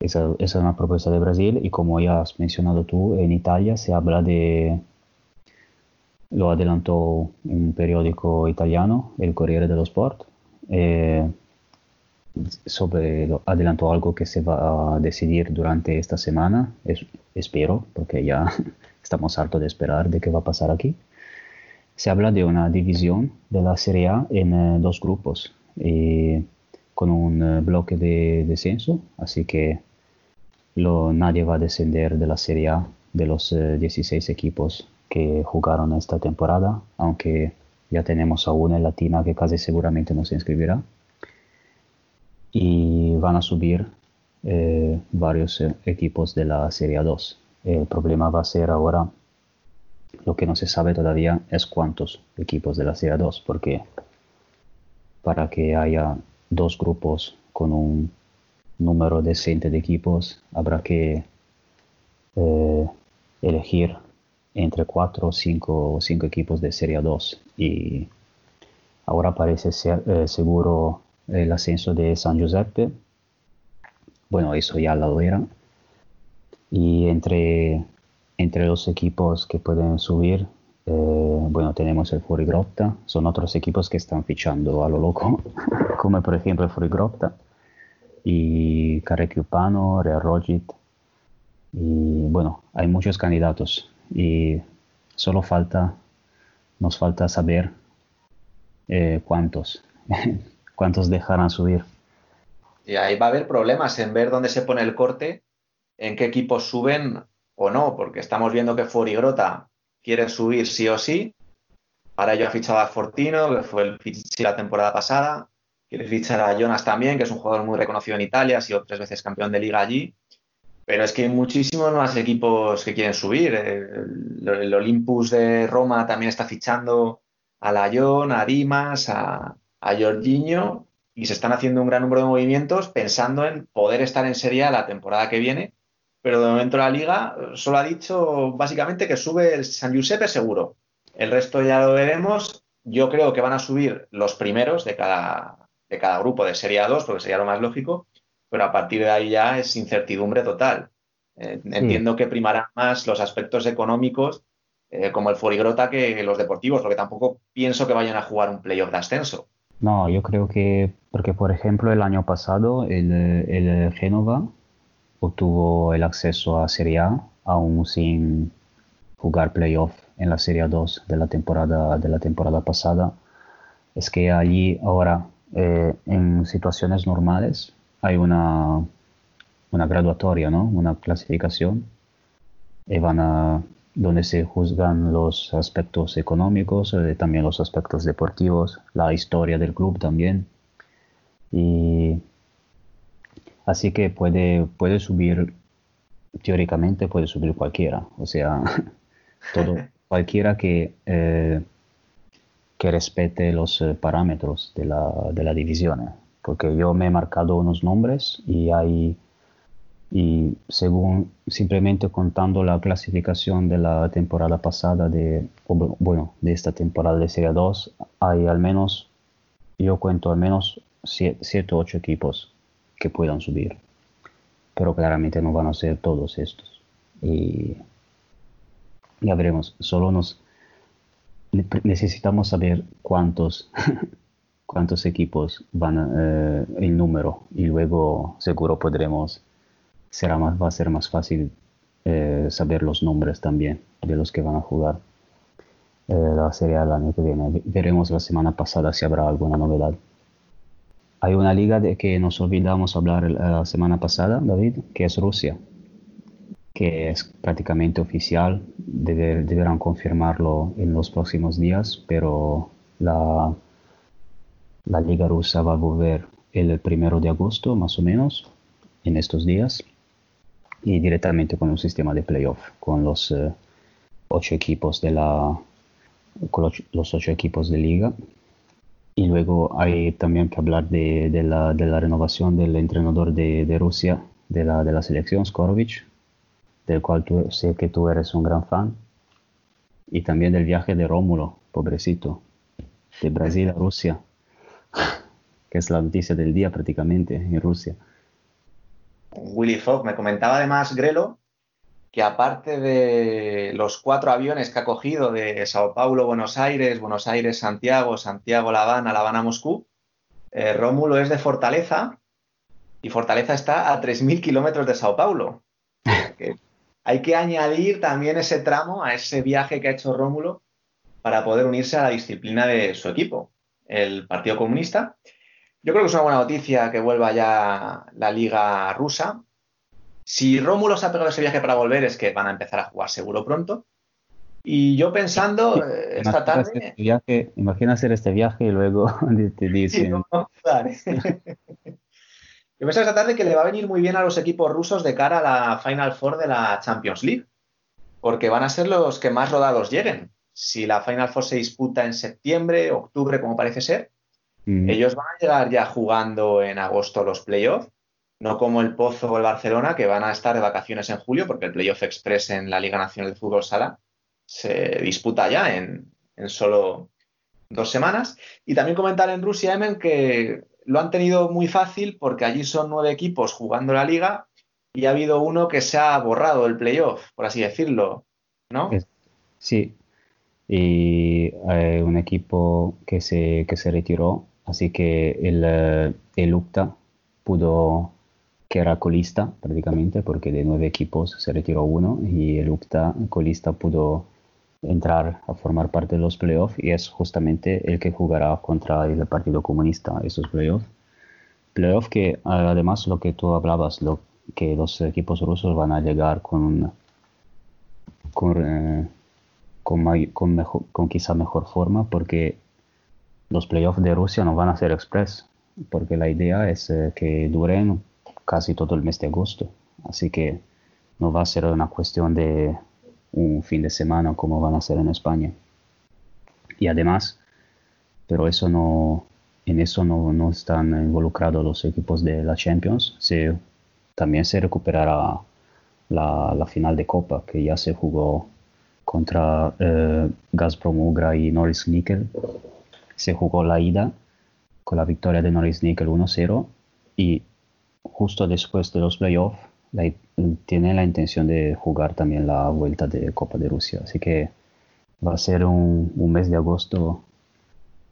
Esa, esa, es una propuesta de Brasil y como ya has mencionado tú, en Italia se habla de, lo adelantó un periódico italiano, el Corriere dello Sport, eh, sobre, adelantó algo que se va a decidir durante esta semana, es, espero, porque ya estamos hartos de esperar de qué va a pasar aquí. Se habla de una división de la Serie A en eh, dos grupos, eh, con un eh, bloque de descenso, así que lo, nadie va a descender de la Serie A de los 16 equipos que jugaron esta temporada, aunque ya tenemos a una en Latina que casi seguramente no se inscribirá. Y van a subir eh, varios eh, equipos de la Serie 2. El problema va a ser ahora, lo que no se sabe todavía es cuántos equipos de la Serie 2, porque para que haya dos grupos con un número decente de equipos, habrá que eh, elegir entre cuatro o cinco, cinco equipos de Serie 2 y ahora parece ser, eh, seguro el ascenso de San Giuseppe. Bueno, eso ya lo era. Y entre, entre los equipos que pueden subir, eh, bueno, tenemos el Furigrotta, son otros equipos que están fichando a lo loco, como por ejemplo el Furigrotta y Carrequiupano, Real Rojit. Y bueno, hay muchos candidatos y solo falta, nos falta saber eh, cuántos, cuántos dejarán subir. Y ahí va a haber problemas en ver dónde se pone el corte, en qué equipos suben o no, porque estamos viendo que Forigrota quiere subir sí o sí. Para ello ha fichado a Fortino, que fue el fichaje la temporada pasada. Quiere fichar a Jonas también, que es un jugador muy reconocido en Italia, ha sido tres veces campeón de liga allí. Pero es que hay muchísimos más equipos que quieren subir. El, Olympus de Roma también está fichando a Layón, a Dimas, a, a Jorginho y se están haciendo un gran número de movimientos pensando en poder estar en Serie la temporada que viene. Pero de momento la liga solo ha dicho básicamente que sube el San Giuseppe seguro. El resto ya lo veremos. Yo creo que van a subir los primeros de cada, de cada grupo de Serie 2, porque sería lo más lógico pero a partir de ahí ya es incertidumbre total. Eh, entiendo que primarán más los aspectos económicos eh, como el Forigrota que los deportivos, porque tampoco pienso que vayan a jugar un playoff de ascenso. No, yo creo que, porque por ejemplo el año pasado el, el Génova obtuvo el acceso a Serie A aún sin jugar playoff en la Serie 2 de la temporada, de la temporada pasada. Es que allí ahora eh, en situaciones normales hay una, una graduatoria, ¿no? Una clasificación y van a, donde se juzgan los aspectos económicos, eh, también los aspectos deportivos, la historia del club también. Y así que puede, puede subir, teóricamente puede subir cualquiera, o sea, todo, cualquiera que, eh, que respete los eh, parámetros de la, de la división porque yo me he marcado unos nombres y hay y según simplemente contando la clasificación de la temporada pasada de bueno de esta temporada de Serie 2 hay al menos yo cuento al menos 7 o 8 equipos que puedan subir. Pero claramente no van a ser todos estos. Y ya veremos. Solo nos necesitamos saber cuántos cuántos equipos van eh, el número y luego seguro podremos será más va a ser más fácil eh, saber los nombres también de los que van a jugar. Eh, la serie del año que viene. Veremos la semana pasada si habrá alguna novedad. Hay una liga de que nos olvidamos hablar la semana pasada David que es Rusia que es prácticamente oficial deberán confirmarlo en los próximos días pero la la Liga Rusa va a volver el primero de agosto, más o menos, en estos días, y directamente con un sistema de playoff, con los eh, ocho equipos de la con los ocho equipos de liga. Y luego hay también que hablar de, la, renovación del entrenador de, Rusia, de la, de la selección, Skorovich, del cual sé que tú eres un gran fan. Y también del viaje de Rómulo, pobrecito, de Brasil a Rusia que es la noticia del día prácticamente en Rusia. Willy Fogg. Me comentaba además Grelo que aparte de los cuatro aviones que ha cogido de Sao Paulo, Buenos Aires, Buenos Aires, Santiago, Santiago, La Habana, La Habana, Moscú, eh, Rómulo es de Fortaleza y Fortaleza está a 3.000 kilómetros de Sao Paulo. Hay que añadir también ese tramo a ese viaje que ha hecho Rómulo para poder unirse a la disciplina de su equipo, el Partido Comunista. Yo creo que es una buena noticia que vuelva ya la liga rusa. Si Rómulo se ha pegado ese viaje para volver es que van a empezar a jugar seguro pronto. Y yo pensando eh, esta tarde... Este viaje, imagina hacer este viaje y luego te dicen... Yo pensaba esta tarde que le va a venir muy bien a los equipos rusos de cara a la Final Four de la Champions League, porque van a ser los que más rodados lleguen. Si la Final Four se disputa en septiembre, octubre, como parece ser, mm. ellos van a llegar ya jugando en agosto los playoffs, no como el Pozo o el Barcelona, que van a estar de vacaciones en julio, porque el Playoff Express en la Liga Nacional de Fútbol Sala se disputa ya en, en solo dos semanas. Y también comentar en Rusia, Emen, que lo han tenido muy fácil porque allí son nueve equipos jugando la liga y ha habido uno que se ha borrado el playoff, por así decirlo, ¿no? Sí, y hay un equipo que se, que se retiró, así que el, eh, el UCTA pudo, que era colista prácticamente, porque de nueve equipos se retiró uno y el UCTA colista pudo entrar a formar parte de los playoffs y es justamente el que jugará contra el Partido Comunista esos playoffs. Playoffs que además lo que tú hablabas, lo que los equipos rusos van a llegar con, con, eh, con, mejor, con quizá mejor forma porque los playoffs de Rusia no van a ser express porque la idea es eh, que duren casi todo el mes de agosto. Así que no va a ser una cuestión de un fin de semana como van a ser en España. Y además, pero eso no, en eso no, no están involucrados los equipos de la Champions. Se, también se recuperará la, la, final de Copa que ya se jugó contra eh, Gazprom Ugra y Norris Nickel. Se jugó la ida con la victoria de Norris Nickel 1-0 y justo después de los playoffs tiene la intención de jugar también la vuelta de Copa de Rusia. Así que va a ser un, mes de agosto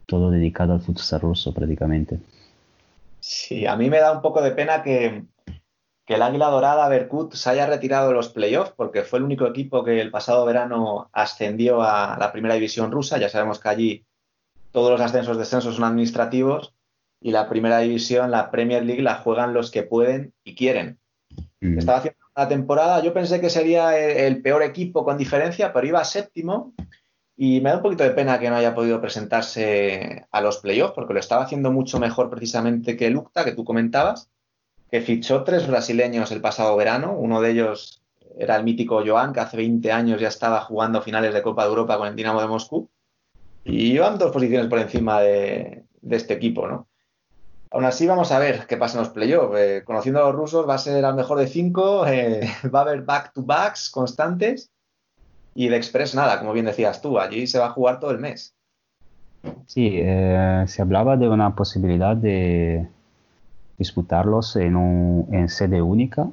todo dedicado al futsal ruso prácticamente. Sí, a mí me da un poco de pena que, el Águila Dorada Berkut se haya retirado de los playoffs porque fue el único equipo que el pasado verano ascendió a la primera división rusa. Ya sabemos que allí todos los ascensos descensos son administrativos y la primera división, la Premier League, la juegan los que pueden y quieren. Mm. Estaba haciendo una temporada, yo pensé que sería el peor equipo con diferencia, pero iba séptimo y me da un poquito de pena que no haya podido presentarse a los playoffs porque lo estaba haciendo mucho mejor precisamente que Lucta, que tú comentabas, que fichó tres brasileños el pasado verano. Uno de ellos era el mítico Joan, que hace 20 años ya estaba jugando finales de Copa de Europa con el Dinamo de Moscú. Y iban dos posiciones por encima de, de este equipo, ¿no? Aún así, vamos a ver qué pasa en los playoffs. Eh, conociendo a los rusos, va a ser al mejor de cinco, eh, va a haber back-to-backs constantes y de Express nada, como bien decías tú, allí se va a jugar todo el mes. Sí, eh, se hablaba de una posibilidad de disputarlos en, un, sede única,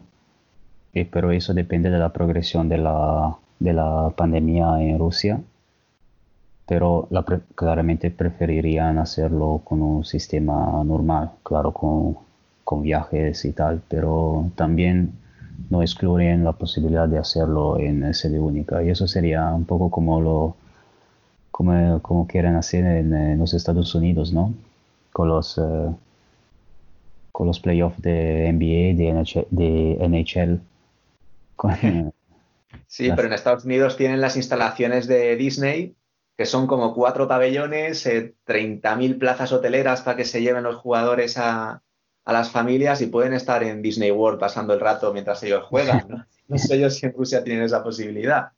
pero eso depende de la progresión de la, de la pandemia en Rusia pero claramente preferirían hacerlo con un sistema normal, claro, con, con, viajes y tal, pero también no excluyen la posibilidad de hacerlo en sede única y eso sería un poco como lo como, como quieren hacer en, los Estados Unidos, ¿no? Con los eh, con los playoffs de NBA, de De NHL sí, pero en Estados Unidos tienen las instalaciones de Disney que son como cuatro pabellones, 30.000 eh, plazas hoteleras para que se lleven los jugadores a, las familias y pueden estar en Disney World pasando el rato mientras ellos juegan. No, no sé yo si en Rusia tienen esa posibilidad.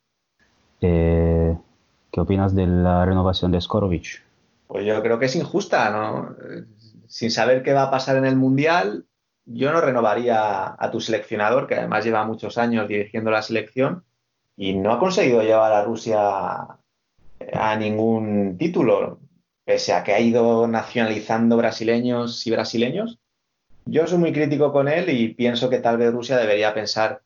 Eh, ¿Qué opinas de la renovación de Skorovich? Pues yo creo que es injusta, ¿no? Sin saber qué va a pasar en el Mundial, yo no renovaría a tu seleccionador, que además lleva muchos años dirigiendo la selección y no ha conseguido llevar a Rusia a ningún título, pese a que ha ido nacionalizando brasileños y brasileños, Yo soy muy crítico con él y pienso que tal vez Rusia debería pensar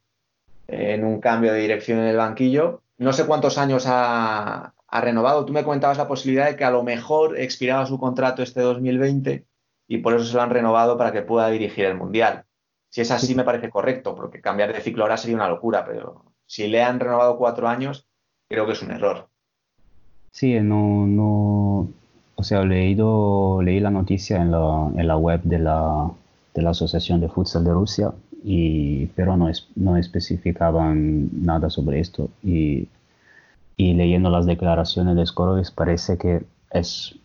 en un cambio de dirección en el banquillo. No sé cuántos años ha, ha renovado. Tú me comentabas la posibilidad de que a lo mejor expiraba su contrato este 2020 y por eso se lo han renovado para que pueda dirigir el Mundial. Si es así, me parece correcto, porque cambiar de ciclo ahora sería una locura, pero si le han renovado cuatro años, creo que es un error. Sí, no, no, o sea, leído, leí la noticia en la, en la web de la, de la Asociación de Futsal de Rusia, y, pero no, es, no especificaban nada sobre esto. Y, y leyendo las declaraciones de Skorovic parece que es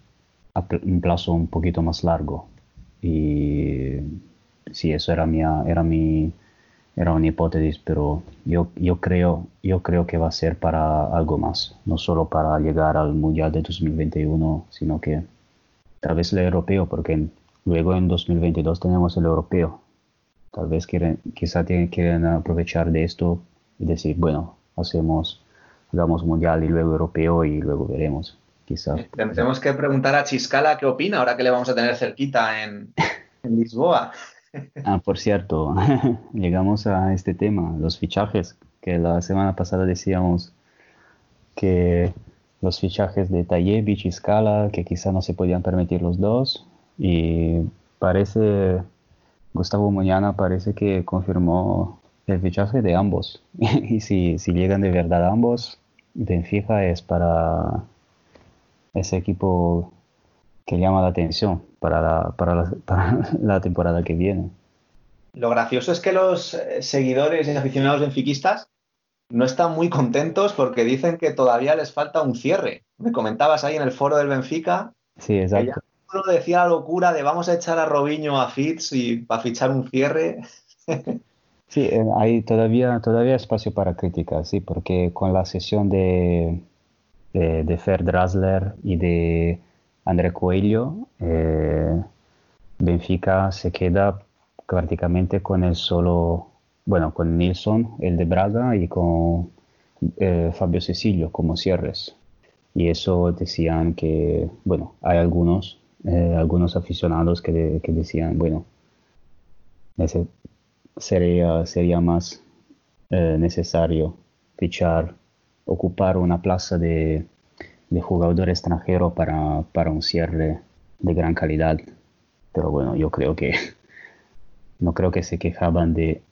un plazo un poquito más largo. Y sí, eso era mi, era mi, era una hipótesis, pero yo, yo, creo, yo creo que va a ser para algo más, no solo para llegar al Mundial de 2021, sino que tal vez el europeo, porque luego en 2022 tenemos el europeo. Tal vez quieren, quizá tienen, quieren aprovechar de esto y decir, bueno, hacemos, hagamos Mundial y luego europeo y luego veremos. Quizá. Tenemos que preguntar a Chiscala qué opina ahora que le vamos a tener cerquita en, en Lisboa. Ah, por cierto, llegamos a este tema, los fichajes, que la semana pasada decíamos que los fichajes de Tayevic y Scala, que quizá no se podían permitir los dos, y parece, Gustavo Muñana parece que confirmó el fichaje de ambos, y si, si llegan de verdad ambos, Benfica es para ese equipo que llama la atención para la, para la, para la temporada que viene. Lo gracioso es que los eh, seguidores y aficionados benfiquistas no están muy contentos porque dicen que todavía les falta un cierre. Me comentabas ahí en el foro del Benfica. Sí, exacto. Que ya decía la locura de vamos a echar a Robinho a Fitz y para fichar un cierre. sí, eh, hay todavía, todavía espacio para críticas, sí, porque con la sesión de, de, de Fer Drasler y de André Coelho, eh, Benfica se queda prácticamente con el solo, bueno, con Nilsson, el de Braga, y con eh, Fabio Cecilio como cierres. Y eso decían que, bueno, hay algunos, eh, algunos aficionados que, que, decían, bueno, ese sería, sería más necesario fichar, ocupar una plaza de, de jugador extranjero para, para un cierre de gran calidad. Pero bueno, yo creo que no creo que se quejaban de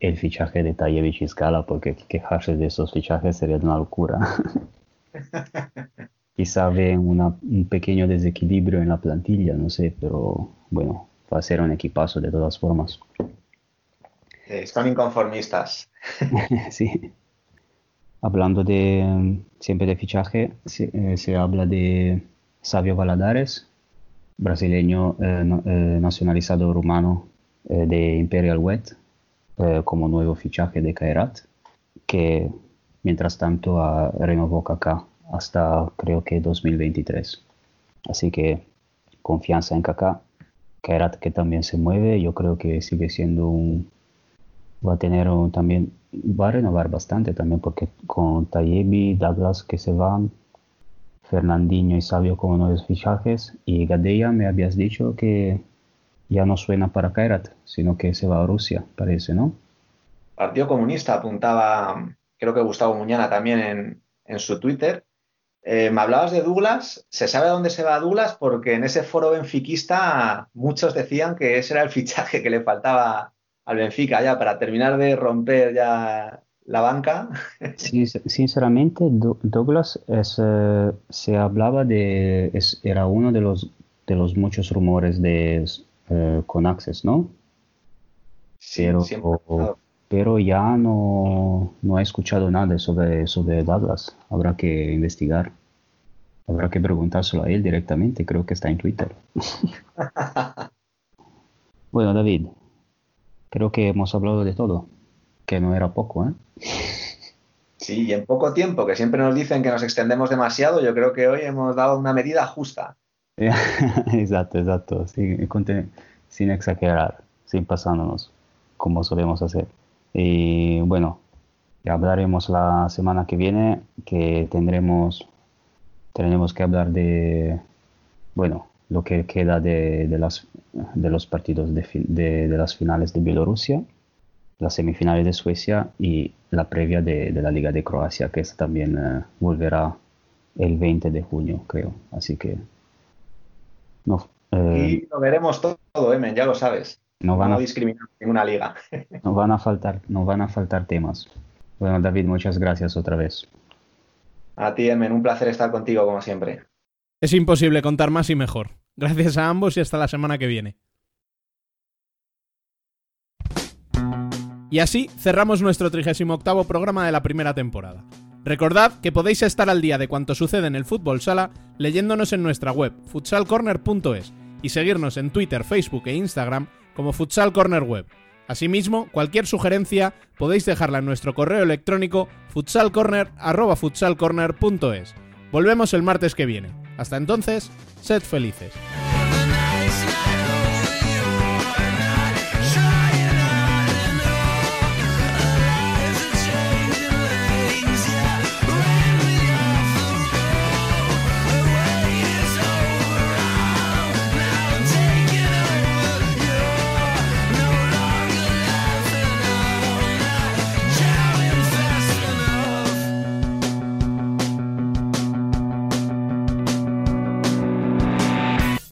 el fichaje de Tayevic y Scala, porque quejarse de esos fichajes sería una locura. Quizá ven un pequeño desequilibrio en la plantilla, no sé, pero bueno, va a ser un equipazo de todas formas. son inconformistas. sí. Hablando de siempre de fichaje, se, eh, se habla de Savio Valadares, brasileño eh, no, eh, nacionalizado rumano eh, de Imperial Wet eh, como nuevo fichaje de Kairat, que mientras tanto uh, renovó Kaká hasta creo que 2023. Así que confianza en Kaká. Kairat que también se mueve, yo creo que sigue siendo un... va a tener un, también, va a renovar bastante también porque con Tayebi, Douglas que se van, Fernandinho y Sabio como nuevos fichajes y Gadeya me habías dicho que ya no suena para Kairat, sino que se va a Rusia, parece, ¿no? Partido Comunista apuntaba, creo que Gustavo Muñana también en, en su Twitter. Eh, me hablabas de Douglas, se sabe dónde se va Douglas porque en ese foro benfiquista muchos decían que ese era el fichaje que le faltaba al Benfica ya para terminar de romper ya la banca. Sí, sinceramente, Douglas es, eh, se hablaba de, es, era uno de los, de los muchos rumores de eh, con Access, ¿no? Sí, pero, pero ya no, no he escuchado nada sobre, sobre Douglas. Habrá que investigar. Habrá que preguntárselo a él directamente. Creo que está en Twitter. bueno, David, creo que hemos hablado de todo. Que no era poco, ¿eh? Sí, y en poco tiempo, que siempre nos dicen que nos extendemos demasiado, yo creo que hoy hemos dado una medida justa. exacto, exacto, sin, sin exagerar, sin pasándonos, como solemos hacer. Y bueno, hablaremos la semana que viene, que tendremos, tendremos que hablar de, bueno, lo que queda de, de las de los partidos de, de, de, las finales de Bielorrusia, las semifinales de Suecia y la previa de, de la Liga de Croacia, que también uh, volverá el 20 de junio, creo. Así que... No, eh, y lo veremos todo, Emen, ya lo sabes. No van no a discriminar en una liga. no van a faltar, no van a faltar temas. Bueno, David, muchas gracias otra vez. A ti, Emen, un placer estar contigo como siempre. Es imposible contar más y mejor. Gracias a ambos y hasta la semana que viene. Y así cerramos nuestro 38 programa de la primera temporada. Recordad que podéis estar al día de cuanto sucede en el fútbol sala leyéndonos en nuestra web futsalcorner.es y seguirnos en Twitter, Facebook e Instagram como Futsal Corner Web. Asimismo, cualquier sugerencia podéis dejarla en nuestro correo electrónico futsalcorner.es. Volvemos el martes que viene. Hasta entonces, sed felices.